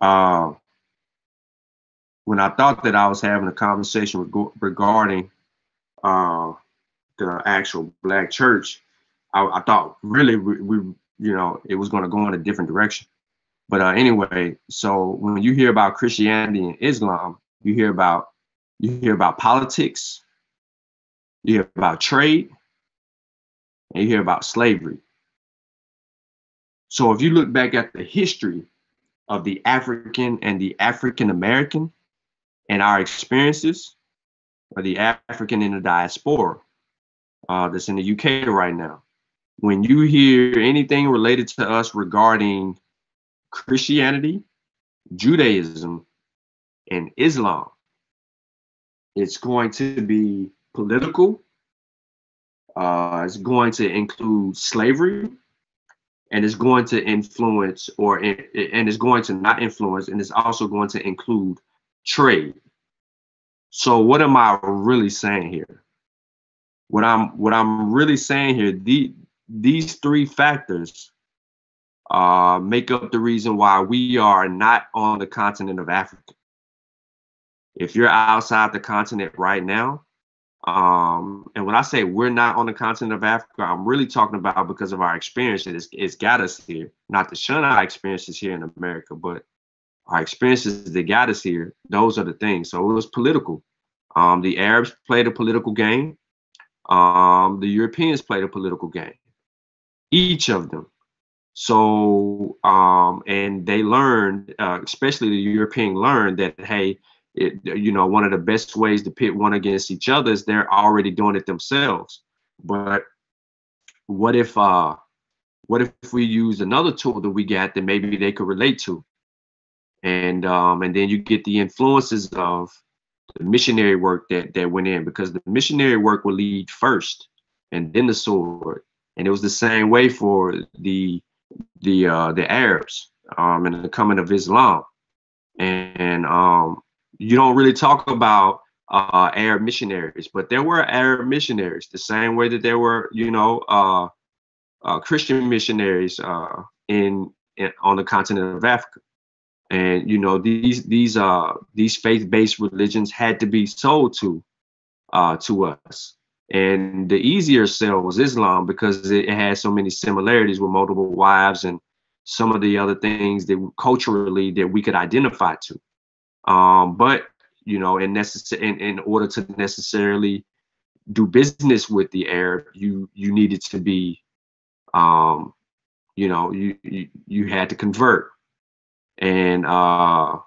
E: uh when I thought that I was having a conversation regarding uh the actual black church, I, I thought really we, we, you know it was going to go in a different direction. But uh, anyway, so when you hear about Christianity and Islam, you hear about you hear about politics, you hear about trade, and you hear about slavery. So if you look back at the history of the African and the African American and our experiences, or the African in the diaspora uh, that's in the UK right now, when you hear anything related to us regarding Christianity, Judaism, and Islam. It's going to be political. Uh, it's going to include slavery, and it's going to influence, or and it's going to not influence, and it's also going to include trade. So, what am I really saying here? What I'm what I'm really saying here, the, these three factors uh, make up the reason why we are not on the continent of Africa. If you're outside the continent right now, um, and when I say we're not on the continent of Africa, I'm really talking about because of our experiences. It's, it's got us here, not to shun our experiences here in America, but our experiences that got us here. Those are the things. So it was political. Um, the Arabs played a political game. Um, the Europeans played a political game. Each of them. So, um, and they learned, uh, especially the European learned that, hey, it, you know, one of the best ways to pit one against each other is they're already doing it themselves. But what if, uh, what if we use another tool that we got that maybe they could relate to? And um, and then you get the influences of the missionary work that that went in because the missionary work will lead first, and then the sword. And it was the same way for the the uh, the Arabs um, and the coming of Islam, and um, you don't really talk about uh, Arab missionaries, but there were Arab missionaries the same way that there were, you know, uh, uh, Christian missionaries uh, in, in, on the continent of Africa, and you know these these uh these faith-based religions had to be sold to uh, to us. And the easier sell was Islam because it, has so many similarities with multiple wives and some of the other things that culturally that we could identify to. Um, but you know, in necess- in, in order to necessarily do business with the Arab, you you needed to be, um, you know, you you, you had to convert. And uh,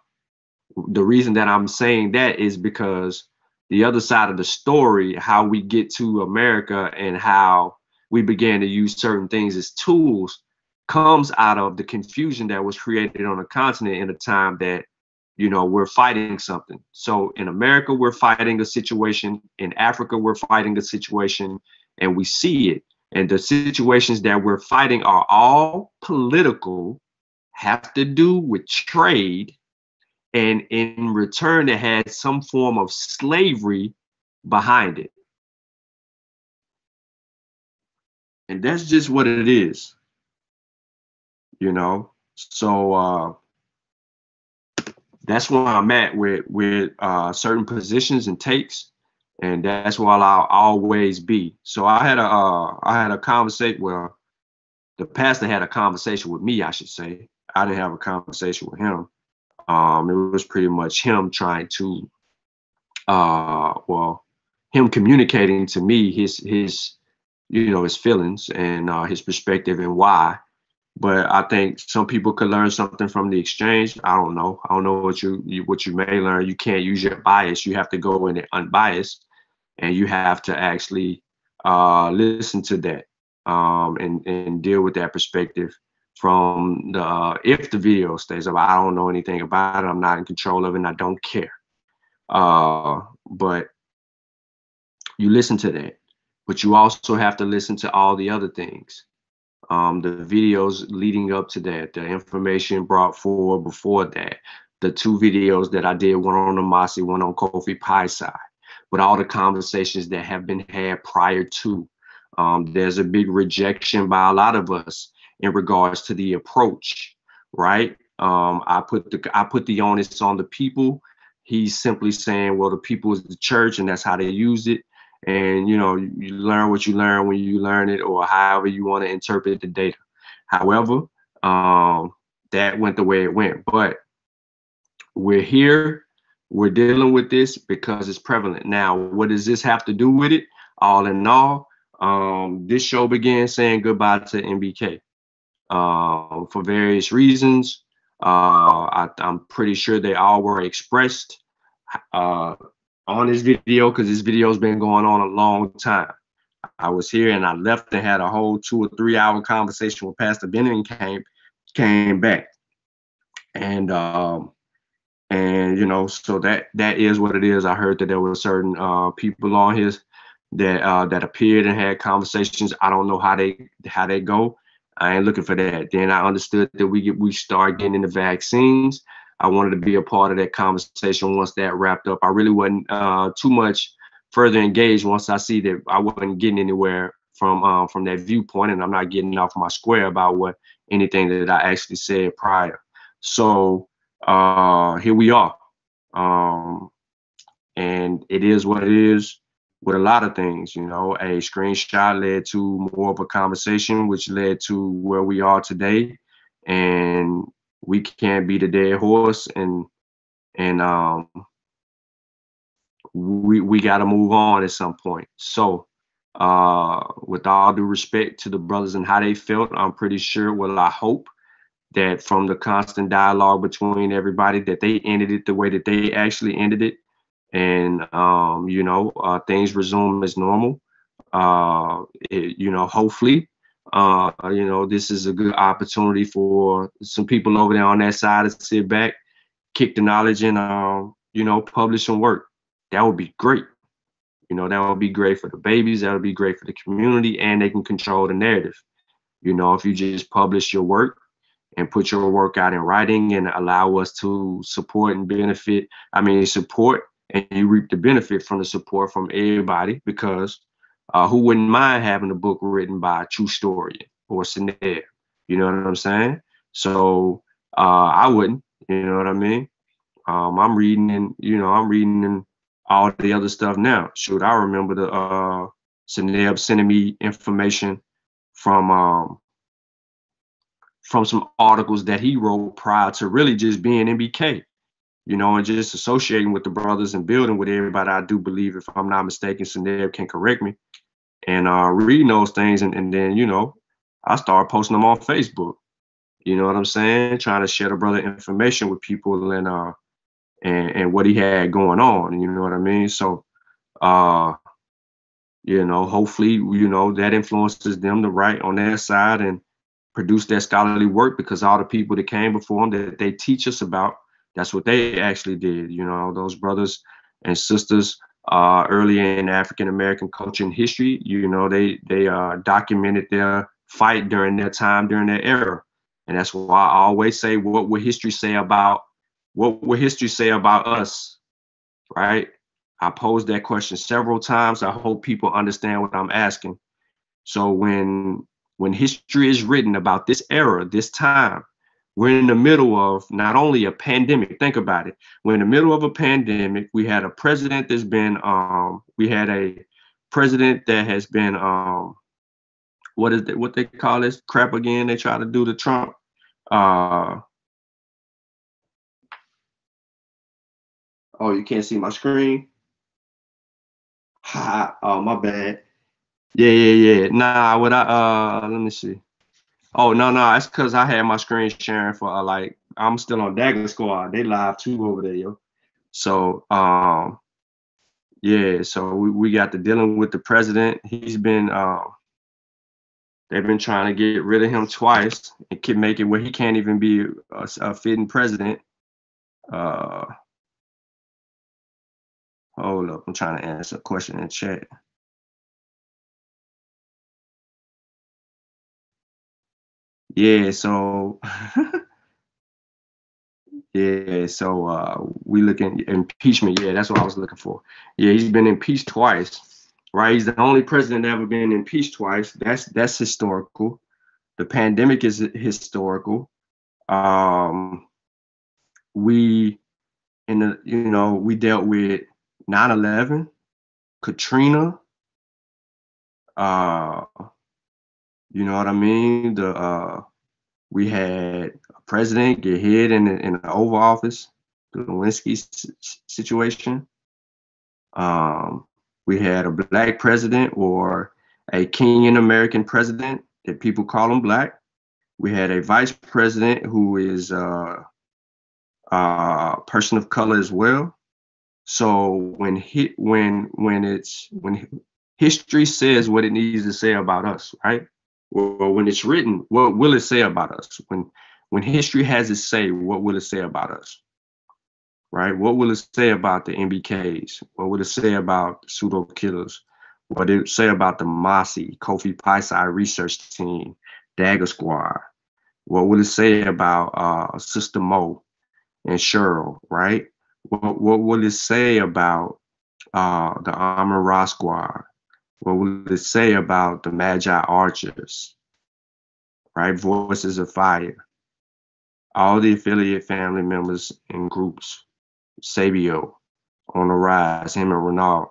E: the reason that I'm saying that is because the other side of the story, how we get to America and how we began to use certain things as tools, comes out of the confusion that was created on the continent in a time that, you know, we're fighting something. So in America, we're fighting a situation. In Africa, we're fighting a situation, and we see it. And the situations that we're fighting are all political, have to do with trade, and in return it had some form of slavery behind it and that's just what it is you know so uh that's where i'm at with with uh certain positions and takes and that's where i'll always be so i had a uh i had a conversation well the pastor had a conversation with me i should say i didn't have a conversation with him um, it was pretty much him trying to, uh, well, him communicating to me his his, you know, his feelings and uh, his perspective and why. But I think some people could learn something from the exchange. I don't know. I don't know what you, you what you may learn. You can't use your bias. You have to go in it unbiased, and you have to actually uh, listen to that um, and and deal with that perspective from the uh, if the video stays up. I don't know anything about it. I'm not in control of it and I don't care. Uh, but you listen to that but you also have to listen to all the other things. Um, the videos leading up to that, the information brought forward before that, the two videos that I did, one on Amasi, one on Kofi side, but all the conversations that have been had prior to. Um, there's a big rejection by a lot of us in regards to the approach, right? Um, I put the I put the onus on the people. He's simply saying, well, the people is the church, and that's how they use it. And you know, you, learn what you learn when you learn it, or however you want to interpret the data. However, um, that went the way it went. But we're here, we're dealing with this because it's prevalent. Now, what does this have to do with it? All in all, um, this show began saying goodbye to MBK uh, for various reasons. Uh, I, am pretty sure they all were expressed uh, on this video because this video's been going on a long time. I was here and I left and had a whole two or three hour conversation with Pastor Bennett came came back. And um, and you know, so that that is what it is. I heard that there were certain uh, people on his that uh, that appeared and had conversations. I don't know how they how they go. I ain't looking for that. Then I understood that we get we start getting the vaccines. I wanted to be a part of that conversation once that wrapped up. I really wasn't uh, too much further engaged once I see that I wasn't getting anywhere from uh, from that viewpoint, and I'm not getting off my square about what anything that I actually said prior. So uh, here we are, um, and it is what it is with a lot of things. You know, a screenshot led to more of a conversation, which led to where we are today, and we can't be the dead horse, and and um, we we got to move on at some point. So. Uh, with all due respect to the brothers and how they felt, I'm pretty sure. Well, I hope that from the constant dialogue between everybody that they ended it the way that they actually ended it and um, you know uh, things resume as normal. Uh, it, you know, hopefully, uh, you know, this is a good opportunity for some people over there on that side to sit back, kick the knowledge, and um, you know, publish some work. That would be great. You know, that would be great for the babies. That would be great for the community, and they can control the narrative. You know, if you just publish your work and put your work out in writing and allow us to support and benefit. I mean, support and you reap the benefit from the support from everybody because uh, who wouldn't mind having a book written by a true historian or Seneb? You know what I'm saying? So uh, I wouldn't. You know what I mean? Um, I'm reading and you know I'm reading and all the other stuff now. Shoot, I remember the uh, sending me information from um, from some articles that he wrote prior to really just being MBK you know, and just associating with the brothers and building with everybody. I do believe, if I'm not mistaken, Seneb can correct me, and uh, reading those things, and, and then you know, I start posting them on Facebook. You know what I'm saying? Trying to share the brother information with people and uh and and what he had going on. You know what I mean? So, uh, you know, hopefully, you know that influences them to write on their side and produce that scholarly work because all the people that came before them that they teach us about that's what they actually did. You know, those brothers and sisters uh, early in African American culture and history, you know, they they uh, documented their fight during their time during their era, and that's why I always say, what will history say about what will history say about us, right? I posed that question several times. I hope people understand what I'm asking. So when when history is written about this era, this time, we're in the middle of not only a pandemic think about it. We're in the middle of a pandemic. We had a president that's been um we had a president that has been um what is it what they call this crap again? They try to do to trump? Uh oh you can't see my screen? Ha oh my bad. Yeah yeah yeah. Nah what i uh let me see Oh no, no, it's because I had my screen sharing for uh, like I'm still on Dagger Squad. They live too over there, yo. So um, yeah, so we, we got the dealing with the president. He's been uh, they've been trying to get rid of him twice and can make it where he can't even be a, a fitting president. Uh, hold up, I'm trying to answer a question in chat. Yeah, so yeah, so uh, we looking impeachment. Yeah, that's what I was looking for. Yeah, he's been impeached twice, right? He's the only president ever been impeached twice. That's that's historical. The pandemic is historical. Um, we in the you know we dealt with 9/11, Katrina. Uh, you know what I mean? The uh, we had a president get hit in the, in the Oval Office, the Lewinsky situation. Um, we had a black president or a Kenyan American president that people call him black. We had a vice president who is uh, a person of color as well. So when he, when when it's when history says what it needs to say about us, right? Well, when it's written, what will it say about us? When when history has its say, what will it say about us? Right? What will it say about the MBKs? What will it say about pseudo killers? What did it say about the Mossi, Kofi Piesie research team, Dagger Squad? What will it say about uh, Sister Mo and Cheryl, right? What, what will it say about uh, the Armor Ra Squad? What will it say about the Magi Archers? Right? Voices of Fire. All the affiliate family members and groups. Sabio on the rise, him and Renard,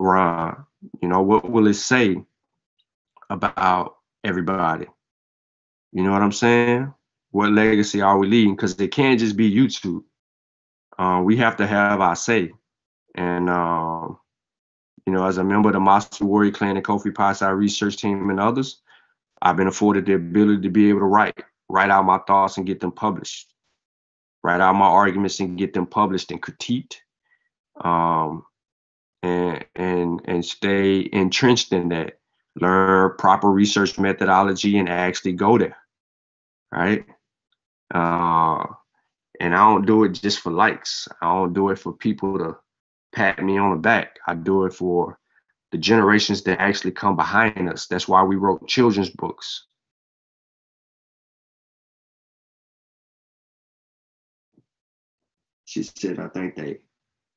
E: Ron. You know, what will it say about everybody? You know what I'm saying? What legacy are we leaving? Because it can't just be YouTube. Uh, we have to have our say. And um, you know, as a member of the Mossi Warrior Clan and Kofi Piesie research team and others, I've been afforded the ability to be able to write, write out my thoughts and get them published, write out my arguments and get them published and critiqued, um, and and and stay entrenched in that. Learn proper research methodology and actually go there, right? Uh, and I don't do it just for likes. I don't do it for people to pat me on the back. I do it for the generations that actually come behind us. That's why we wrote children's books. She said, I think they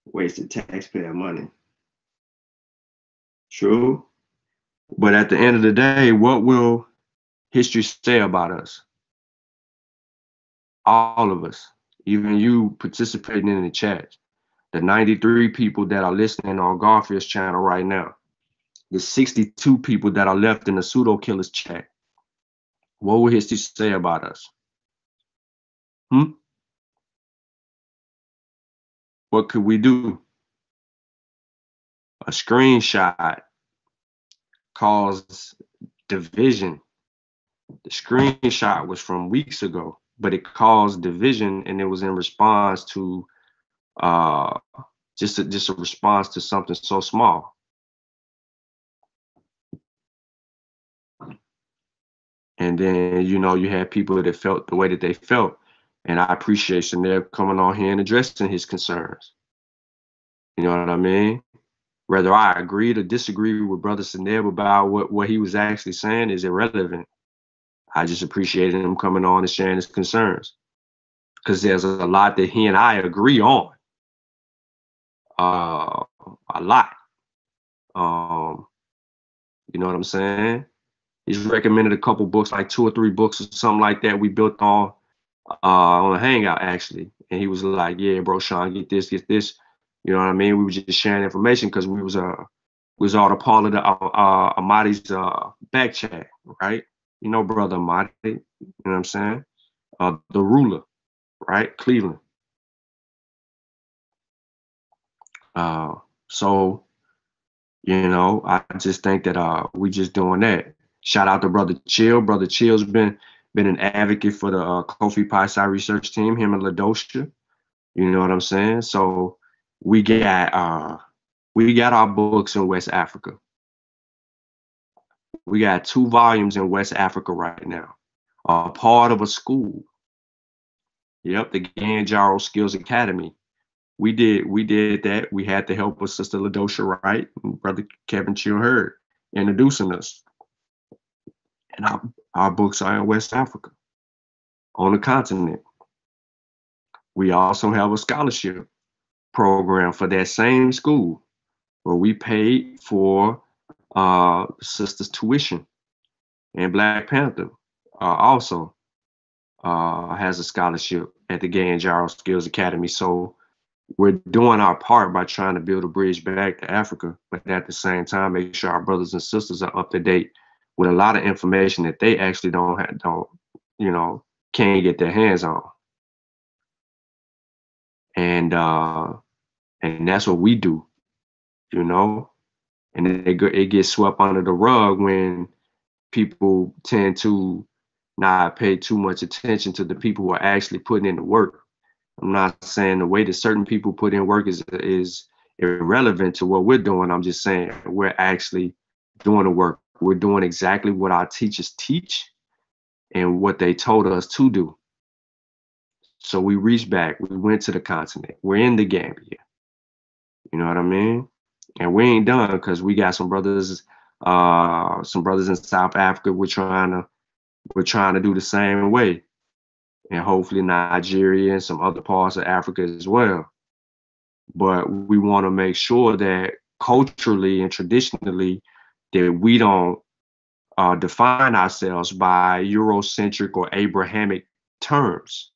E: wasted taxpayer money. True. But at the end of the day, what will history say about us? All of us, even you participating in the chat the 93 people that are listening on Garfield's channel right now, the 62 people that are left in the pseudo killers chat. What will history say about us? Hmm? What could we do? A screenshot caused division. The screenshot was from weeks ago, but it caused division and it was in response to uh, just a, just a response to something so small. And then you know you had people that felt the way that they felt, and I appreciate Chanel coming on here and addressing his concerns. You know what I mean? Whether I agree or disagree with Brother Seneb about what, what he was actually saying is irrelevant. I just appreciated him coming on and sharing his concerns. Because there's a lot that he and I agree on uh, a lot. Um, you know what I'm saying? He's recommended a couple books, like two or three books or something like that. We built on uh, on a hangout actually, and he was like, "Yeah, bro, Sean, get this, get this." You know what I mean? We were just sharing information because we was uh was all a part of the uh, uh Amadi's uh back chat, right? You know, brother Amadi. You know what I'm saying? Uh, the ruler, right? Cleveland. Uh, so, you know, I just think that uh, we just doing that. Shout out to Brother Chill. Brother Chill's been been an advocate for the uh, Kofi Piesie research team, him and Ladosha. You know what I'm saying? So we got uh, we got our books in West Africa. We got two volumes in West Africa right now. A part of a school. Yep, the Ganjaro Skills Academy we did we did that. We had to help with Sister Ladosha Wright Brother Kevin Chill Hurd introducing us. And I Our books are in West Africa, on the continent. We also have a scholarship program for that same school where we paid for uh, sisters' tuition. And Black Panther uh, also uh, has a scholarship at the Gay and Gyro Skills Academy. So we're doing our part by trying to build a bridge back to Africa, but at the same time, make sure our brothers and sisters are up to date with a lot of information that they actually don't have, don't, you know, can't get their hands on. And uh, and that's what we do, you know. And it it gets swept under the rug when people tend to not pay too much attention to the people who are actually putting in the work. I'm not saying the way that certain people put in work is is irrelevant to what we're doing. I'm just saying we're actually doing the work. We're doing exactly what our teachers teach and what they told us to do. So we reached back. We went to the continent. We're in the Gambia. You know what I mean? And we ain't done because we got some brothers, uh, some brothers in South Africa. We're trying to, we're trying to do the same way and hopefully Nigeria and some other parts of Africa as well. But we want to make sure that culturally and traditionally that we don't uh, define ourselves by Eurocentric or Abrahamic terms,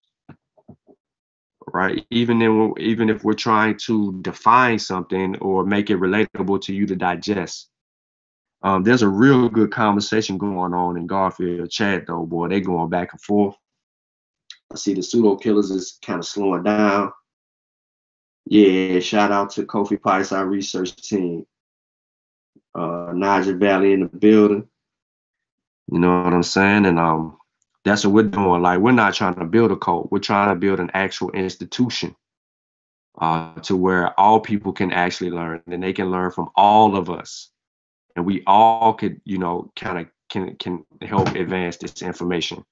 E: right? Even in, even if we're trying to define something or make it relatable to you to digest. Um, there's a real good conversation going on in Garfield chat though, boy. They going back and forth. I see the pseudo killers is kind of slowing down. Yeah, shout out to Kofi Price, our research team. Uh Niger Valley in the building. You know what I'm saying? And um that's what we're doing. Like we're not trying to build a cult. We're trying to build an actual institution uh, to where all people can actually learn and they can learn from all of us. And we all could, you know, kind of can can help advance this information.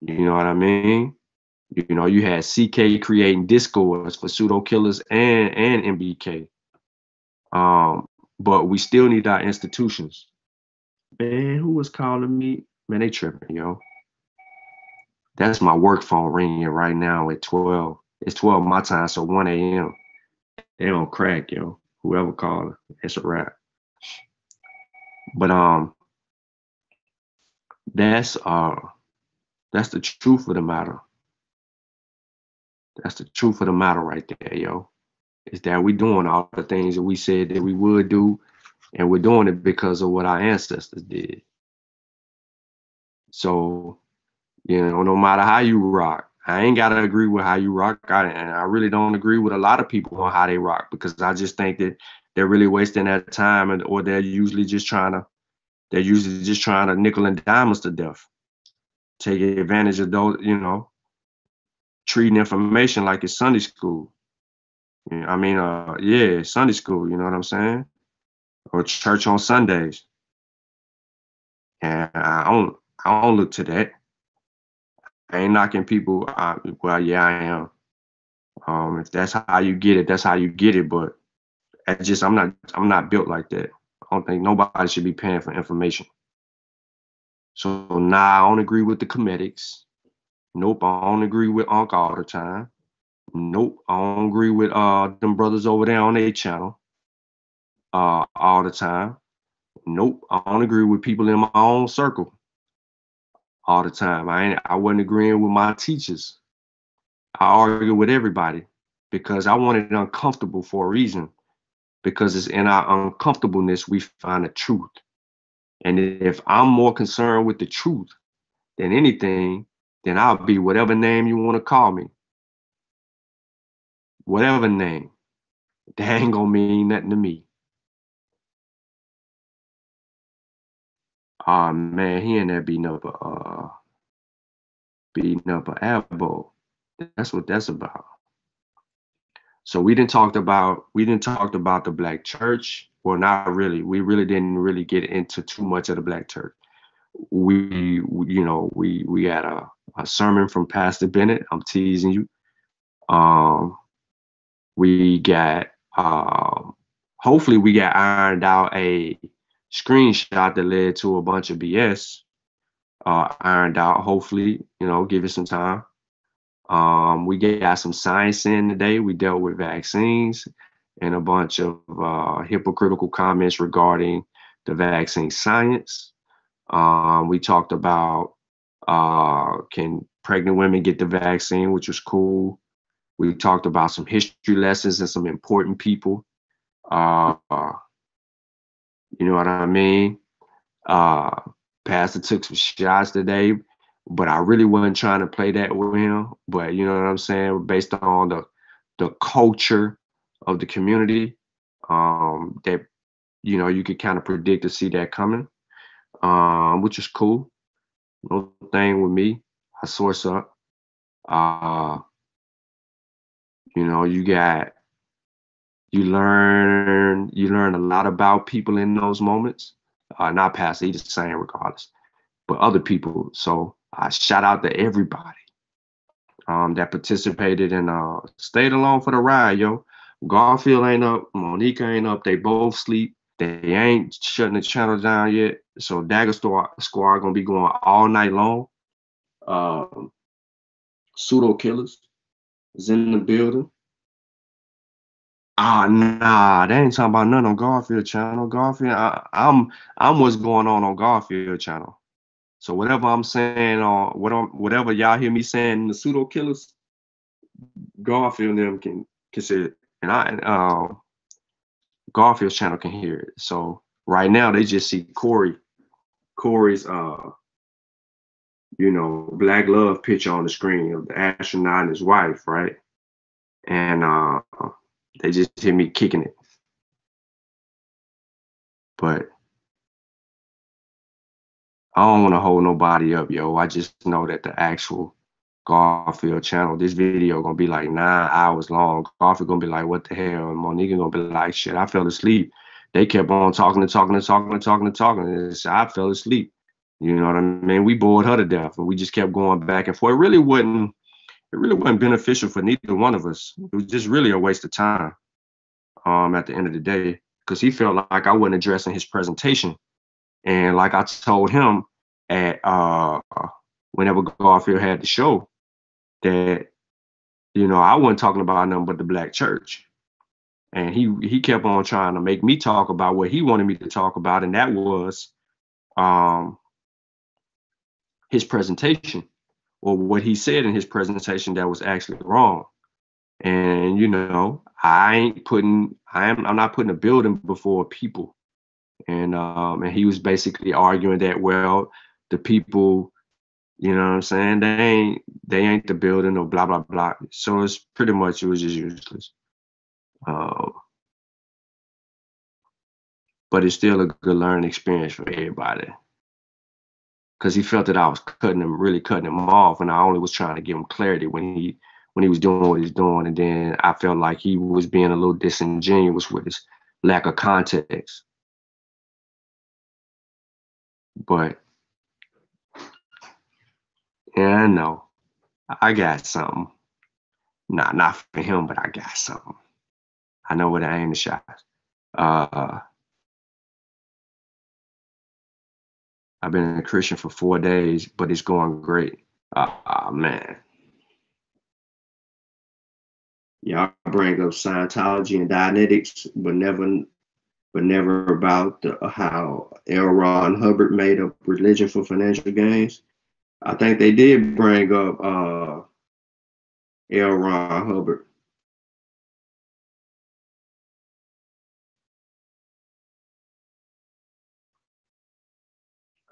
E: You know what I mean? You know, you had CK creating discords for pseudo killers and and MBK. Um, but we still need our institutions. Man, who was calling me? Man, they tripping, yo. That's my work phone ringing right now at 12. It's 12 my time, so 1 a.m. They don't crack, yo. Whoever called, it's a wrap. But um, that's uh, that's the truth of the matter. That's the truth of the matter right there, yo. Is that we're doing all the things that we said that we would do, and we're doing it because of what our ancestors did. So, you know, no matter how you rock, I ain't gotta agree with how you rock. I, and I really don't agree with a lot of people on how they rock because I just think that they're really wasting that time, and or they're usually just trying to, they're usually just trying to nickel and dime us to death, take advantage of those, you know, treating information like it's Sunday school. I mean, uh, yeah, Sunday school. You know what I'm saying? Or church on Sundays. And I don't, I don't look to that. I ain't knocking people. I, well, yeah, I am. Um, if that's how you get it, that's how you get it. But I just, I'm not, I'm not built like that. I don't think nobody should be paying for information. So now I don't agree with the comedics. Nope, I don't agree with Unc all the time. Nope, I don't agree with uh them brothers over there on their channel uh all the time. Nope, I don't agree with people in my own circle all the time. I ain't I wasn't agreeing with my teachers. I argue with everybody because I wanted it uncomfortable for a reason. Because it's in our uncomfortableness we find the truth. And if I'm more concerned with the truth than anything, then I'll be whatever name you want to call me. Whatever name. That ain't gonna mean nothing to me. Oh man, he ain't there beating up a uh, beating up a. That's what that's about. So we didn't talk about we didn't talk about the black church. Well, not really. We really didn't really get into too much of the black church. We, we you know, we we had a a sermon from Pastor Bennett. I'm teasing you. Um, we got, um, hopefully, we got ironed out a screenshot that led to a bunch of BS. uh, ironed out. Hopefully, you know, give it some time. Um, we got some science in today. We dealt with vaccines and a bunch of uh, hypocritical comments regarding the vaccine science. Um, we talked about uh, can pregnant women get the vaccine, which was cool. We talked about some history lessons and some important people. Uh, you know what I mean? Uh, Pastor took some shots today, but I really wasn't trying to play that with him. But you know what I'm saying? Based on the the culture of the community, um, that you know you could kind of predict to see that coming, um, which is cool. No thing with me. I source up. Uh, you know, you got you learn you learn a lot about people in those moments. Uh, not past, he the same regardless, but other people. So I shout out to everybody um, that participated and uh, stayed along for the ride, yo. Garfield ain't up, Monica ain't up. They both sleep. They ain't shutting the channel down yet. So Dagger Squad, gonna be going all night long. Um, pseudo killers is in the building. Ah, nah, they ain't talking about nothing on Garfield channel. Garfield, I, I'm I'm what's going on on Garfield channel. So whatever I'm saying on what I'm, whatever y'all hear me saying, the pseudo killers, Garfield them can can say it, and I uh, Garfield's channel can hear it. So right now they just see Corey, Corey's uh, you know, black love picture on the screen of the astronaut and his wife, right? And uh they just hear me kicking it. But I don't want to hold nobody up, yo. I just know that the actual Garfield channel, this video gonna be like nine hours long. Garfield gonna be like, what the hell? And Monique gonna be like, shit, I fell asleep. They kept on talking and talking and talking and talking and talking. And I fell asleep. You know what I mean? We bored her to death, and we just kept going back and forth. It really wasn't. It really wasn't beneficial for neither one of us. It was just really a waste of time. Um, at the end of the day, because he felt like I wasn't addressing his presentation, and like I told him at uh, whenever Garfield had the show, that you know I wasn't talking about nothing but the black church, and he he kept on trying to make me talk about what he wanted me to talk about, and that was um his presentation or what he said in his presentation that was actually wrong. And you know, I ain't putting I am I'm not putting a building before people. And um and he was basically arguing that well, the people, you know what I'm saying, they ain't they ain't the building or blah blah blah. So it's pretty much it was just useless. Um but it's still a good learning experience for everybody because he felt that I was cutting him, really cutting him off, and I only was trying to give him clarity when he when he was doing what he's doing, and then I felt like he was being a little disingenuous with his lack of context. But yeah, I know. I got something. Not not for him, but I got something. I know where to aim the shot. Uh I've been a Christian for four days, but it's going great. Ah, man. Y'all bring up Scientology and Dianetics, but never, but never about the, how L. Ron Hubbard made up religion for financial gains. I think they did bring up uh, L. Ron Hubbard.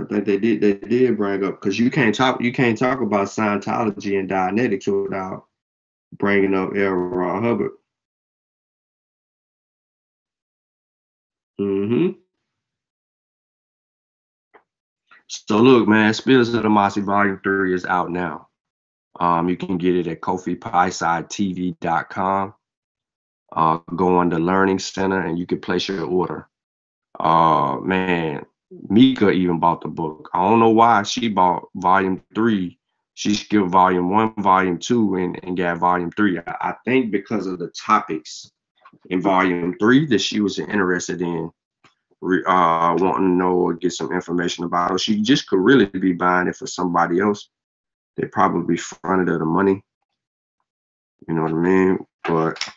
E: I think they did they did bring up because you can't talk you can't talk about Scientology and Dianetics without bringing up L. Ron Hubbard. Mm-hmm. So look, man, Spills of the Mossi Volume 3 is out now. Um, you can get it at KofiPieSideTV.com. Uh, go on the Learning Center and you can place your order. Uh, man, Mika even bought the book. I don't know why she bought volume three. She skipped volume one, volume two, and, and got volume three. I, I think because of the topics in volume three that she was interested in. Uh, wanting to know or get some information about it. She just could really be buying it for somebody else. They probably fronted her the money. You know what I mean? But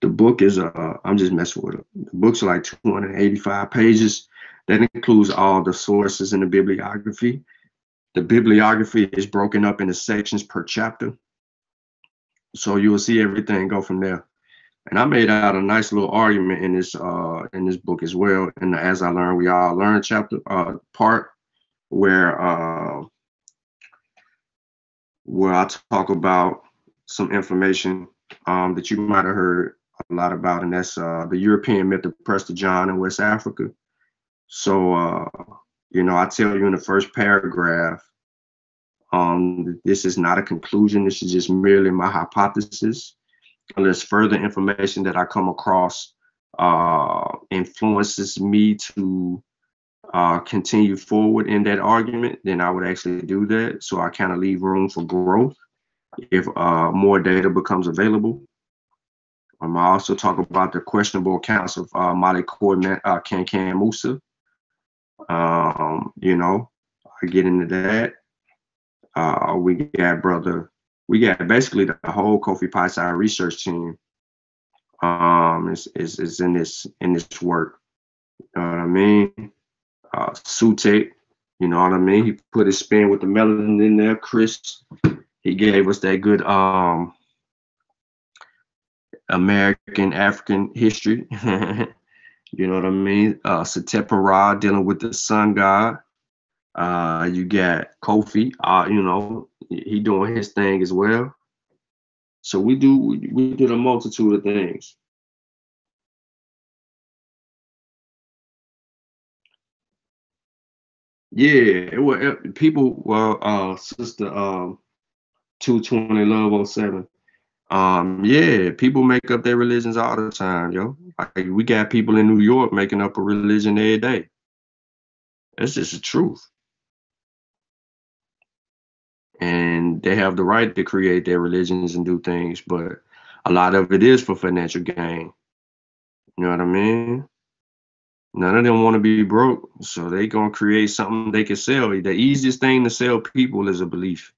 E: the book is uh I'm just messing with it. The book's like 285 pages. That includes all the sources in the bibliography. The bibliography is broken up into sections per chapter. So you will see everything go from there. And I made out a nice little argument in this uh in this book as well. And as I learned, we all learn chapter uh part where uh where I talk about some information um that you might have heard a lot about, and that's uh the European myth of Prester John in West Africa. So uh, you know, I tell you in the first paragraph, um, this is not a conclusion, this is just merely my hypothesis unless further information that I come across uh, influences me to uh, continue forward in that argument, then I would actually do that. So I kind of leave room for growth if uh, more data becomes available. Um, I also talk about the questionable accounts of uh, Mali uh, Kankan Musa. Um, you know, I get into that. Uh, we got brother we got basically the whole Kofi Pie research team um is, is is in this in this work. You know what I mean? Uh Sute, you know what I mean? He put his spin with the melanin in there. Chris, he gave us that good um American African history. you know what I mean? Uh Satepara dealing with the sun god. Uh, you got Kofi, uh, you know, he doing his thing as well. So we do we, we did a multitude of things. Yeah, it was people well uh sister um 220 love 07. Um yeah, people make up their religions all the time, yo. Like we got people in New York making up a religion every day. That's just the truth and they have the right to create their religions and do things, but a lot of it is for financial gain. You know what I mean? None of them want to be broke, so they gonna create something they can sell. The easiest thing to sell people is a belief.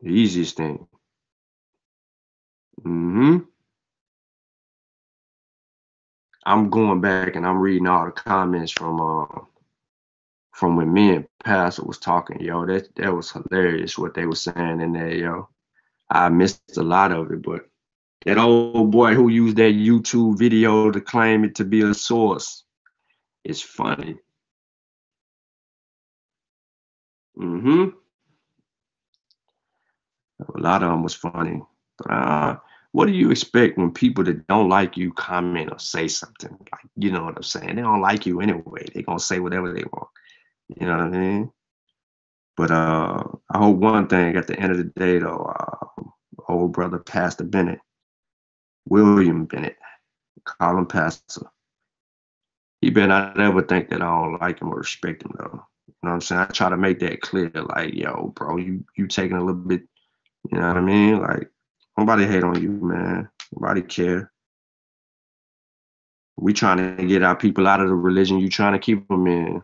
E: The easiest thing. Mm-hmm. I'm going back and I'm reading all the comments from uh from when me and Pastor was talking, yo, that that was hilarious what they were saying in there, yo. I missed a lot of it, but that old boy who used that YouTube video to claim it to be a source is funny. Mm-hmm. A lot of them was funny. But uh, what do you expect when people that don't like you comment or say something? Like, you know what I'm saying? They don't like you anyway. They gonna say whatever they want. You know what I mean? But uh, I hope one thing at the end of the day, though, uh, old brother Pastor Bennett, William Bennett, him Pastor. He better not ever think that I don't like him or respect him, though. You know what I'm saying? I try to make that clear, like, yo, bro, you you taking a little bit, you know what I mean? Like, nobody hate on you, man. Nobody care. We trying to get our people out of the religion you trying to keep them in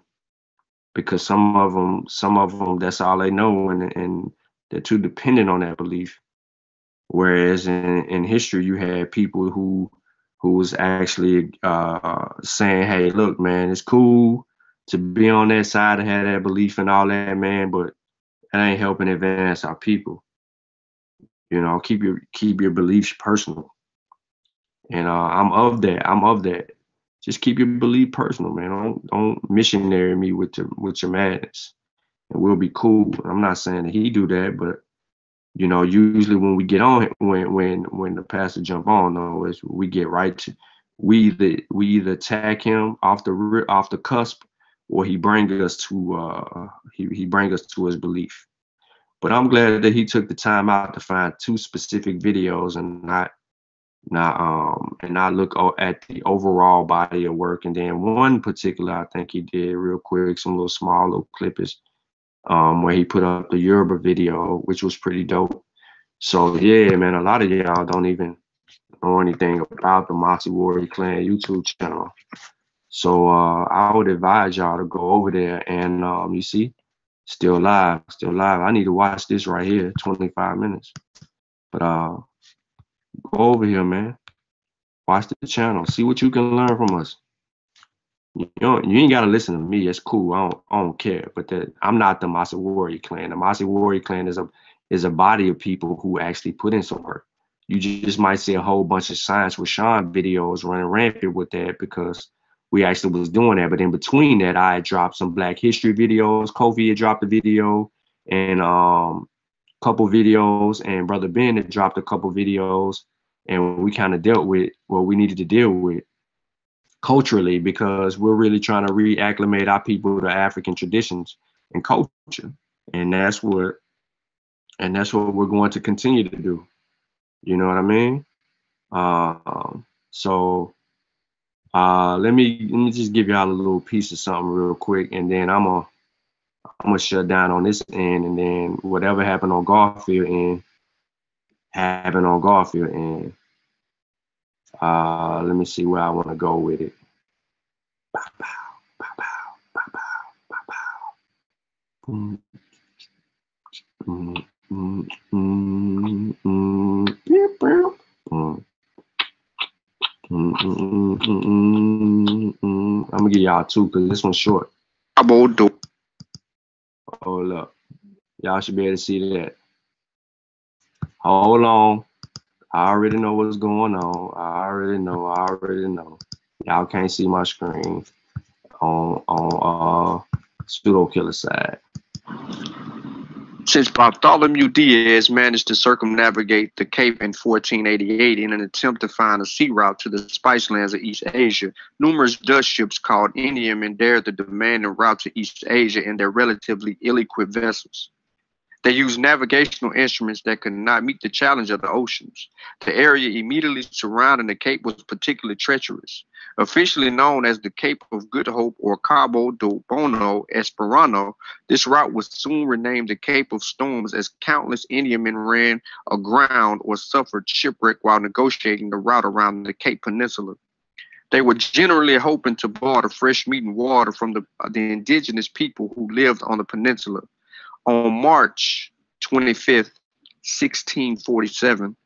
E: because some of them, some of them, that's all they know, and and they're too dependent on that belief. Whereas in in history, you had people who who was actually uh, saying, "Hey, look, man, it's cool to be on that side and have that belief and all that, man, but that ain't helping advance our people. You know, keep your keep your beliefs personal." And uh, I'm of that. I'm of that just keep your belief personal, man. Don't don't missionary me with your with your madness, and we'll be cool. I'm not saying that he do that, but you know, usually when we get on when when when the pastor jump on, though, is we get right to we either we either attack him off the off the cusp, or he bring us to uh he he bring us to his belief. But I'm glad that he took the time out to find two specific videos and not not um and I look at the overall body of work and then one particular I think he did real quick some little small little clippers um where he put up the Yoruba video which was pretty dope so yeah man a lot of y'all don't even know anything about the Mossi Warrior Clan YouTube channel. So uh, I would advise y'all to go over there and um, you see, still live, still live. I need to watch this right here, 25 minutes. But uh, go over here, man. Watch the channel. See what you can learn from us. You know, you ain't gotta listen to me. It's cool. I don't, I don't care. But that I'm not the Mossi Warrior Clan. The Mossi Warrior Clan is a is a body of people who actually put in some work. You just might see a whole bunch of science with Sean videos running rampant with that because we actually was doing that. But in between that, I dropped some Black History videos. Kofi had dropped a video and um couple videos, and Brother Ben had dropped a couple videos, and we kind of dealt with what we needed to deal with culturally because we're really trying to reacclimate our people to African traditions and culture. And that's what and that's what we're going to continue to do. You know what I mean? Um, so uh, let me let me just give y'all a little piece of something real quick, and then I'm gonna I'm gonna shut down on this end, and then whatever happened on Garfield end happened on Garfield end. Uh, let me see where I want to go with it. Bow, bow, bow, bow, bow, bow, bow. Mm. Mm. I'm gonna give y'all two because this one's short. Hold up. Y'all should be able to see that. Hold on. I already know what's going on. I already know. I already know. Y'all can't see my screen on on uh pseudo killer side.
K: Since Bartholomew Diaz managed to circumnavigate the Cape in 1488 in an attempt to find a sea route to the spice lands of East Asia, numerous Dutch ships called Indiamen dared to demand a route to East Asia in their relatively ill-equipped vessels. They used navigational instruments that could not meet the challenge of the oceans. The area immediately surrounding the Cape was particularly treacherous. Officially known as the Cape of Good Hope or Cabo do Bono Esperano, this route was soon renamed the Cape of Storms as countless Indiamen ran aground or suffered shipwreck while negotiating the route around the Cape Peninsula. They were generally hoping to barter fresh meat and water from the, the indigenous people who lived on the peninsula. On March 25th, 1647,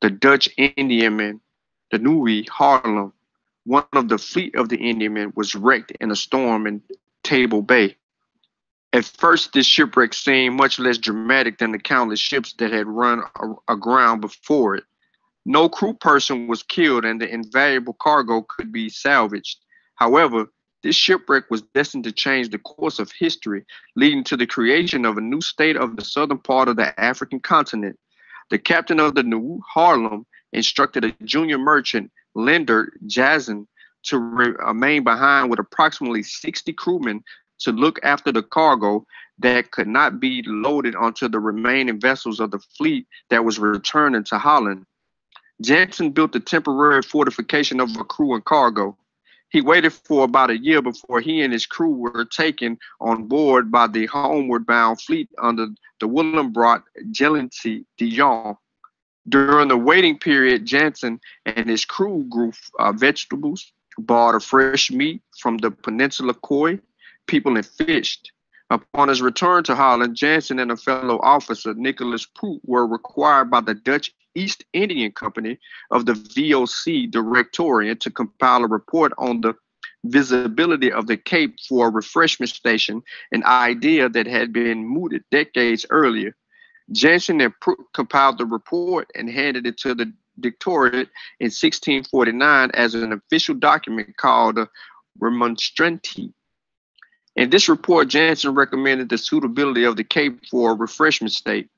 K: the Dutch Indiaman, the Nieuwe Harlem, one of the fleet of the Indiamen, was wrecked in a storm in Table Bay. At first, this shipwreck seemed much less dramatic than the countless ships that had run aground before it. No crew person was killed, and the invaluable cargo could be salvaged. However, this shipwreck was destined to change the course of history, leading to the creation of a new state of the southern part of the African continent. The captain of the new Harlem instructed a junior merchant, Leendert Jansen, to remain behind with approximately 60 crewmen to look after the cargo that could not be loaded onto the remaining vessels of the fleet that was returning to Holland. Jansen built a temporary fortification of a crew and cargo. He waited for about a year before he and his crew were taken on board by the homeward bound fleet under the Willembrod Gelenty Dijon. During the waiting period, Jansen and his crew grew uh, vegetables, bought fresh meat from the peninsula Khoi, people and fished. Upon his return to Holland, Jansen and a fellow officer, Nicholas Prout, were required by the Dutch East Indian Company of the VOC Directorate to compile a report on the visibility of the Cape for a refreshment station, an idea that had been mooted decades earlier. Jansen and then compiled the report and handed it to the Directorate in 1649 as an official document called the Remonstrantie. In this report, Jansen recommended the suitability of the Cape for a refreshment state.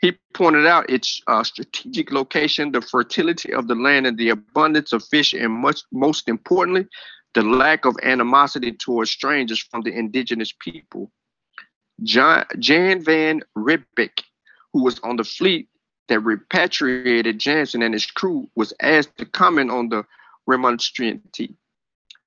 K: He pointed out its uh, strategic location, the fertility of the land, and the abundance of fish, and much, most importantly, the lack of animosity towards strangers from the indigenous people. John, Jan van Riebeeck, who was on the fleet that repatriated Jansen and his crew, was asked to comment on the remonstrantie.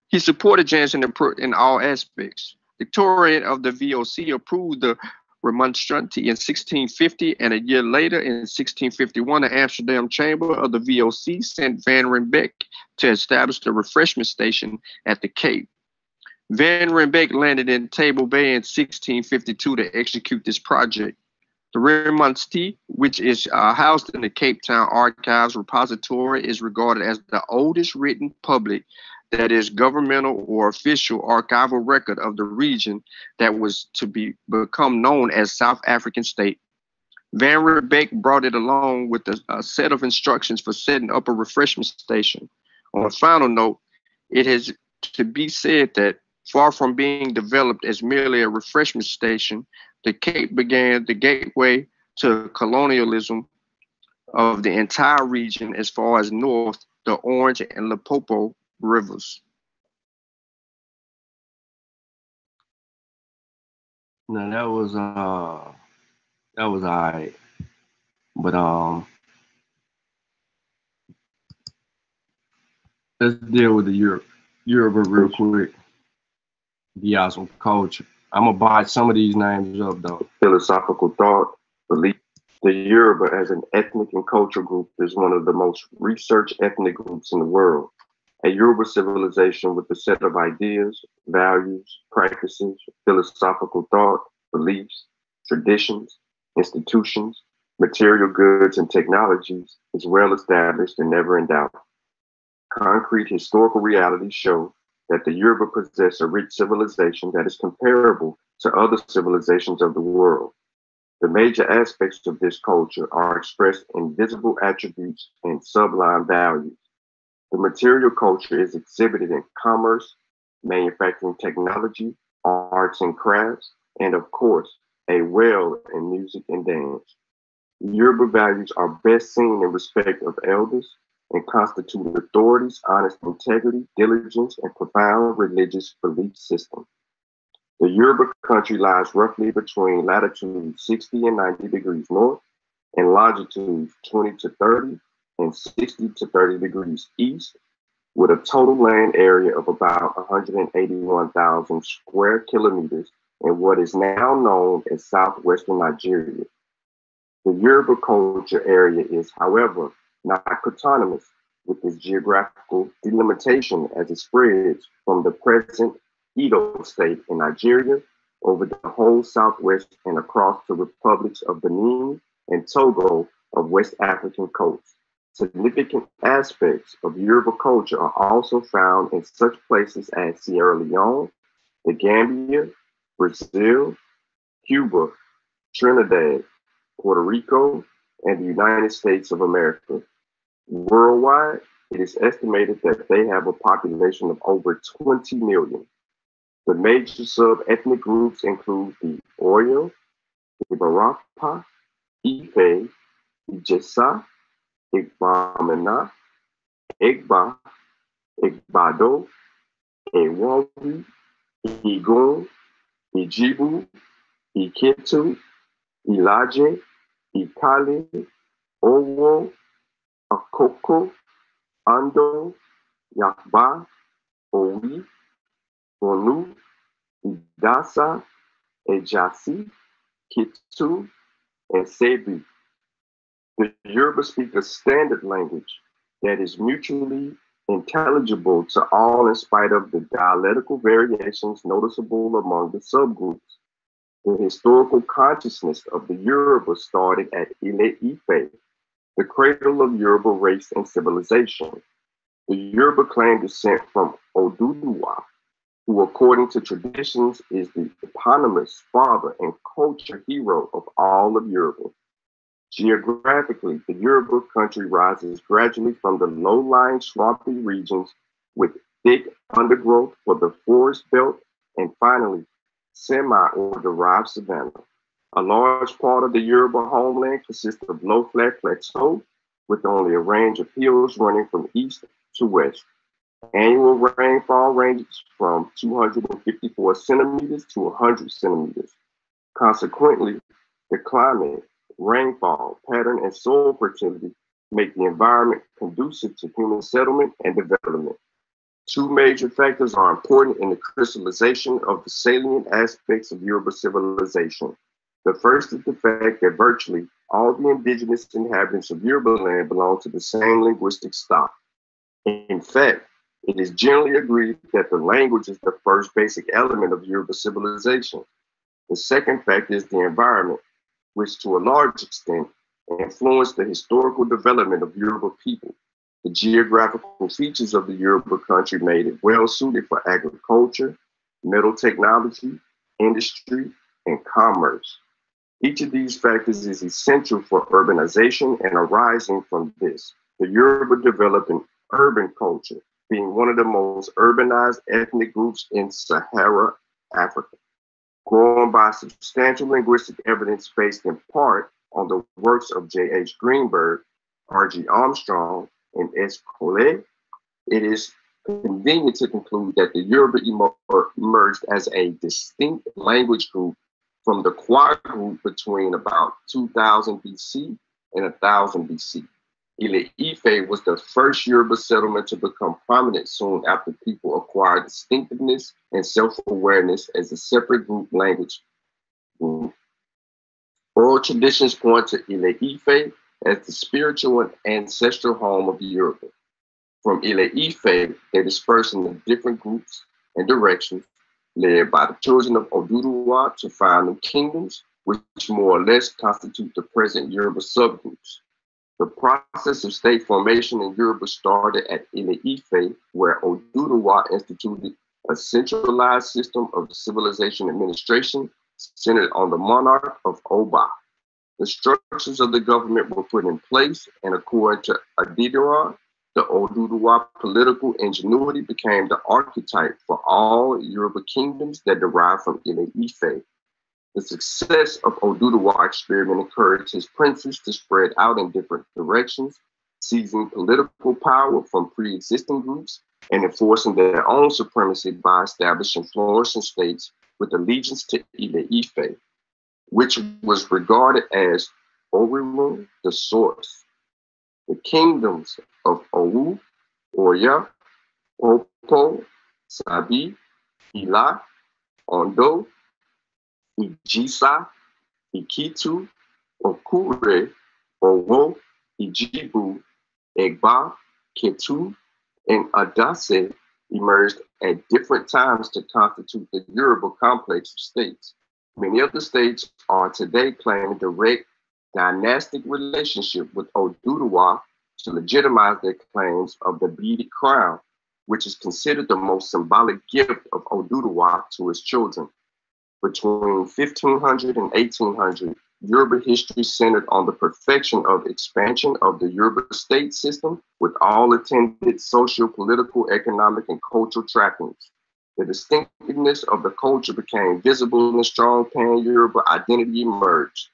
K: He supported Jansen in all aspects. Victorian of the VOC approved the remonstrantie in 1650, and a year later, in 1651, the Amsterdam Chamber of the VOC sent Van Riebeeck to establish the refreshment station at the Cape. Van Riebeeck landed in Table Bay in 1652 to execute this project. The Remonstrantie, which is uh, housed in the Cape Town Archives Repository, is regarded as the oldest written public that is governmental or official archival record of the region that was to be become known as South African state. Van Riebeeck brought it along with a, a set of instructions for setting up a refreshment station. On a final note, it has to be said that far from being developed as merely a refreshment station, the Cape began the gateway to colonialism of the entire region as far as north, the Orange and Limpopo rivers.
L: No, that was uh that was alright. But um let's deal with the Europe Europe real quick. Be out some culture. I'm gonna buy some of these names up though.
E: Philosophical thought, belief. The Yoruba as an ethnic and cultural group is one of the most researched ethnic groups in the world a Yoruba civilization with a set of ideas, values, practices, philosophical thought, beliefs, traditions, institutions, material goods, and technologies is well established and never in doubt. Concrete historical realities show that the Yoruba possess a rich civilization that is comparable to other civilizations of the world. The major aspects of this culture are expressed in visible attributes and sublime values. The material culture is exhibited in commerce, manufacturing technology, arts and crafts, and of course, a well in music and dance. Yoruba values are best seen in respect of elders and constitute authorities, honest integrity, diligence, and profound religious belief system. The Yoruba country lies roughly between latitude 60 and 90 degrees north and longitude 20 to 30 and 60 to 30 degrees east, with a total land area of about 181,000 square kilometers in what is now known as southwestern Nigeria. The Yoruba culture area is, however, not autonomous with its geographical delimitation as it spreads from the present Edo state in Nigeria over the whole southwest and across the republics of Benin and Togo of West African coast. Significant aspects of Yoruba culture are also found in such places as Sierra Leone, the Gambia, Brazil, Cuba, Trinidad, Puerto Rico, and the United States of America. Worldwide, it is estimated that they have a population of over 20 million. The major sub-ethnic groups include the Oyo, the Barapa, Ife, Ijesa, Igbomina, Igba, Igbado, Ewobi, Igun, Ijebu, Iketu, Ilaje, Ikale, Owo, Akoko, Ando, Yagba, Owi, Onu, Idasa, Ejasi, Kitu, and Sebi. The Yoruba speak a standard language that is mutually intelligible to all in spite of the dialectical variations noticeable among the subgroups. The historical consciousness of the Yoruba started at Ile Ife, the cradle of Yoruba race and civilization. The Yoruba claim descent from Oduduwa, who according to traditions is the eponymous father and culture hero of all of Yoruba. Geographically, the Yoruba country rises gradually from the low-lying swampy regions with thick undergrowth for the forest belt and finally semi or derived savanna. A large part of the Yoruba homeland consists of low flat plateau with only a range of hills running from east to west. Annual rainfall ranges from 254 centimeters to 100 centimeters. Consequently, the climate rainfall pattern, and soil fertility make the environment conducive to human settlement and development. Two major factors are important in the crystallization of the salient aspects of Yoruba civilization The first is the fact that virtually all the indigenous inhabitants of Yoruba land belong to the same linguistic stock. In fact, it is generally agreed that the language is the first basic element of Yoruba civilization. The second fact is the environment, which to a large extent influenced the historical development of Yoruba people. The geographical features of the Yoruba country made it well suited for agriculture, metal technology, industry, and commerce. Each of these factors is essential for urbanization and arising from this. The Yoruba developed an urban culture, being one of the most urbanized ethnic groups in Sahara Africa, growing by substantial linguistic evidence based in part on the works of J.H. Greenberg, R.G. Armstrong, and S. Collet. It is convenient to conclude that the Yoruba emerged as a distinct language group from the Kwa group between about 2000 BC and 1000 BC. Ile Ife was the first Yoruba settlement to become prominent soon after people acquired distinctiveness and self-awareness as a separate group language. Oral traditions point to Ile Ife as the spiritual and ancestral home of Yoruba. From Ile Ife, they dispersed into different groups and directions, led by the children of Oduduwa to found new kingdoms, which more or less constitute the present Yoruba subgroups. The process of state formation in Yoruba started at Ile Ife, where Oduduwa instituted a centralized system of civilization administration centered on the monarch of Oba. The structures of the government were put in place, and according to Adediran, the Oduduwa political ingenuity became the archetype for all Yoruba kingdoms that derived from Ile Ife. The success of Oduduwa experiment encouraged his princes to spread out in different directions, seizing political power from pre-existing groups and enforcing their own supremacy by establishing flourishing states with allegiance to Ile Ife, which was regarded as Orimu, the source. The kingdoms of Owu, Oya, Opo, Sabi, Ila, Ondo, Ijesa, Ikitu, Okure, Owo, Ijebu, Egba, Ketu, and Adase emerged at different times to constitute the Yoruba complex of states. Many of the states are today claiming direct dynastic relationship with Oduduwa to legitimize their claims of the beaded crown, which is considered the most symbolic gift of Oduduwa to his children. Between 1500 and 1800, Yoruba history centered on the perfection of expansion of the Yoruba state system with all attended social, political, economic, and cultural trappings. The distinctiveness of the culture became visible and a strong pan-Yoruba identity emerged.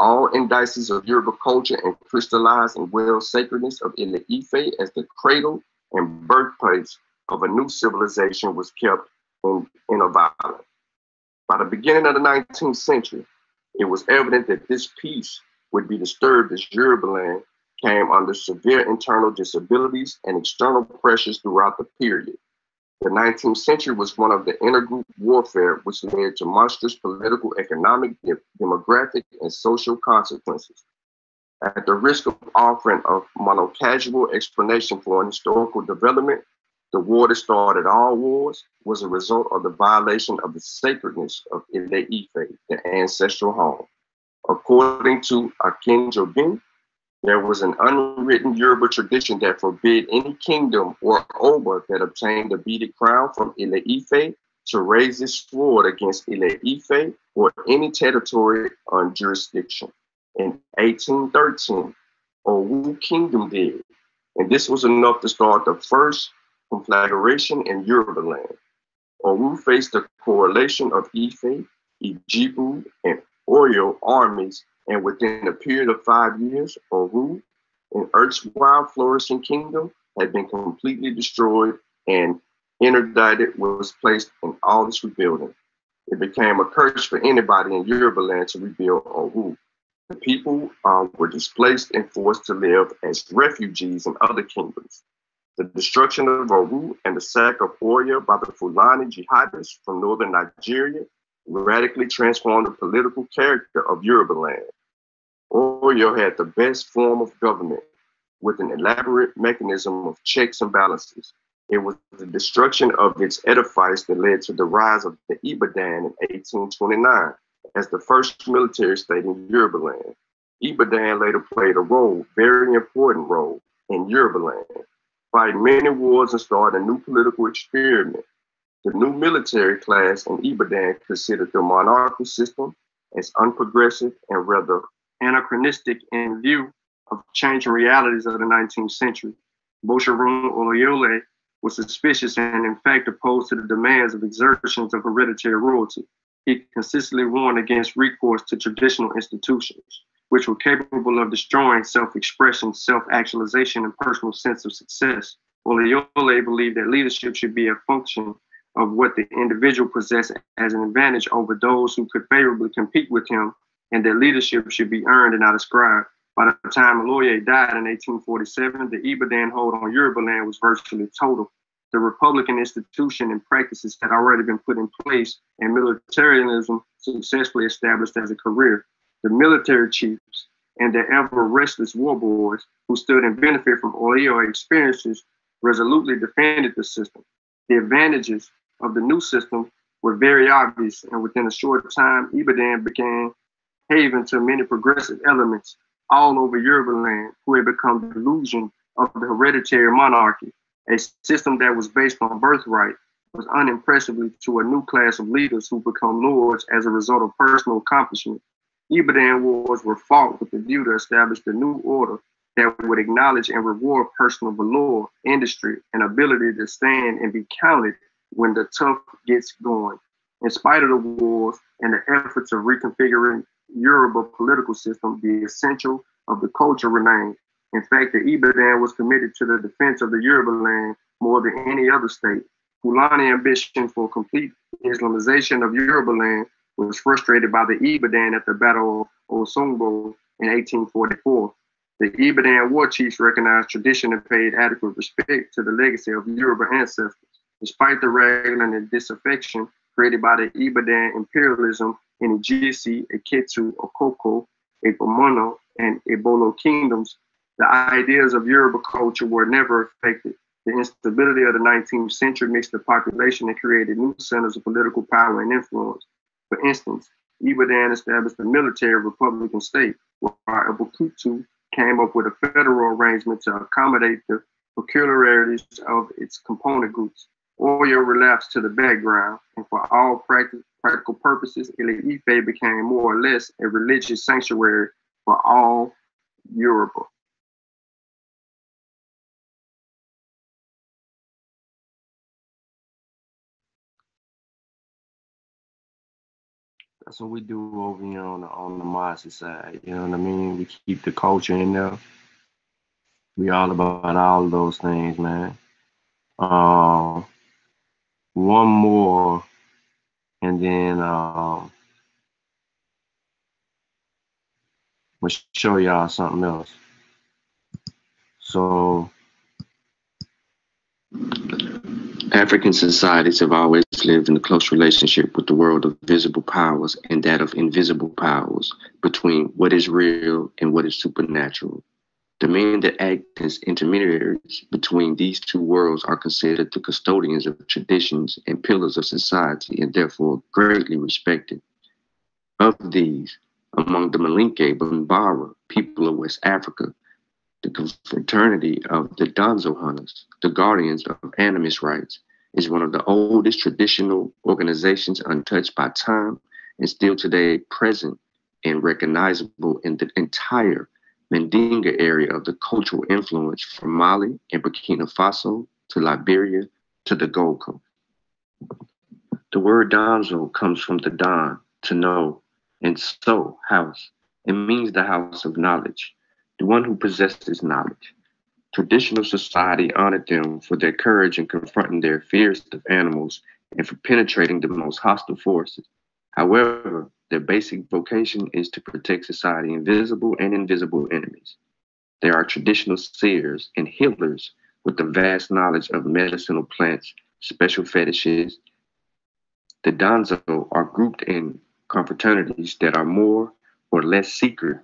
E: All indices of Yoruba culture and crystallized in well sacredness of Ile Ife as the cradle and birthplace of a new civilization was kept in, a inviolate. By the beginning of the 19th century, it was evident that this peace would be disturbed as Yoruba came under severe internal disabilities and external pressures throughout the period. The 19th century was one of the intergroup warfare which led to monstrous political, economic, demographic, and social consequences. At the risk of offering a monocasual explanation for an historical development, the war that started all wars was a result of the violation of the sacredness of Ile Ife, the ancestral home. According to Akinjogbin, there was an unwritten Yoruba tradition that forbid any kingdom or Oba that obtained a beaded crown from Ile Ife to raise its sword against Ile Ife or any territory on jurisdiction. In 1813, Owu Kingdom did, and this was enough to start the first conflagration in Yoruba land. Owu faced the correlation of Ife, Ijebu, and Oyo armies, and within a period of five years, Owu, an erstwhile flourishing kingdom, had been completely destroyed and interdicted was placed in all this rebuilding. It became a curse for anybody in Yoruba land to rebuild Owu. The people um, were displaced and forced to live as refugees in other kingdoms. The destruction of Owu and the sack of Oyo by the Fulani jihadists from northern Nigeria
K: radically transformed the political character of Yoruba land. Oyo had the best form of government with an elaborate mechanism of checks and balances. It was the destruction of its edifice that led to the rise of the Ibadan in 1829 as the first military state in Yoruba land. Ibadan later played a role, very important role, in Yoruba fighting many wars and started a new political experiment. The new military class in Ibadan considered the monarchical system as unprogressive and rather anachronistic in view of changing realities of the 19th century. Basorun Oluyole was suspicious and in fact opposed to the demands of exertions of hereditary royalty. He consistently warned against recourse to traditional institutions, which were capable of destroying self-expression, self-actualization, and personal sense of success. Oluyole believed that leadership should be a function of what the individual possessed as an advantage over those who could favorably compete with him, and that leadership should be earned and not ascribed. By the time Oloye died in 1847, the Ibadan hold on Yoruba land was virtually total. The Republican institution and practices had already been put in place, and militarism successfully established as a career. The military chiefs and the ever restless war boys who stood in benefit from Oyo experiences resolutely defended the system. The advantages of the new system were very obvious, and within a short time, Ibadan became haven to many progressive elements all over Yoruba land who had become the illusion of the hereditary monarchy, a system that was based on birthright, was unimpressively to a new class of leaders who become lords as a result of personal accomplishment. Ibadan wars were fought with the view to establish the new order that would acknowledge and reward personal valor, industry, and ability to stand and be counted when the tough gets going. In spite of the wars and the efforts of reconfiguring Yoruba political system, the essential of the culture remained. In fact, the Ibadan was committed to the defense of the Yoruba land more than any other state. Fulani ambition for complete Islamization of Yoruba land was frustrated by the Ibadan at the Battle of Osogbo in 1844. The Ibadan war chiefs recognized tradition and paid adequate respect to the legacy of Yoruba ancestors. Despite the raglan and disaffection created by the Ibadan imperialism in the Ijisi, Eketu, Okoko, Epomono, and Ebolo kingdoms, the ideas of Yoruba culture were never affected. The instability of the 19th century mixed the population and created new centers of political power and influence. For instance, Ibadan established a military republican state, while Abeokuta came up with a federal arrangement to accommodate the peculiarities of its component groups. Oyo relapsed to the background, and for all practical purposes, Ile Ife became more or less a religious sanctuary for all Europe.
E: That's what we do over here on the on the Marcy side. You know what I mean? We keep the culture in there. We all about all of those things, man. Uh, one more and then um, we'll show y'all something else. So
K: African societies have always lived in a close relationship with the world of visible powers and that of invisible powers between what is real and what is supernatural. The men that act as intermediaries between these two worlds are considered the custodians of traditions and pillars of society and therefore greatly respected. Of these, among the Malinke Bambara, people of West Africa, the confraternity of the Danzo hunters, the guardians of animist rights, is one of the oldest traditional organizations untouched by time and still today present and recognizable in the entire Mandinga area of the cultural influence from Mali and Burkina Faso to Liberia to the Gold Coast. The word Donzo comes from the Don, to know, and so, house. It means the house of knowledge, the one who possessed possesses knowledge. Traditional society honored them for their courage in confronting their fears of animals and for penetrating the most hostile forces. However, their basic vocation is to protect society invisible and invisible enemies. They are traditional seers and healers with the vast knowledge of medicinal plants, special fetishes,
E: The Danzo are grouped in confraternities that are more or less secret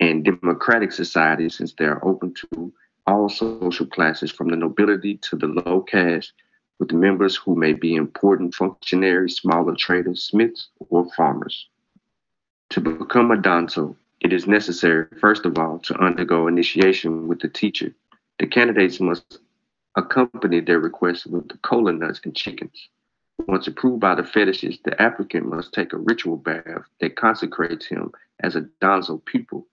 E: and democratic societies since they are open to all social classes from the nobility to the low caste with members who may be important functionaries, smaller traders, smiths, or farmers. To become a danzo, it is necessary, first of all, to undergo initiation with the teacher. The candidates must accompany their request with the cola nuts and chickens. Once approved by the fetishes, the applicant must take a ritual bath that consecrates him as a danzo pupil,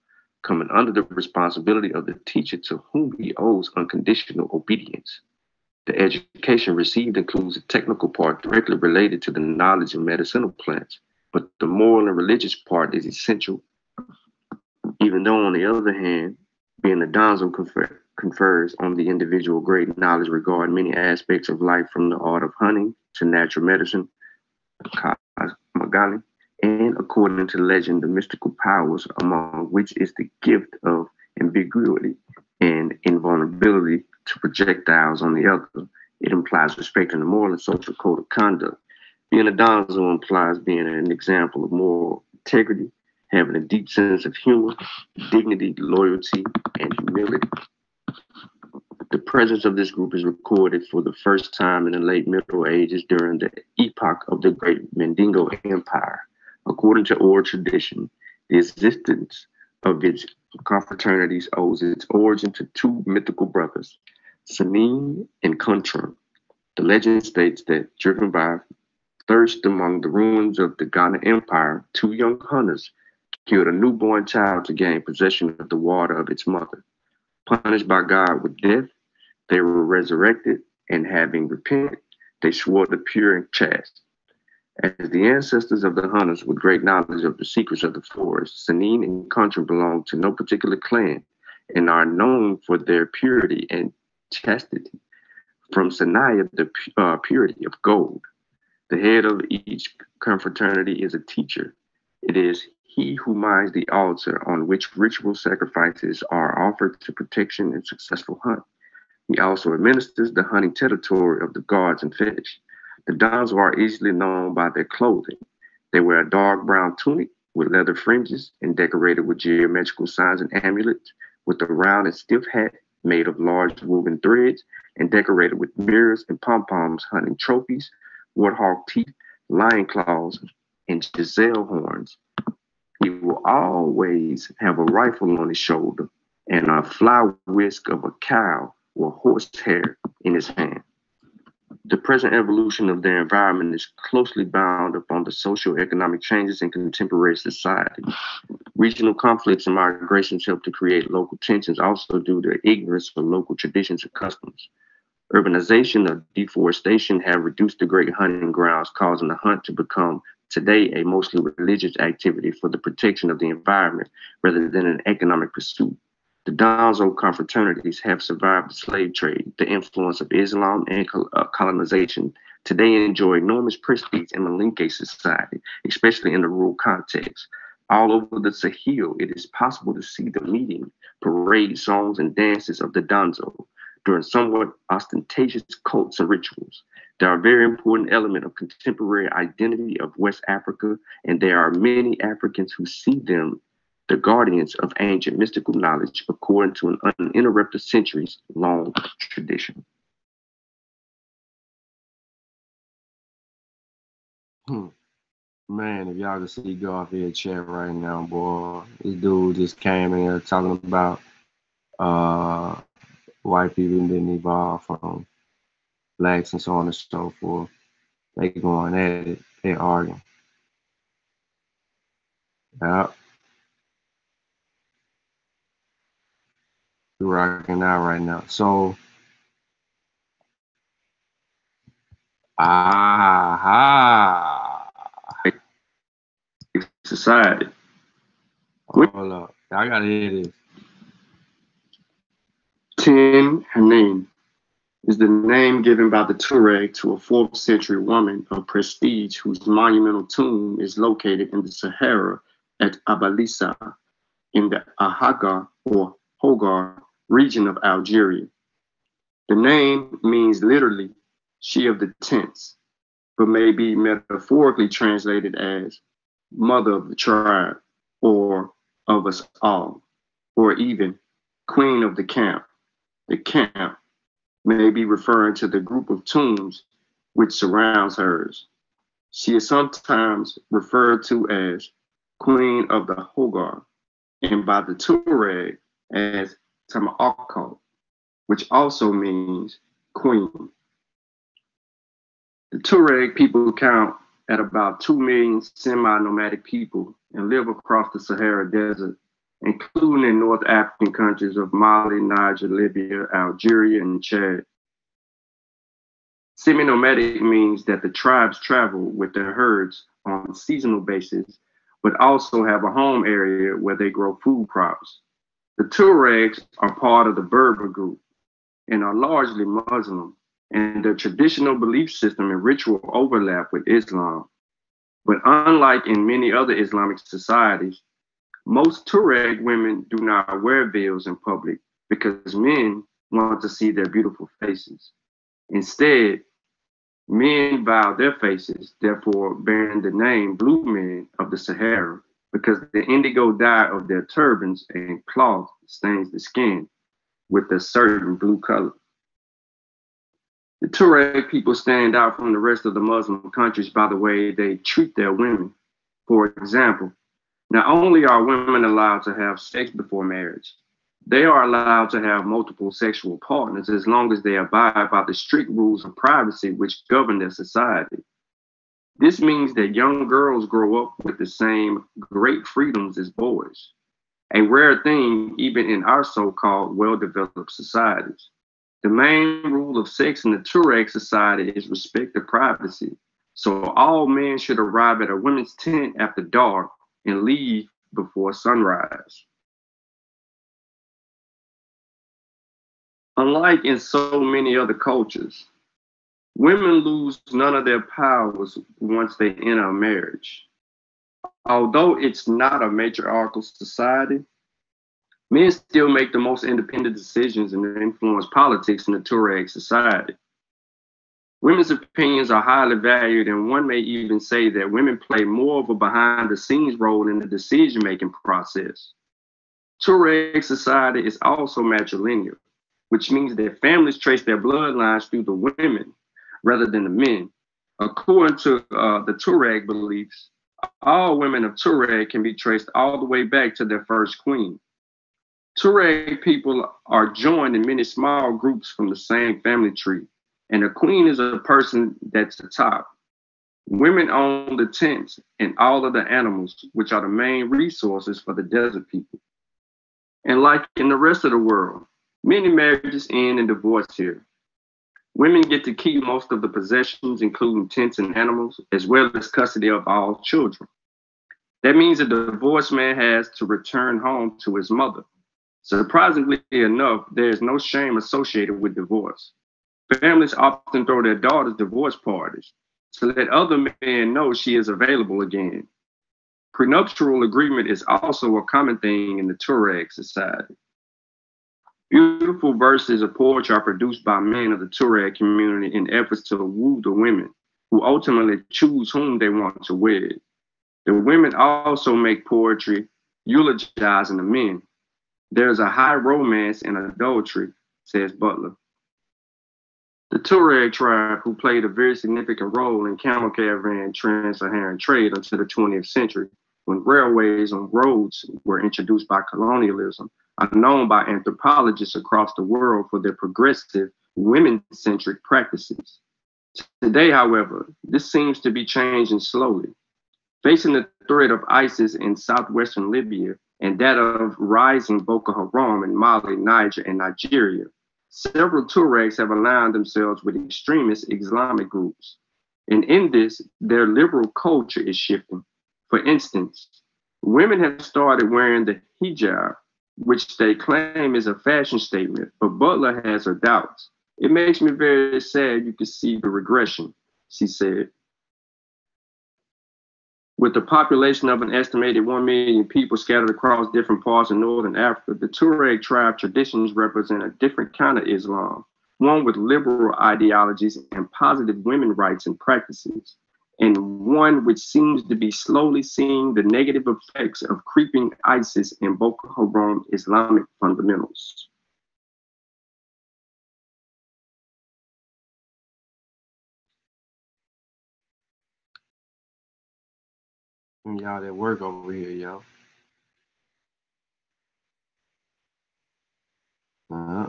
E: coming under the responsibility of the teacher to whom he owes unconditional obedience. The education received includes a technical part directly related to the knowledge of medicinal plants, but the moral and religious part is essential. Even though, on the other hand, being a danzo confer- confers on the individual great knowledge regarding many aspects of life from the art of hunting to natural medicine, Magali, and according to legend, the mystical powers among which is the gift of ambiguity and invulnerability to projectiles on the other. It implies respect respecting the moral and social code of conduct. Being a Donzo implies being an example of moral integrity, having a deep sense of humor, dignity, loyalty, and humility. The presence of this group is recorded for the first time in the late Middle Ages during the epoch of the Great Mandingo Empire. According to oral tradition, the existence of its confraternities owes its origin to two mythical brothers, Sanin and Kontron. The legend states that, driven by thirst among the ruins of the Ghana Empire, two young hunters killed a newborn child to gain possession of the water of its mother. Punished by God with death, they were resurrected, and having repented, they swore the pure and chaste. As the ancestors of the hunters with great knowledge of the secrets of the forest, Sanin and Contra belong to no particular clan and are known for their purity and chastity. From Sanaya, the uh, purity of gold. The head of each confraternity is a teacher. It is he who minds the altar on which ritual sacrifices are offered to protection and successful hunt. He also administers the hunting territory of the guards and fetish. The Dons are easily known by their clothing. They wear a dark brown tunic with leather fringes and decorated with geometrical signs and amulets, with a round and stiff hat made of large woven threads and decorated with mirrors and pom poms, hunting trophies, warthog teeth, lion claws, and gazelle horns. He will always have a rifle on his shoulder and a fly whisk of a cow or horsehair in his hand. The present evolution of their environment is closely bound upon the social economic changes in contemporary society. Regional conflicts and migrations help to create local tensions, also due to ignorance of local traditions and customs. Urbanization and deforestation have reduced the great hunting grounds, causing the hunt to become today a mostly religious activity for the protection of the environment rather than an economic pursuit. The Donzo confraternities have survived the slave trade, the influence of Islam, and uh, colonization. Today enjoy enormous prestige in Malinke society, especially in the rural context. All over the Sahel, it is possible to see the meeting, parade, songs, and dances of the Donzo during somewhat ostentatious cults and rituals. They are a very important element of contemporary identity of West Africa, and there are many Africans who see them the guardians of ancient mystical knowledge according to an uninterrupted centuries long tradition.
K: Hmm. Man, if y'all can see Garth here chat right now, boy, this dude just came in here talking about uh white people didn't evolve from blacks and so on and so forth. They going at it, they arguing. Yep. We're rocking out right now. So ah
E: society.
K: Hold up. I gotta hear this.
E: Tin Hinan is the name given by the Tuareg to a 4th century woman of prestige whose monumental tomb is located in the Sahara at Abalessa in the Ahaggar or Hoggar region of Algeria. The name means literally she of the tents.
K: but may be metaphorically translated as mother of the tribe or of us all, or even queen of the camp. The camp may be referring to the group of tombs which surrounds hers. She is sometimes referred to as Queen of the Hoggar, and by the Tuareg as Tamakal, which also means queen. The Tuareg people count at about 2 million semi nomadic people and live across the Sahara Desert, including in North African countries of Mali, Niger, Libya, Algeria, and Chad. Semi nomadic means that the tribes travel with their herds on a seasonal basis, but also have a home area where they grow food crops. The Tuaregs are part of the Berber group and are largely Muslim, and their traditional belief system and ritual overlap with Islam. But unlike in many other Islamic societies, most Tuareg women do not wear veils in public because men want to see their beautiful faces. Instead, men veil their faces, therefore bearing the name blue men of the Sahara because the indigo dye of their turbans and cloth stains the skin with a certain blue color. The Tuareg people stand out from the rest of the Muslim countries by the way they treat their women. For example, not only are women allowed to have sex before marriage, they are allowed to have multiple sexual partners as long as they abide by the strict rules of privacy which govern their society. This means that young girls grow up with the same great freedoms as boys, a rare thing even in our so called well developed societies. The main rule of sex in the Tuareg society is respect of privacy. So all men should arrive at a women's tent after dark and leave before sunrise. Unlike in so many other cultures, Women lose none of their powers once they enter a marriage. Although it's not a matriarchal society, men still make the most independent decisions and influence politics in the Tuareg society. Women's opinions are highly valued, and one may even say that women play more of a behind the scenes role in the decision making process. Tuareg society is also matrilineal, which means that families trace their bloodlines through the women rather than the men. According to uh, the Tuareg beliefs, all women of Tuareg can be traced all the way back to their first queen. Tuareg people are joined in many small groups from the same family tree, and a queen is a person that's the top. Women own the tents and all of the animals, which are the main resources for the desert people. And like in the rest of the world, many marriages end in divorce here. Women get to keep most of the possessions, including tents and animals, as well as custody of all children. That means a divorced man has to return home to his mother. Surprisingly enough, there is no shame associated with divorce. Families often throw their daughters divorce parties to let other men know she is available again. Prenuptial agreement is also a common thing in the Tuareg society. Beautiful verses of poetry are produced by men of the Tuareg community in efforts to woo the women, who ultimately choose whom they want to wed. The women also make poetry eulogizing the men. There's a high romance in adultery, says Butler. The Tuareg tribe, who played a very significant role in camel caravan trans-Saharan trade until the 20th century, when railways and roads were introduced by colonialism, are known by anthropologists across the world for their progressive, women centric practices. Today, however, this seems to be changing slowly. Facing the threat of ISIS in southwestern Libya and that of rising Boko Haram in Mali, Niger, and Nigeria, several Tuaregs have aligned themselves with extremist Islamic groups. And in this, their liberal culture is shifting. For instance, women have started wearing the hijab, which they claim is a fashion statement, but Butler has her doubts. It makes me very sad you can see the regression, she said. With the population of an estimated 1 million people scattered across different parts of northern Africa, the Tuareg tribe traditions represent a different kind of Islam,
M: one with liberal ideologies and positive women rights and practices, and one which seems to be slowly seeing the negative effects of creeping ISIS and Boko Haram Islamic fundamentals. Y'all that work over here, yo. Uh,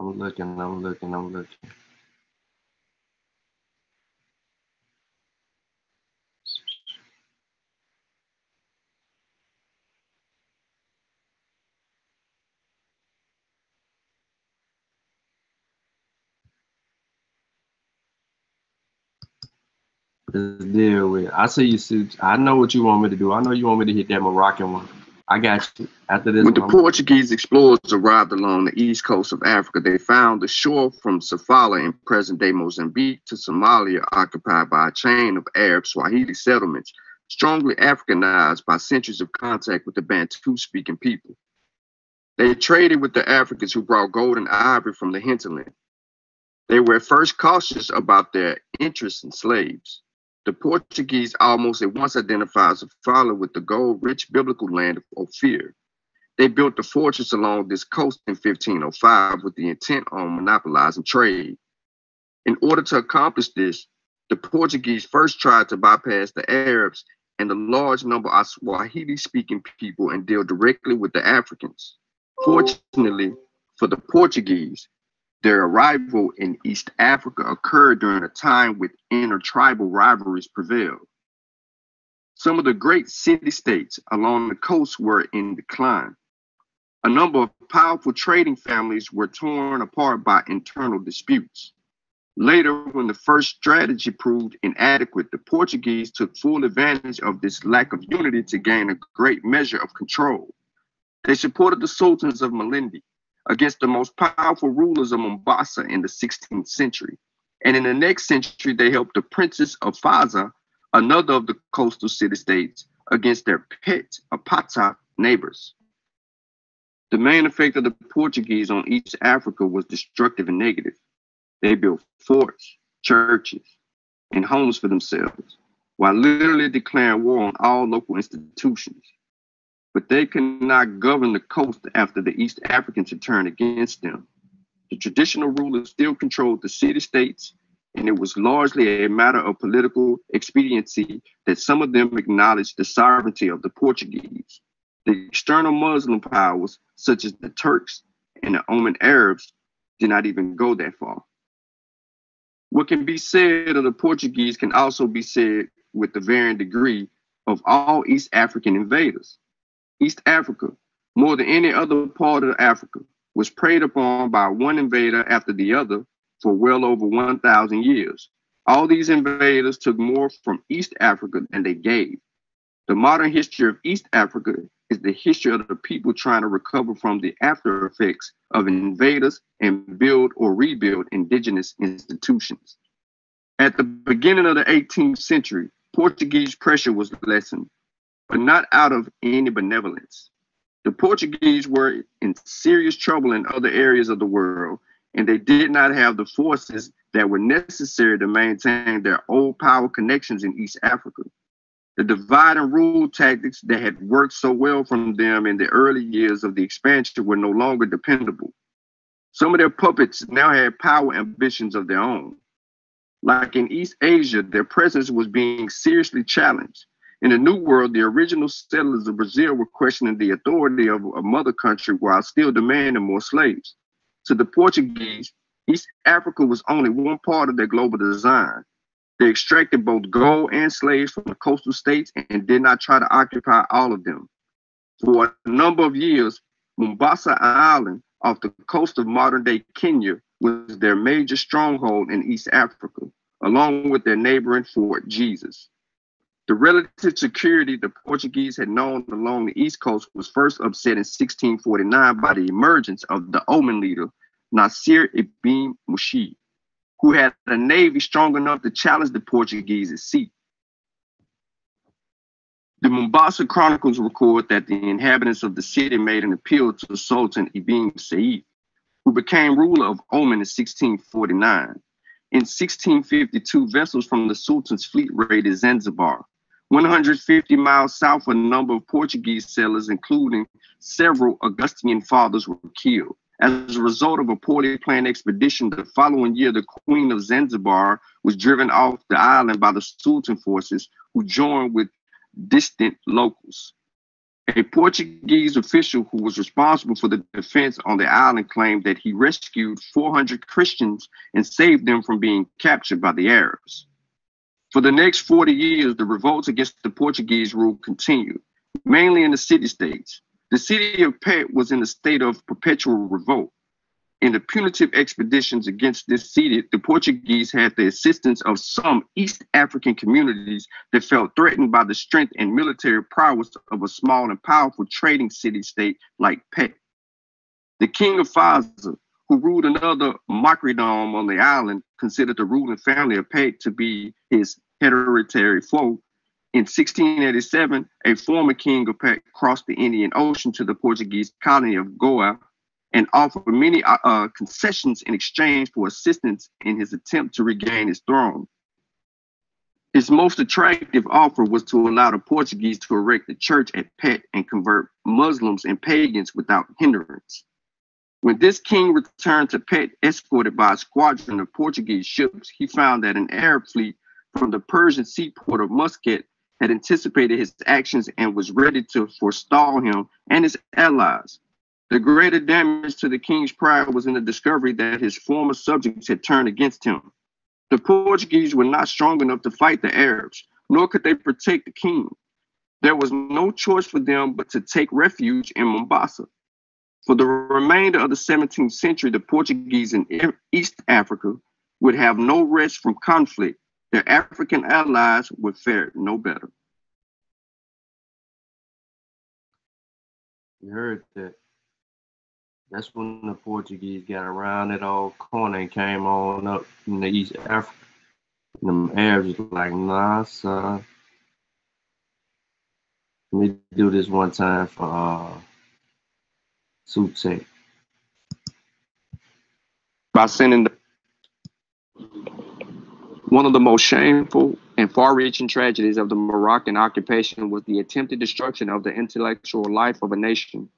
M: I'm looking, I'm looking, I'm looking. Deal with. it. I see you. I know what you want me to do. I know you want me to hit that Moroccan one. I got you. After this,
K: When the Portuguese explorers arrived along the east coast of Africa, they found the shore from Sofala in present-day Mozambique to Somalia occupied by a chain of Arab Swahili settlements, strongly Africanized by centuries of contact with the Bantu-speaking people. They traded with the Africans who brought gold and ivory from the hinterland. They were at first cautious about their interest in slaves. The Portuguese almost at once identified Sofala with the gold-rich biblical land of Ophir. They built a fortress along this coast in 1505 with the intent on monopolizing trade. In order to accomplish this, the Portuguese first tried to bypass the Arabs and the large number of Swahili speaking people and deal directly with the Africans. Fortunately for the Portuguese, their arrival in East Africa occurred during a time when intertribal rivalries prevailed. Some of the great city states along the coast were in decline. A number of powerful trading families were torn apart by internal disputes. Later, when the first strategy proved inadequate, the Portuguese took full advantage of this lack of unity to gain a great measure of control. They supported the sultans of Malindi against the most powerful rulers of Mombasa in the 16th century. And in the next century, they helped the princes of Faza, another of the coastal city states, against their pet Apata neighbors. The main effect of the Portuguese on East Africa was destructive and negative. They built forts, churches, and homes for themselves, while literally declaring war on all local institutions. But they could not govern the coast after the East Africans had turned against them. The traditional rulers still controlled the city states, and it was largely a matter of political expediency that some of them acknowledged the sovereignty of the Portuguese. The external Muslim powers, such as the Turks and the Oman Arabs, did not even go that far. What can be said of the Portuguese can also be said with the varying degree of all East African invaders. East Africa, more than any other part of Africa, was preyed upon by one invader after the other for well over 1,000 years. All these invaders took more from East Africa than they gave. The modern history of East Africa is the history of the people trying to recover from the after effects of invaders and build or rebuild indigenous institutions. At the beginning of the 18th century, Portuguese pressure was lessened, but not out of any benevolence. The Portuguese were in serious trouble in other areas of the world, and they did not have the forces that were necessary to maintain their old power connections in East Africa. The divide and rule tactics that had worked so well from them in the early years of the expansion were no longer dependable. Some of their puppets now had power ambitions of their own. Like in East Asia, their presence was being seriously challenged. In the New World, the original settlers of Brazil were questioning the authority of a mother country while still demanding more slaves. To the Portuguese, East Africa was only one part of their global design. They extracted both gold and slaves from the coastal states and did not try to occupy all of them. For a number of years, Mombasa Island off the coast of modern day Kenya was their major stronghold in East Africa, along with their neighboring Fort Jesus. The relative security the Portuguese had known along the East Coast was first upset in 1649 by the emergence of the Oman leader, Nasir ibn Murshid, who had a navy strong enough to challenge the Portuguese at sea. The Mombasa Chronicles record that the inhabitants of the city made an appeal to Sultan Ibn Saif, who became ruler of Oman in 1649. In 1652, vessels from the Sultan's fleet raided Zanzibar. 150 miles south, a number of Portuguese sailors, including several Augustinian fathers, were killed. As a result of a poorly planned expedition, the following year, the Queen of Zanzibar was driven off the island by the Sultan forces, who joined with distant locals. A Portuguese official who was responsible for the defense on the island claimed that he rescued 400 Christians and saved them from being captured by the Arabs. For the next 40 years, the revolts against the Portuguese rule continued, mainly in the city states. The city of Pate was in a state of perpetual revolt in the punitive expeditions against this city, the Portuguese had the assistance of some East African communities that felt threatened by the strength and military prowess of a small and powerful trading city state like Pate. The king of Faza, who ruled another Macridom on the island, considered the ruling family of Pate to be his hereditary foe. In 1687, a former king of Pate crossed the Indian Ocean to the Portuguese colony of Goa and offered many uh, uh, concessions in exchange for assistance in his attempt to regain his throne. His most attractive offer was to allow the Portuguese to erect a church at Pate and convert Muslims and pagans without hindrance. When this king returned to Pate, escorted by a squadron of Portuguese ships, he found that an Arab fleet from the Persian seaport of Muscat had anticipated his actions and was ready to forestall him and his allies. The greater damage to the king's pride was in the discovery that his former subjects had turned against him. The Portuguese were not strong enough to fight the Arabs, nor could they protect the king. There was no choice for them but to take refuge in Mombasa. For the remainder of the 17th century, the Portuguese in East Africa would have no rest from conflict. Their African allies would fare no better.
E: You heard that. That's when the Portuguese got around that old corner and came on up in the East Africa. And them Arabs was like, nah, son. Let me do this one time for uh, Sutsek.
K: By sending the one of the most shameful and far-reaching tragedies of the Moroccan occupation was the attempted destruction of the intellectual life of a nation.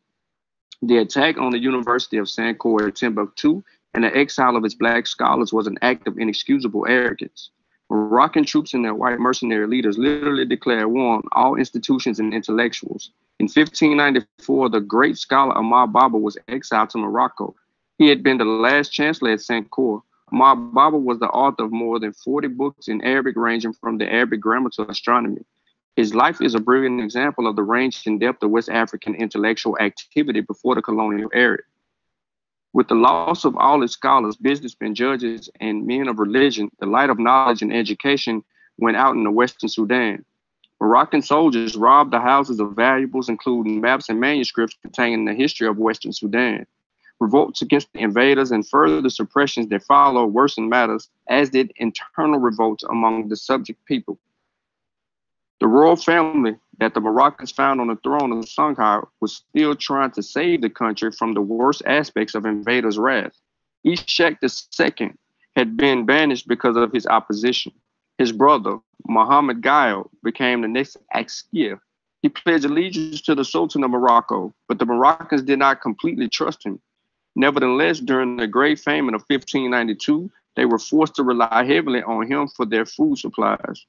K: The attack on the University of Sankore in Timbuktu and the exile of its black scholars was an act of inexcusable arrogance. Moroccan troops and their white mercenary leaders literally declared war on all institutions and intellectuals. In 1594, the great scholar Ahmad Baba was exiled to Morocco. He had been the last chancellor at Sankore. Ahmad Baba was the author of more than 40 books in Arabic, ranging from the Arabic grammar to astronomy. His life is a brilliant example of the range and depth of West African intellectual activity before the colonial era. With the loss of all its scholars, businessmen, judges, and men of religion, the light of knowledge and education went out in the Western Sudan. Moroccan soldiers robbed the houses of valuables, including maps and manuscripts containing the history of Western Sudan. Revolts against the invaders and further suppressions that followed worsened matters, as did internal revolts among the subject people. The royal family that the Moroccans found on the throne of Songhai was still trying to save the country from the worst aspects of invaders' wrath. Ishak II had been banished because of his opposition. His brother, Muhammad Gail, became the next Askia. He pledged allegiance to the Sultan of Morocco, but the Moroccans did not completely trust him. Nevertheless, during the Great Famine of 1592, they were forced to rely heavily on him for their food supplies.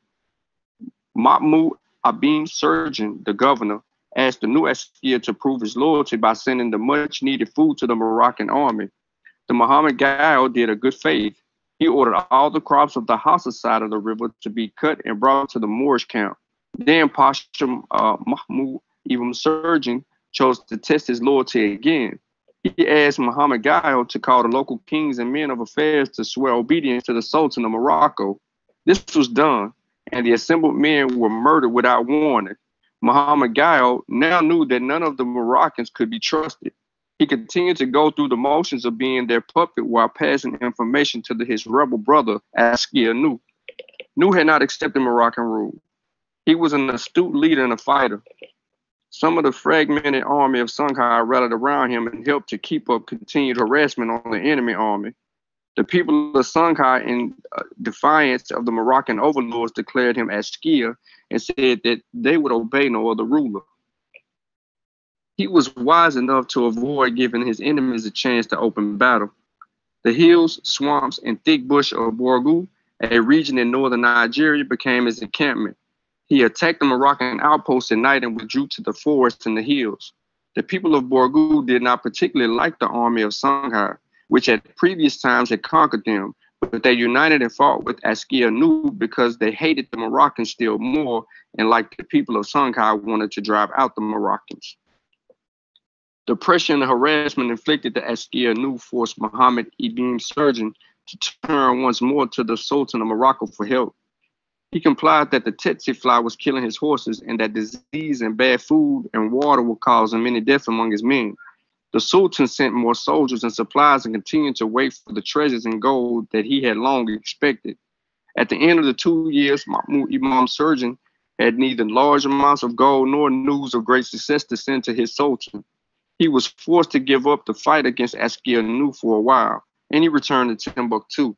K: Mahmoud Ibn Surgeon, the governor, asked the new Askia to prove his loyalty by sending the much needed food to the Moroccan army. The Muhammad Gail did a good faith. He ordered all the crops of the Hausa side of the river to be cut and brought to the Moorish camp. Then Pasha uh, Mahmoud Ibn Surgeon chose to test his loyalty again. He asked Muhammad Gail to call the local kings and men of affairs to swear obedience to the Sultan of Morocco. This was done, and the assembled men were murdered without warning. Muhammad Gayo now knew that none of the Moroccans could be trusted. He continued to go through the motions of being their puppet while passing information to the, his rebel brother, Askia Nu. Nu had not accepted Moroccan rule. He was an astute leader and a fighter. Some of the fragmented army of Songhai rallied around him and helped to keep up continued harassment on the enemy army. The people of Songhai, in uh, defiance of the Moroccan overlords, declared him Askia and said that they would obey no other ruler. He was wise enough to avoid giving his enemies a chance to open battle. The hills, swamps, and thick bush of Borgu, a region in northern Nigeria, became his encampment. He attacked the Moroccan outposts at night and withdrew to the forests and the hills. The people of Borgu did not particularly like the army of Songhai which at previous times had conquered them, but they united and fought with Askia Nu because they hated the Moroccans still more and like the people of Songhai wanted to drive out the Moroccans. Depression and harassment inflicted the Askia Nu forced Muhammad Ibn Surgeon to turn once more to the Sultan of Morocco for help. He complied that the tsetse fly was killing his horses and that disease and bad food and water were causing many deaths among his men. The Sultan sent more soldiers and supplies and continued to wait for the treasures and gold that he had long expected. At the end of the two years, Mahmud Imam Surgeon had neither large amounts of gold nor news of great success to send to his Sultan. He was forced to give up the fight against Askia Nu for a while, and he returned to Timbuktu.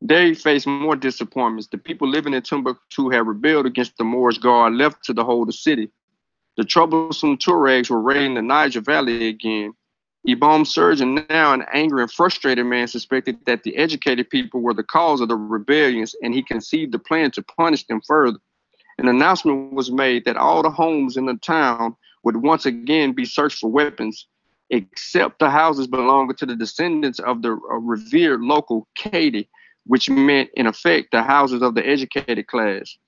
K: There he faced more disappointments. The people living in Timbuktu had rebelled against the Moorish guard left to the hold the city. The troublesome Tuaregs were raiding the Niger Valley again. Ibn Surgeon, now an angry and frustrated man, suspected that the educated people were the cause of the rebellions, and he conceived a plan to punish them further. An announcement was made that all the homes in the town would once again be searched for weapons, except the houses belonging to the descendants of the uh, revered local Kadi, which meant, in effect, the houses of the educated class.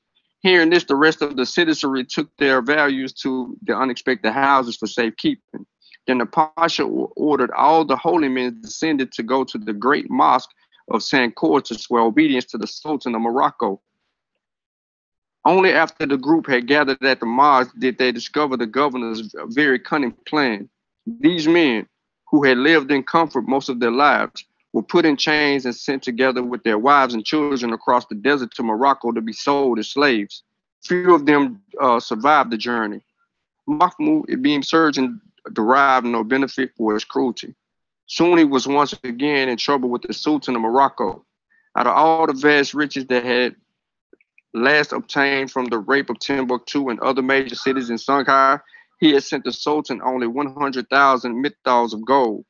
K: Hearing this, the rest of the citizenry took their values to the unexpected houses for safekeeping. Then the Pasha ordered all the holy men descended to go to the great mosque of Sankore to swear obedience to the Sultan of Morocco. Only after the group had gathered at the mosque did they discover the governor's very cunning plan. These men, who had lived in comfort most of their lives, were put in chains and sent together with their wives and children across the desert to Morocco to be sold as slaves. Few of them uh, survived the journey. Mahmoud Ibn Surgeon derived no benefit for his cruelty. Soon he was once again in trouble with the Sultan of Morocco. Out of all the vast riches that had last obtained from the rape of Timbuktu and other major cities in Songhai, he had sent the Sultan only 100,000 mithqals of gold.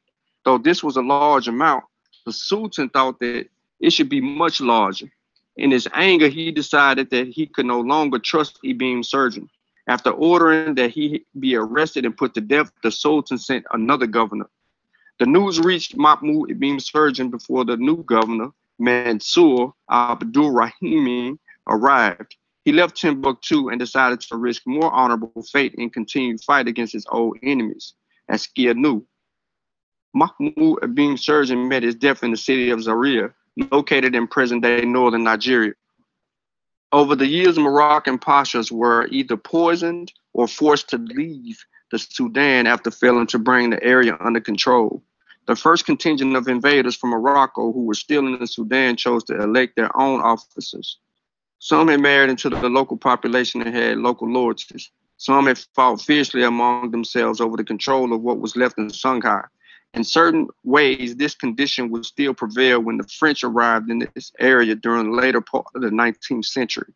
K: Though this was a large amount, the Sultan thought that it should be much larger. In his anger, he decided that he could no longer trust Ibn Surgeon. After ordering that he be arrested and put to death, the Sultan sent another governor. The news reached Mahmud Ibn Surgeon before the new governor, Mansur Abdul Rahimi, arrived. He left Timbuktu and decided to risk more honorable fate and continued fight against his old enemies, Nu. Mahmoud Ibn Surgeon met his death in the city of Zaria, located in present-day northern Nigeria. Over the years, Moroccan pashas were either poisoned or forced to leave the Sudan after failing to bring the area under control. The first contingent of invaders from Morocco who were still in the Sudan chose to elect their own officers. Some had married into the local population and had local lords. Some had fought fiercely among themselves over the control of what was left in Songhai. In certain ways, this condition would still prevail when the French arrived in this area during the later part of the 19th century.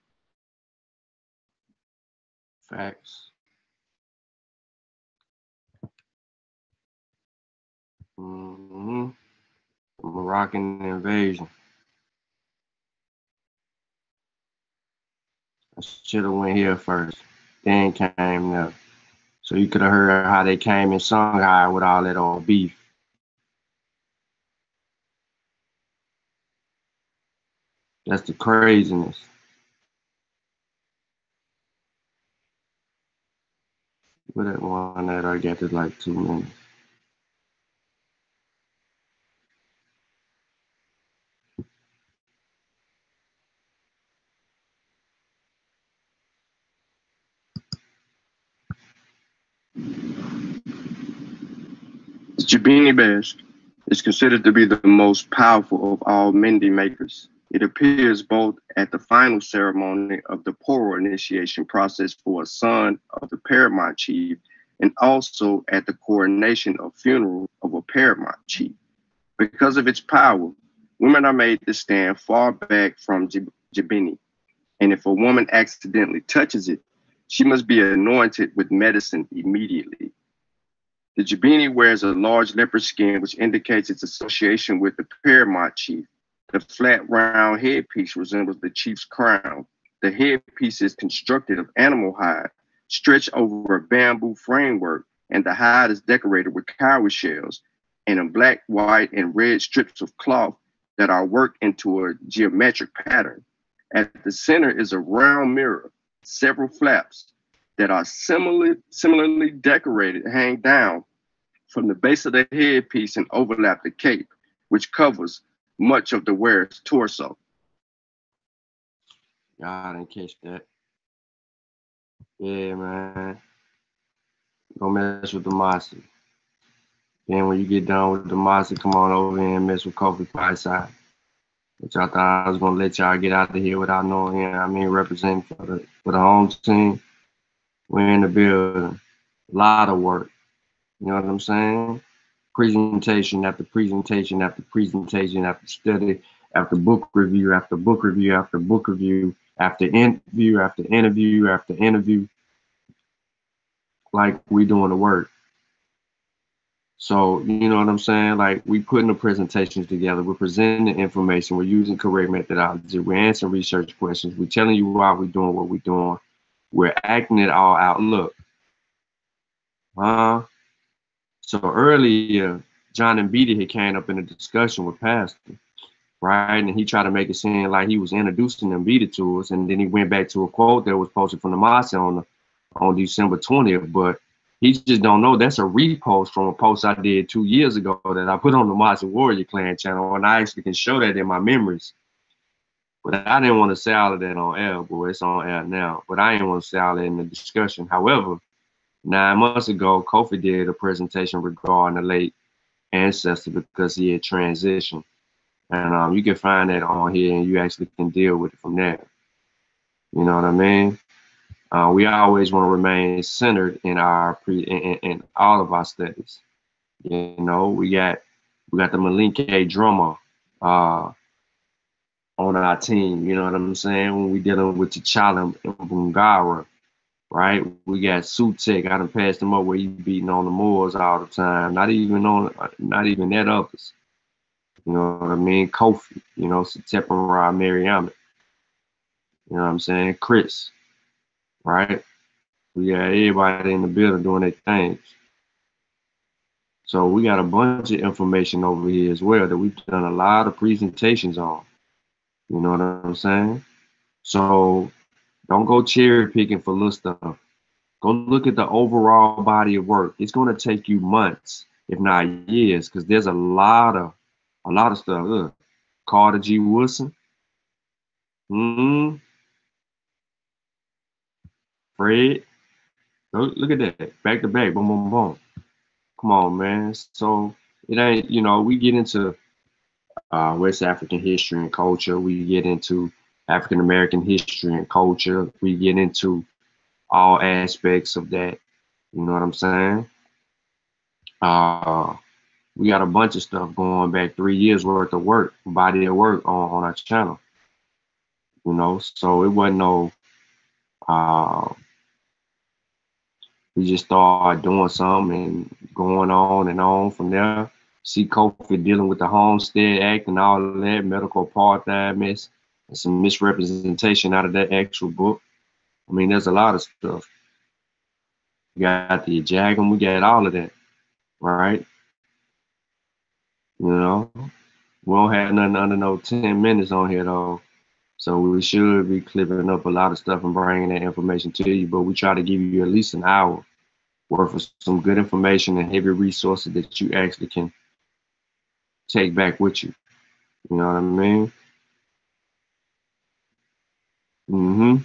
E: Facts. Mm-hmm. Moroccan invasion. Should have went here first. Then came there. So you could have heard how they came in Songhai with all that old beef. That's the craziness. With that one that I get is like two minutes.
K: The Jabini Best is considered to be the most powerful of all Mende makers. It appears both at the final ceremony of the Poro initiation process for a son of the paramount chief and also at the coronation or funeral of a paramount chief. Because of its power, women are made to stand far back from Jabini. And if a woman accidentally touches it, she must be anointed with medicine immediately. The Jabini wears a large leopard skin, which indicates its association with the paramount chief. The flat, round headpiece resembles the chief's crown. The headpiece is constructed of animal hide, stretched over a bamboo framework, and the hide is decorated with cowrie shells and in black, white, and red strips of cloth that are worked into a geometric pattern. At the center is a round mirror, several flaps that are similarly, similarly decorated hang down from the base of the headpiece and overlap the cape, which covers much of the wearer's torso.
E: Y'all didn't catch that. Yeah, man. Don't mess with the Mossi. Then when you get done with the Mossi, come on over here and mess with Kofi Piesie. Which I thought I was gonna let y'all get out of here without knowing him. I mean representing for the for the home team. We're in the building. A lot of work. You know what I'm saying? Presentation after presentation after presentation after study after book review after book review after book review after interview after interview after interview. Like we doing the work. So, you know what I'm saying? Like we putting the presentations together, we're presenting the information, we're using correct methodology, we're answering research questions, we're telling you why we're doing what we're doing, we're acting it all out. Look, uh, so earlier, John Mbiti had came up in a discussion with Pastor, right? And he tried to make it seem like he was introducing Mbiti to us, and then he went back to a quote that was posted from the Masa on the on December 20th, but he just don't know that's a repost from a post I did two years ago that I put on the Mossi Warrior Clan channel, and I actually can show that in my memories. But I didn't want to say all of that on air, but it's on air now. But I didn't want to say all that in the discussion. However, nine months ago, Kofi did a presentation regarding the late ancestor because he had transitioned. And um, you can find that on here and you actually can deal with it from there. You know what I mean? Uh, we always want to remain centered in our pre in, in, all of our studies. You know, we got we got the Malinke drummer uh, on our team. You know what I'm saying? When we dealing with T'Challa and Bungara, right? We got Sutek. I done passed him up where he beating on the Moors all the time. Not even on, not even that others. You know what I mean? Kofi. You know, Satepara Mariam. You know what I'm saying? Chris right? We got everybody in the building doing their things. So we got a bunch of information over here as well that we've done a lot of presentations on. You know what I'm saying? So don't go cherry picking for little stuff. Go look at the overall body of work. It's going to take you months, if not years, because there's a lot of a lot of stuff. Look, Carter G. Woodson. hmm Fred. Look at that. Back to back. Boom, boom, boom. Come on, man. So it ain't, you know, we get into uh, West African history and culture. We get into African American history and culture. We get into all aspects of that. You know what I'm saying? Uh, we got a bunch of stuff going back three years worth of work, body of work on, on our channel. You know, so it wasn't no uh, we just started doing something and going on and on from there. See Kofi dealing with the Homestead Act and all that medical apartheid mess and some misrepresentation out of that actual book. I mean, there's a lot of stuff. We got the Jagam, we got all of that, right? You know, we don't have nothing under no 10 minutes on here though. So we should be clipping up a lot of stuff and bringing that information to you, but we try to give you at least an hour worth of some good information and heavy resources that you actually can take back with you. You know what I mean? Mm-hmm.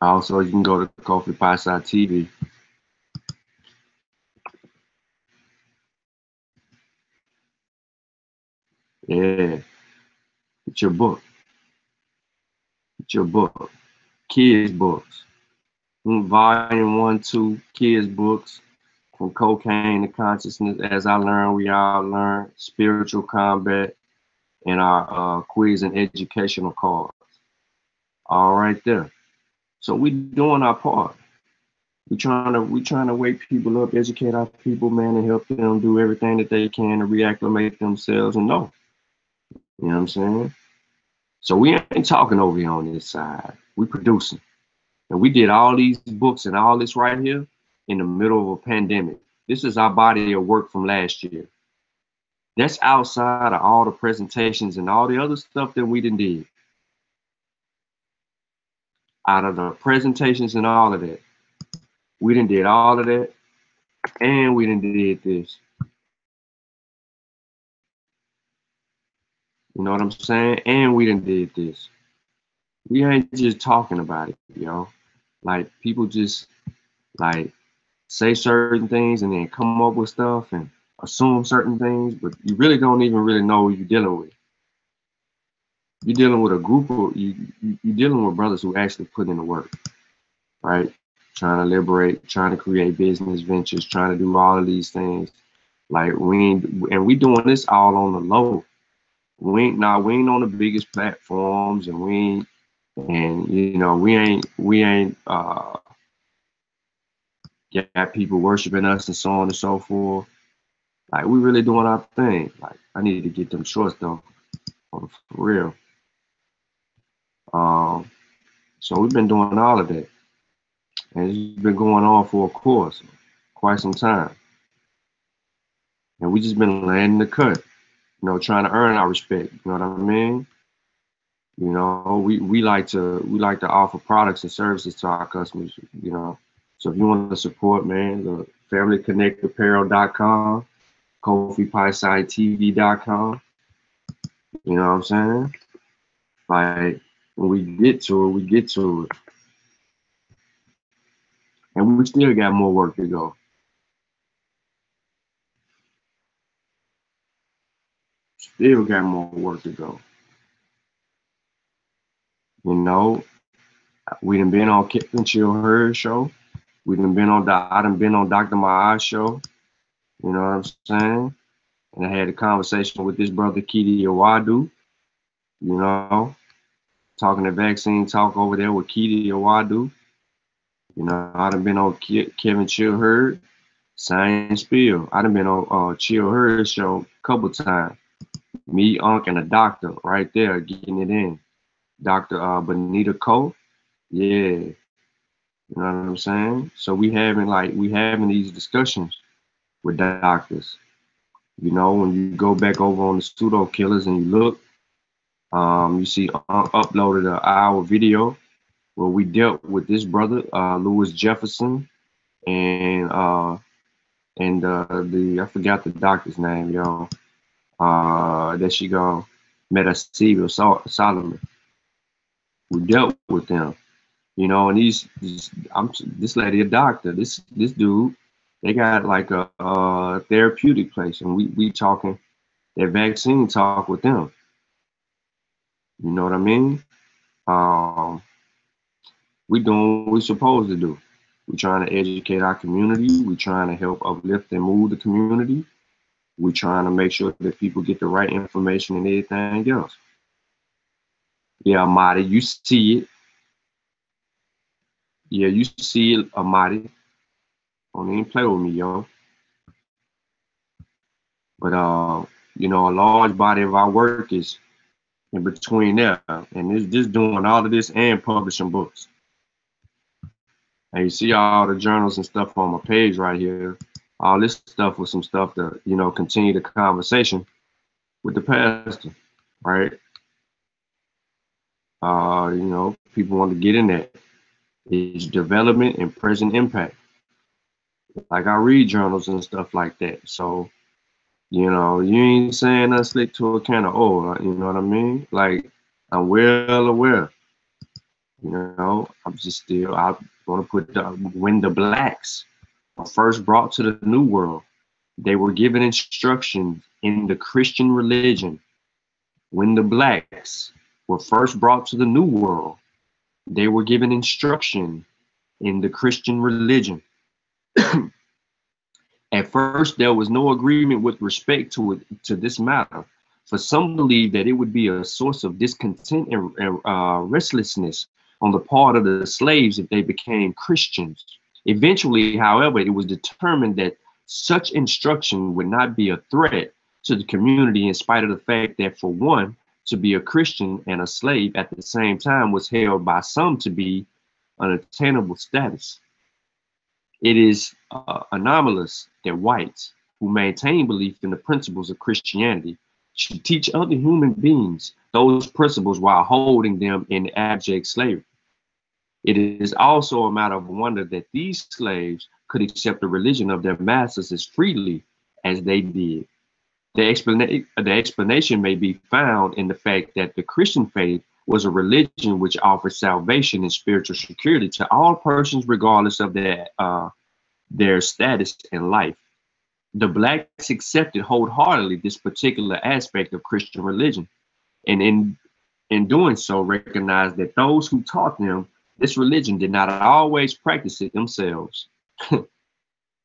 E: Also, you can go to Kofi Piesie TV. Yeah. It's your book. It's your book. Kids books. Volume one, two, kids books. From cocaine to consciousness. As I learn, we all learn. Spiritual combat. And our uh, quiz and educational cards. All right there. So we doing our part. We trying to we trying to wake people up, educate our people, man, and help them do everything that they can to reacclimate themselves and know. You know what I'm saying? So we ain't talking over here on this side. We producing. And we did all these books and all this right here in the middle of a pandemic. This is our body of work from last year. That's outside of all the presentations and all the other stuff that we didn't did. Out of the presentations and all of that, we didn't did all of that, and we didn't did this. You know what I'm saying? And we didn't did this. We ain't just talking about it, yo. Like people just like say certain things and then come up with stuff and assume certain things, but you really don't even really know who you're dealing with. You're dealing with a group of you. You're dealing with brothers who actually put in the work, right? Trying to liberate, trying to create business ventures, trying to do all of these things. Like we ain't, and we doing this all on the low we ain't now nah, we ain't on the biggest platforms and we ain't and you know we ain't we ain't uh got people worshiping us and so on and so forth. Like we really doing our thing. Like I need to get them shorts though. For real. Um so we've been doing all of that. And it's been going on for a course quite some time. And we just been landing the cut you know, trying to earn our respect. You know what I mean? You know, we, we like to we like to offer products and services to our customers, you know. So if you want to support, man, the familyconnectapparel.com, KofiPiesieTV.com. You know what I'm saying? Like when we get to it, we get to it. And we still got more work to go. Still got more work to go. You know, we done been on Kevin Chill Her show. We done been on I done been on Dr. Maaz show. You know what I'm saying? And I had a conversation with this brother Kidi Awadu. You know, talking the vaccine talk over there with Kidi Awadu. You know, I done been on Ke- Kevin Chill Herd, Science Spill. I done been on uh, Chill Herd show a couple times me, Unc, and a doctor right there getting it in. Dr. Uh, Benita Cole. Yeah. You know what I'm saying? So we having like we having these discussions with doctors. You know, when you go back over on the pseudo killers and you look, um, you see Unc uploaded an hour video where we dealt with this brother, uh, Lewis Jefferson, and uh, and uh, the I forgot the doctor's name, y'all uh, that she go met a Steve Solomon. We dealt with them, you know, and these, these I'm this lady a doctor. This this dude, they got like a, a therapeutic place, and we we talking that vaccine talk with them. You know what I mean? Um, we doing what we supposed to do. we trying to educate our community. we trying to help uplift and move the community. We're trying to make sure that people get the right information and everything else. Yeah, Marty, you see it. Yeah, you see it, Amadi. Don't even play with me, yo. But uh, you know, a large body of our work is in between there, and it's just doing all of this and publishing books. And you see all the journals and stuff on my page right here all this stuff was some stuff to, you know, continue the conversation with the pastor, right? Uh, you know, people want to get in that. Is development and present impact. Like I read journals and stuff like that. So, you know, you ain't saying I slick to a can of oil, uh, you know what I mean? Like I'm well aware. You know, I'm just still I want to put the when the blacks first brought to the New World, they were given instructions in the Christian religion When the blacks were first brought to the New World, they were given instruction in the Christian religion. At first, there was no agreement with respect to it, to this matter, for some believed that it would be a source of discontent and, uh, restlessness on the part of the slaves if they became Christians. Eventually, however, it was determined that such instruction would not be a threat to the community in spite of the fact that, for one, to be a Christian and a slave at the same time was held by some to be an attainable status. It is uh, anomalous that whites who maintain belief in the principles of Christianity should teach other human beings those principles while holding them in abject slavery. It is also a matter of wonder that these slaves could accept the religion of their masters as freely as they did. The, explana- the explanation may be found in the fact that the Christian faith was a religion which offered salvation and spiritual security to all persons, regardless of their uh, their status in life. The blacks accepted wholeheartedly this particular aspect of Christian religion, and in in doing so, recognized that those who taught them this religion did not always practice it themselves.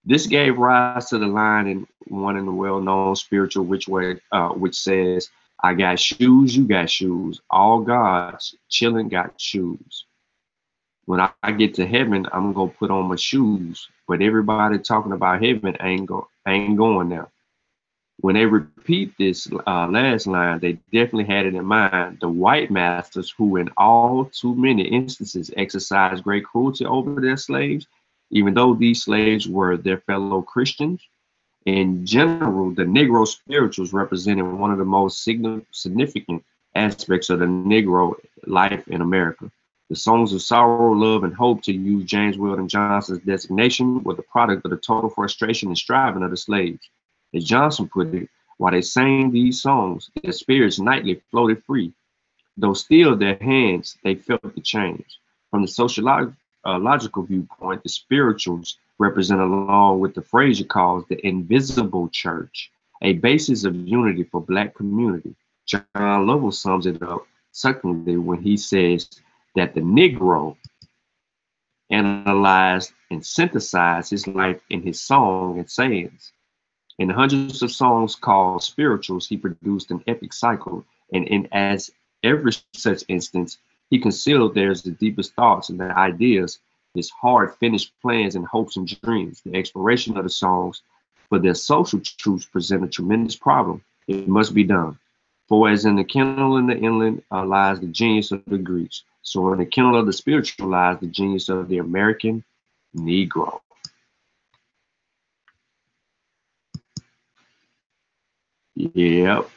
E: this gave rise to the line in one in the well-known spiritual which way, uh, which says, "I got shoes, you got shoes. All gods chilling got shoes. When I, I get to heaven, I'm gonna put on my shoes. But everybody talking about heaven ain't go ain't going there." when they repeat this uh, last line, they definitely had it in mind. The white masters, who in all too many instances exercised great cruelty over their slaves, even though these slaves were their fellow Christians. In general, the Negro spirituals represented one of the most significant aspects of the Negro life in America. The songs of sorrow, love, and hope, to use James Weldon Johnson's designation, were the product of the total frustration and striving of the slaves. As Johnson put it, while they sang these songs, their spirits nightly floated free. Though still their hands, they felt the change. From the sociological uh, logical viewpoint, the spirituals represent, along with the Frazier calls the invisible church, a basis of unity for Black community. John Lovell sums it up succinctly when he says that the Negro analyzed and synthesized his life in his song and sayings. In hundreds of songs called spirituals, he produced an epic cycle, and in as every such instance, he concealed theirs the deepest thoughts and the ideas, his hard finished plans and hopes and dreams. The exploration of the songs for their social truths present a tremendous problem. It must be done. For as in the kennel in the inland uh, lies the genius of the Greeks, so in the kennel of the spiritual lies the genius of the American Negro. Yep.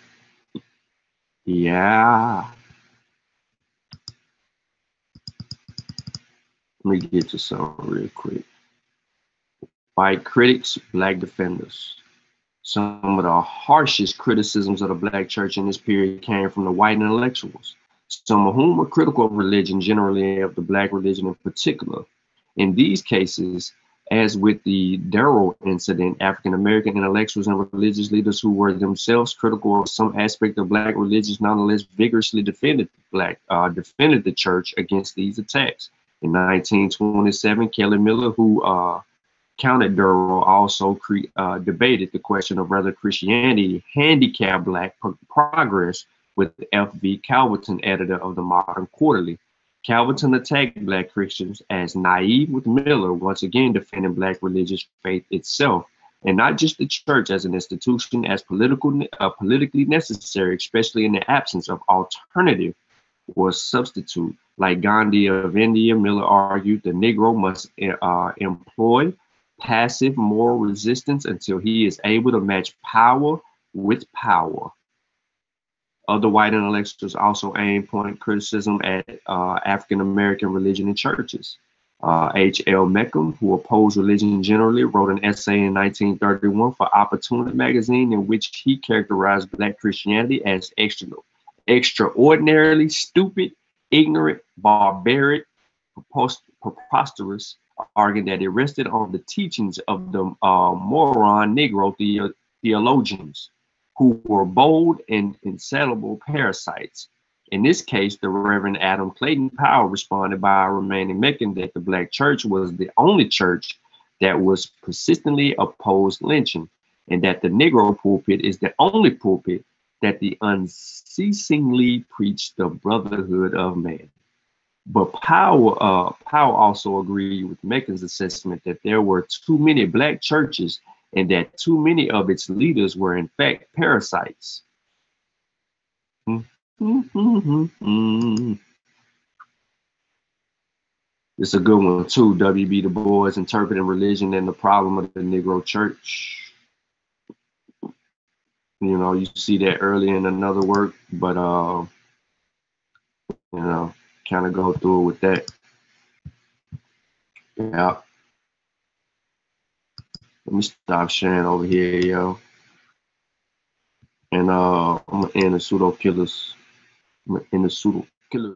E: Yeah. Let me get to some real quick. White critics, black defenders. Some of the harshest criticisms of the black church in this period came from the white intellectuals, some of whom were critical of religion, generally of the black religion in particular. In these cases, as with the Darrow incident, African American intellectuals and religious leaders who were themselves critical of some aspect of Black religion nonetheless vigorously defended Black uh, defended the church against these attacks. In 1927, Kelly Miller, who uh, counted Darrow, also cre- uh, debated the question of whether Christianity handicapped Black pro- progress with F.V. Calverton, editor of the Modern Quarterly. Calverton attacked Black Christians as naive with Miller, once again defending Black religious faith itself, and not just the church as an institution, as political, uh, politically necessary, especially in the absence of alternative or substitute. Like Gandhi of India, Miller argued the Negro must uh, employ passive moral resistance until he is able to match power with power. Other white intellectuals also aim point criticism at uh, African American religion and churches. Uh, H. L. Mencken, who opposed religion generally, wrote an essay in 1931 for Opportunity magazine in which he characterized Black Christianity as extra, extraordinarily stupid, ignorant, barbaric, preposterous, arguing that it rested on the teachings of the uh, moron Negro the- theologians who were bold and insatiable parasites. In this case, the Reverend Adam Clayton Powell responded by remaining making that the Black church was the only church that was persistently opposed lynching, and that the Negro pulpit is the only pulpit that the unceasingly preached the brotherhood of man. But Powell, uh, Powell also agreed with Mencken's assessment that there were too many black churches and that too many of its leaders were in fact parasites. It's a good one too. W.B. Du Bois interpreting religion and the problem of the Negro church. You know, you see that early in another work, but uh, you know, kind of go through with that. Yeah. Let me stop sharing over here, yo. And uh, I'm gonna end the pseudo killers. I'm the pseudo killers.